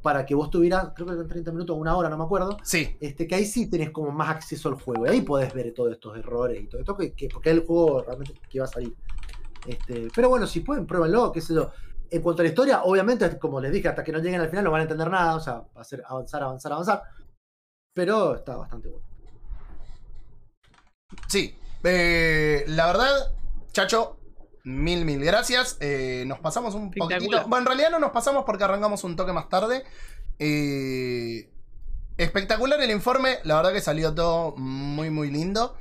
para que vos tuvieras, creo que eran 30 minutos o una hora, no me acuerdo, Sí, este, que ahí sí tenés como más acceso al juego. Y ahí podés ver todos estos errores y todo esto, que, que- porque es el juego realmente que va a salir. Este, pero bueno, si pueden, pruébenlo, qué sé yo. En cuanto a la historia, obviamente, como les dije, hasta que no lleguen al final no van a entender nada, o sea, va a ser avanzar, avanzar, avanzar. Pero está bastante bueno. Sí, eh, la verdad, Chacho, mil, mil gracias. Eh, nos pasamos un poquitito. Bueno, en realidad no nos pasamos porque arrancamos un toque más tarde. Eh, espectacular el informe, la verdad que salió todo muy, muy lindo.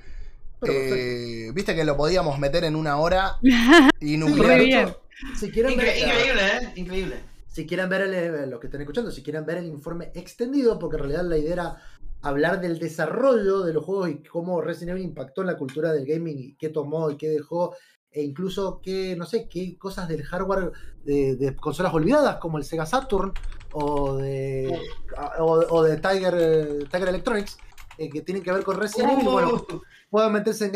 Pero Eh, Viste que lo podíamos meter en una hora y nuclear. bien. hecho, Si quieren Incre- ver, increíble, ¿eh? Increíble. si quieren ver el, eh, lo que están escuchando, si quieren ver el informe extendido, porque en realidad la idea era hablar del desarrollo de los juegos y cómo Resident Evil impactó en la cultura del gaming y qué tomó y qué dejó e incluso qué, no sé, qué cosas del hardware de, de consolas olvidadas, como el Sega Saturn o de, o, o de Tiger, Tiger Electronics, eh, que tienen que ver con Resident Evil. Bueno, pueden meterse en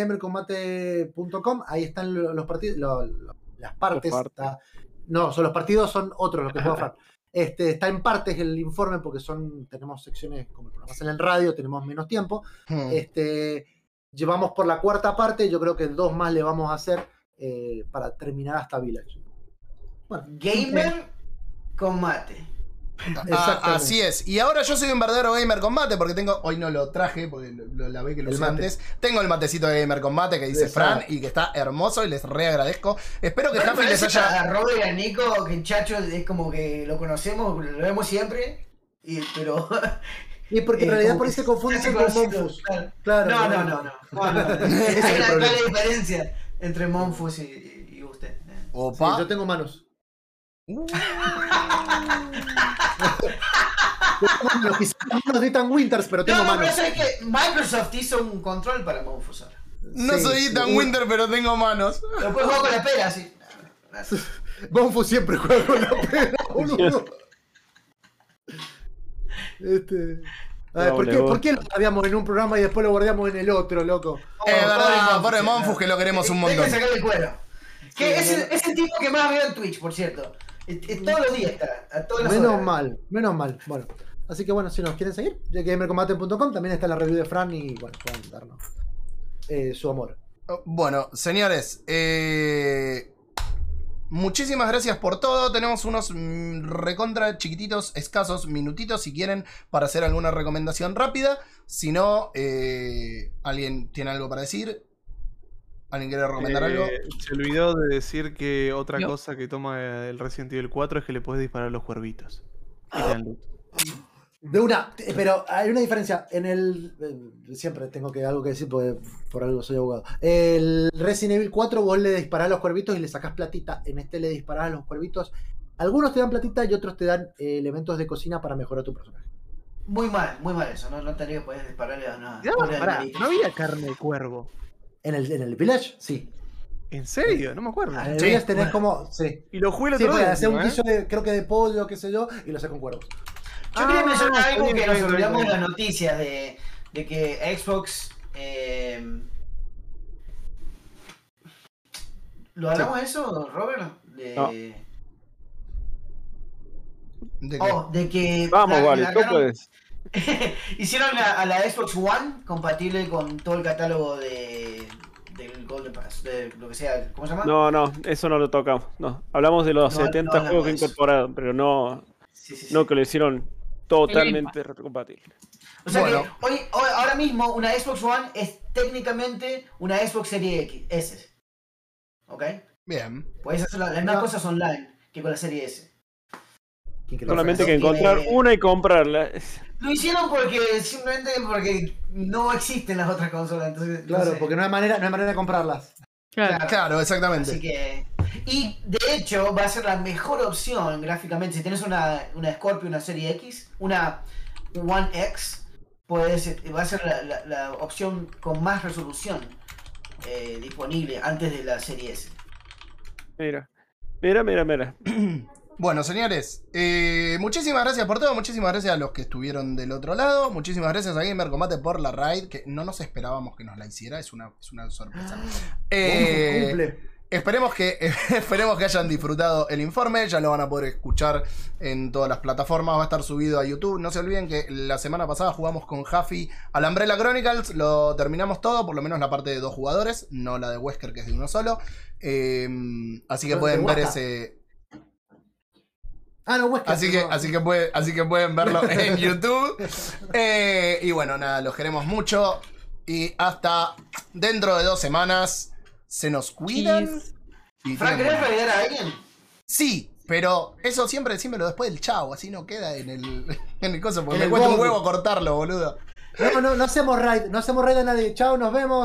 gamercombate.com, ahí están lo- los partidos, lo- lo- las partes. partes. está- no, son los partidos son otros los que juega Fran. Este, está en partes el informe porque son tenemos secciones como el programa en radio, tenemos menos tiempo. Hmm. Este, llevamos por la cuarta parte, yo creo que dos más le vamos a hacer eh, para terminar hasta Village. Bueno, Gamer combate. Ah, exactamente. así es. Y ahora yo soy un verdadero gamer combate porque tengo. Hoy no lo traje porque lo, lo lavé que lo usé mate. antes. Tengo el matecito de gamer combate que dice Exacto. Fran y que está hermoso y les re agradezco. Espero que Bueno, Jaffe les haya. A Robert y a Nico, que el Chacho es como que lo conocemos, lo vemos siempre, y, pero... Y porque en eh, realidad por ahí se confunde con Monfus. Claro. Claro, No, no, no, no. no, no, no. Ese es problema. clara diferencia entre Monfus y, y usted. eh. Sí, Opa. yo tengo manos. Uh, Los que son manos de Ethan Winters, pero tengo No, no, manos. pero sabes que Microsoft hizo un control para Monfus ahora. no Sí, soy sí. Ethan Winter, pero tengo manos. Lo puedes jugar con la pera, así. Gracias. Monfus siempre juega con la pena, boludo. Este. A ver, No, ¿por, qué, boludo. ¿Por qué lo guardamos en un programa y después lo guardamos en el otro, loco? Es Pobre verdad, pobre Monfus, Monfus, que lo queremos un Hay montón. que sacarle el cuero. Que Sí, es, el, no. es el tipo que más veo en Twitch, por cierto. Eh, eh, Todos los días está, a todas las Menos horas. mal, menos mal. Bueno, así que bueno, si nos quieren seguir, gamercombate.com también está la review de Fran y bueno, pueden darnos eh, su amor. Bueno, señores, eh, muchísimas gracias por todo. Tenemos unos mm, recontra chiquititos, escasos minutitos si quieren para hacer alguna recomendación rápida. Si no, eh, ¿alguien tiene algo para decir? ¿Alguien quiere recomendar Eh, algo? Se olvidó de decir que otra Yo. cosa que toma el Resident Evil 4 es que le puedes disparar a los cuervitos. Y. De una, eh, pero hay una diferencia. En el. eh, siempre tengo que algo que decir porque por algo soy abogado. El Resident Evil 4 vos le disparás a los cuervitos y le sacás platita. En este le disparás a los cuervitos. Algunos te dan platita y otros te dan eh, elementos de cocina para mejorar tu personaje. Muy mal, muy mal eso. No, no tendría que poder dispararle a. Ya, pobre pará, no había carne de cuervo. En el, en el Village, sí. ¿En serio? No me acuerdo. En el Sí, Village tenés bueno. como. Sí. Y lo jugué el Sí, otro puedes día. hacer un ¿eh? guiso de, creo que de pollo, qué sé yo, y lo sé con cuervos. Yo quería Ah, mencionar algo que nos olvidamos en las noticias de, de que Xbox. eh, ¿Lo hablamos de eso, Robert? De, No. ¿De qué? Oh, de que. Vamos, la- vale, la- tú puedes. Hicieron la- a la Xbox One compatible con todo el catálogo de del Golden Pass, de lo que sea, ¿cómo se llama? No, no, eso no lo tocamos. No, hablamos de los No, no 70 hablamos juegos que incorporaron, pero no, Sí, sí, sí. no que lo hicieron totalmente retrocompatible. O sea Bueno. que hoy, hoy- ahora mismo una Xbox One es técnicamente una Xbox Serie X, S. ¿Ok? Bien. Puedes hacer las mismas No. cosas online que con la Serie S. Solamente que encontrar una y comprarla. Lo hicieron porque simplemente porque no existen las otras consolas. Entonces, no Claro, sé. porque no hay manera, no hay manera de comprarlas. Claro. Claro, exactamente. Así que. Y de hecho, va a ser la mejor opción gráficamente. Si tienes una, una Scorpio, una Serie X, una One X, puedes, va a ser la, la- la opción con más resolución eh, disponible antes de la Serie S. Mira, mira, mira, mira. Bueno, señores, eh, muchísimas gracias por todo, muchísimas gracias a los que estuvieron del otro lado, muchísimas gracias a Gamer Combate por la raid, que no nos esperábamos que nos la hiciera, es una, es una sorpresa. Eh, Cumple. Esperemos, que, esperemos que hayan disfrutado el informe, ya lo van a poder escuchar en todas las plataformas, va a estar subido a YouTube. No se olviden que la semana pasada jugamos con Jaffi al Umbrella Chronicles, lo terminamos todo, por lo menos la parte de dos jugadores, no la de Wesker que es de uno solo. Eh, así que ¿De pueden ver ese... Ah, no, Wesker. Así que, no. así, que puede- así que pueden verlo en YouTube. Eh, y bueno, nada, los queremos mucho. Y hasta dentro de dos semanas se nos cuidan. Y Frank, tienen ¿querés buena- raidear a alguien? Sí, pero eso siempre decímelo después del chavo, así no queda en el, en el coso, porque En me cuesta un huevo cortarlo, boludo. No, no, no hacemos raid, no hacemos raid a nadie. Chao, nos vemos.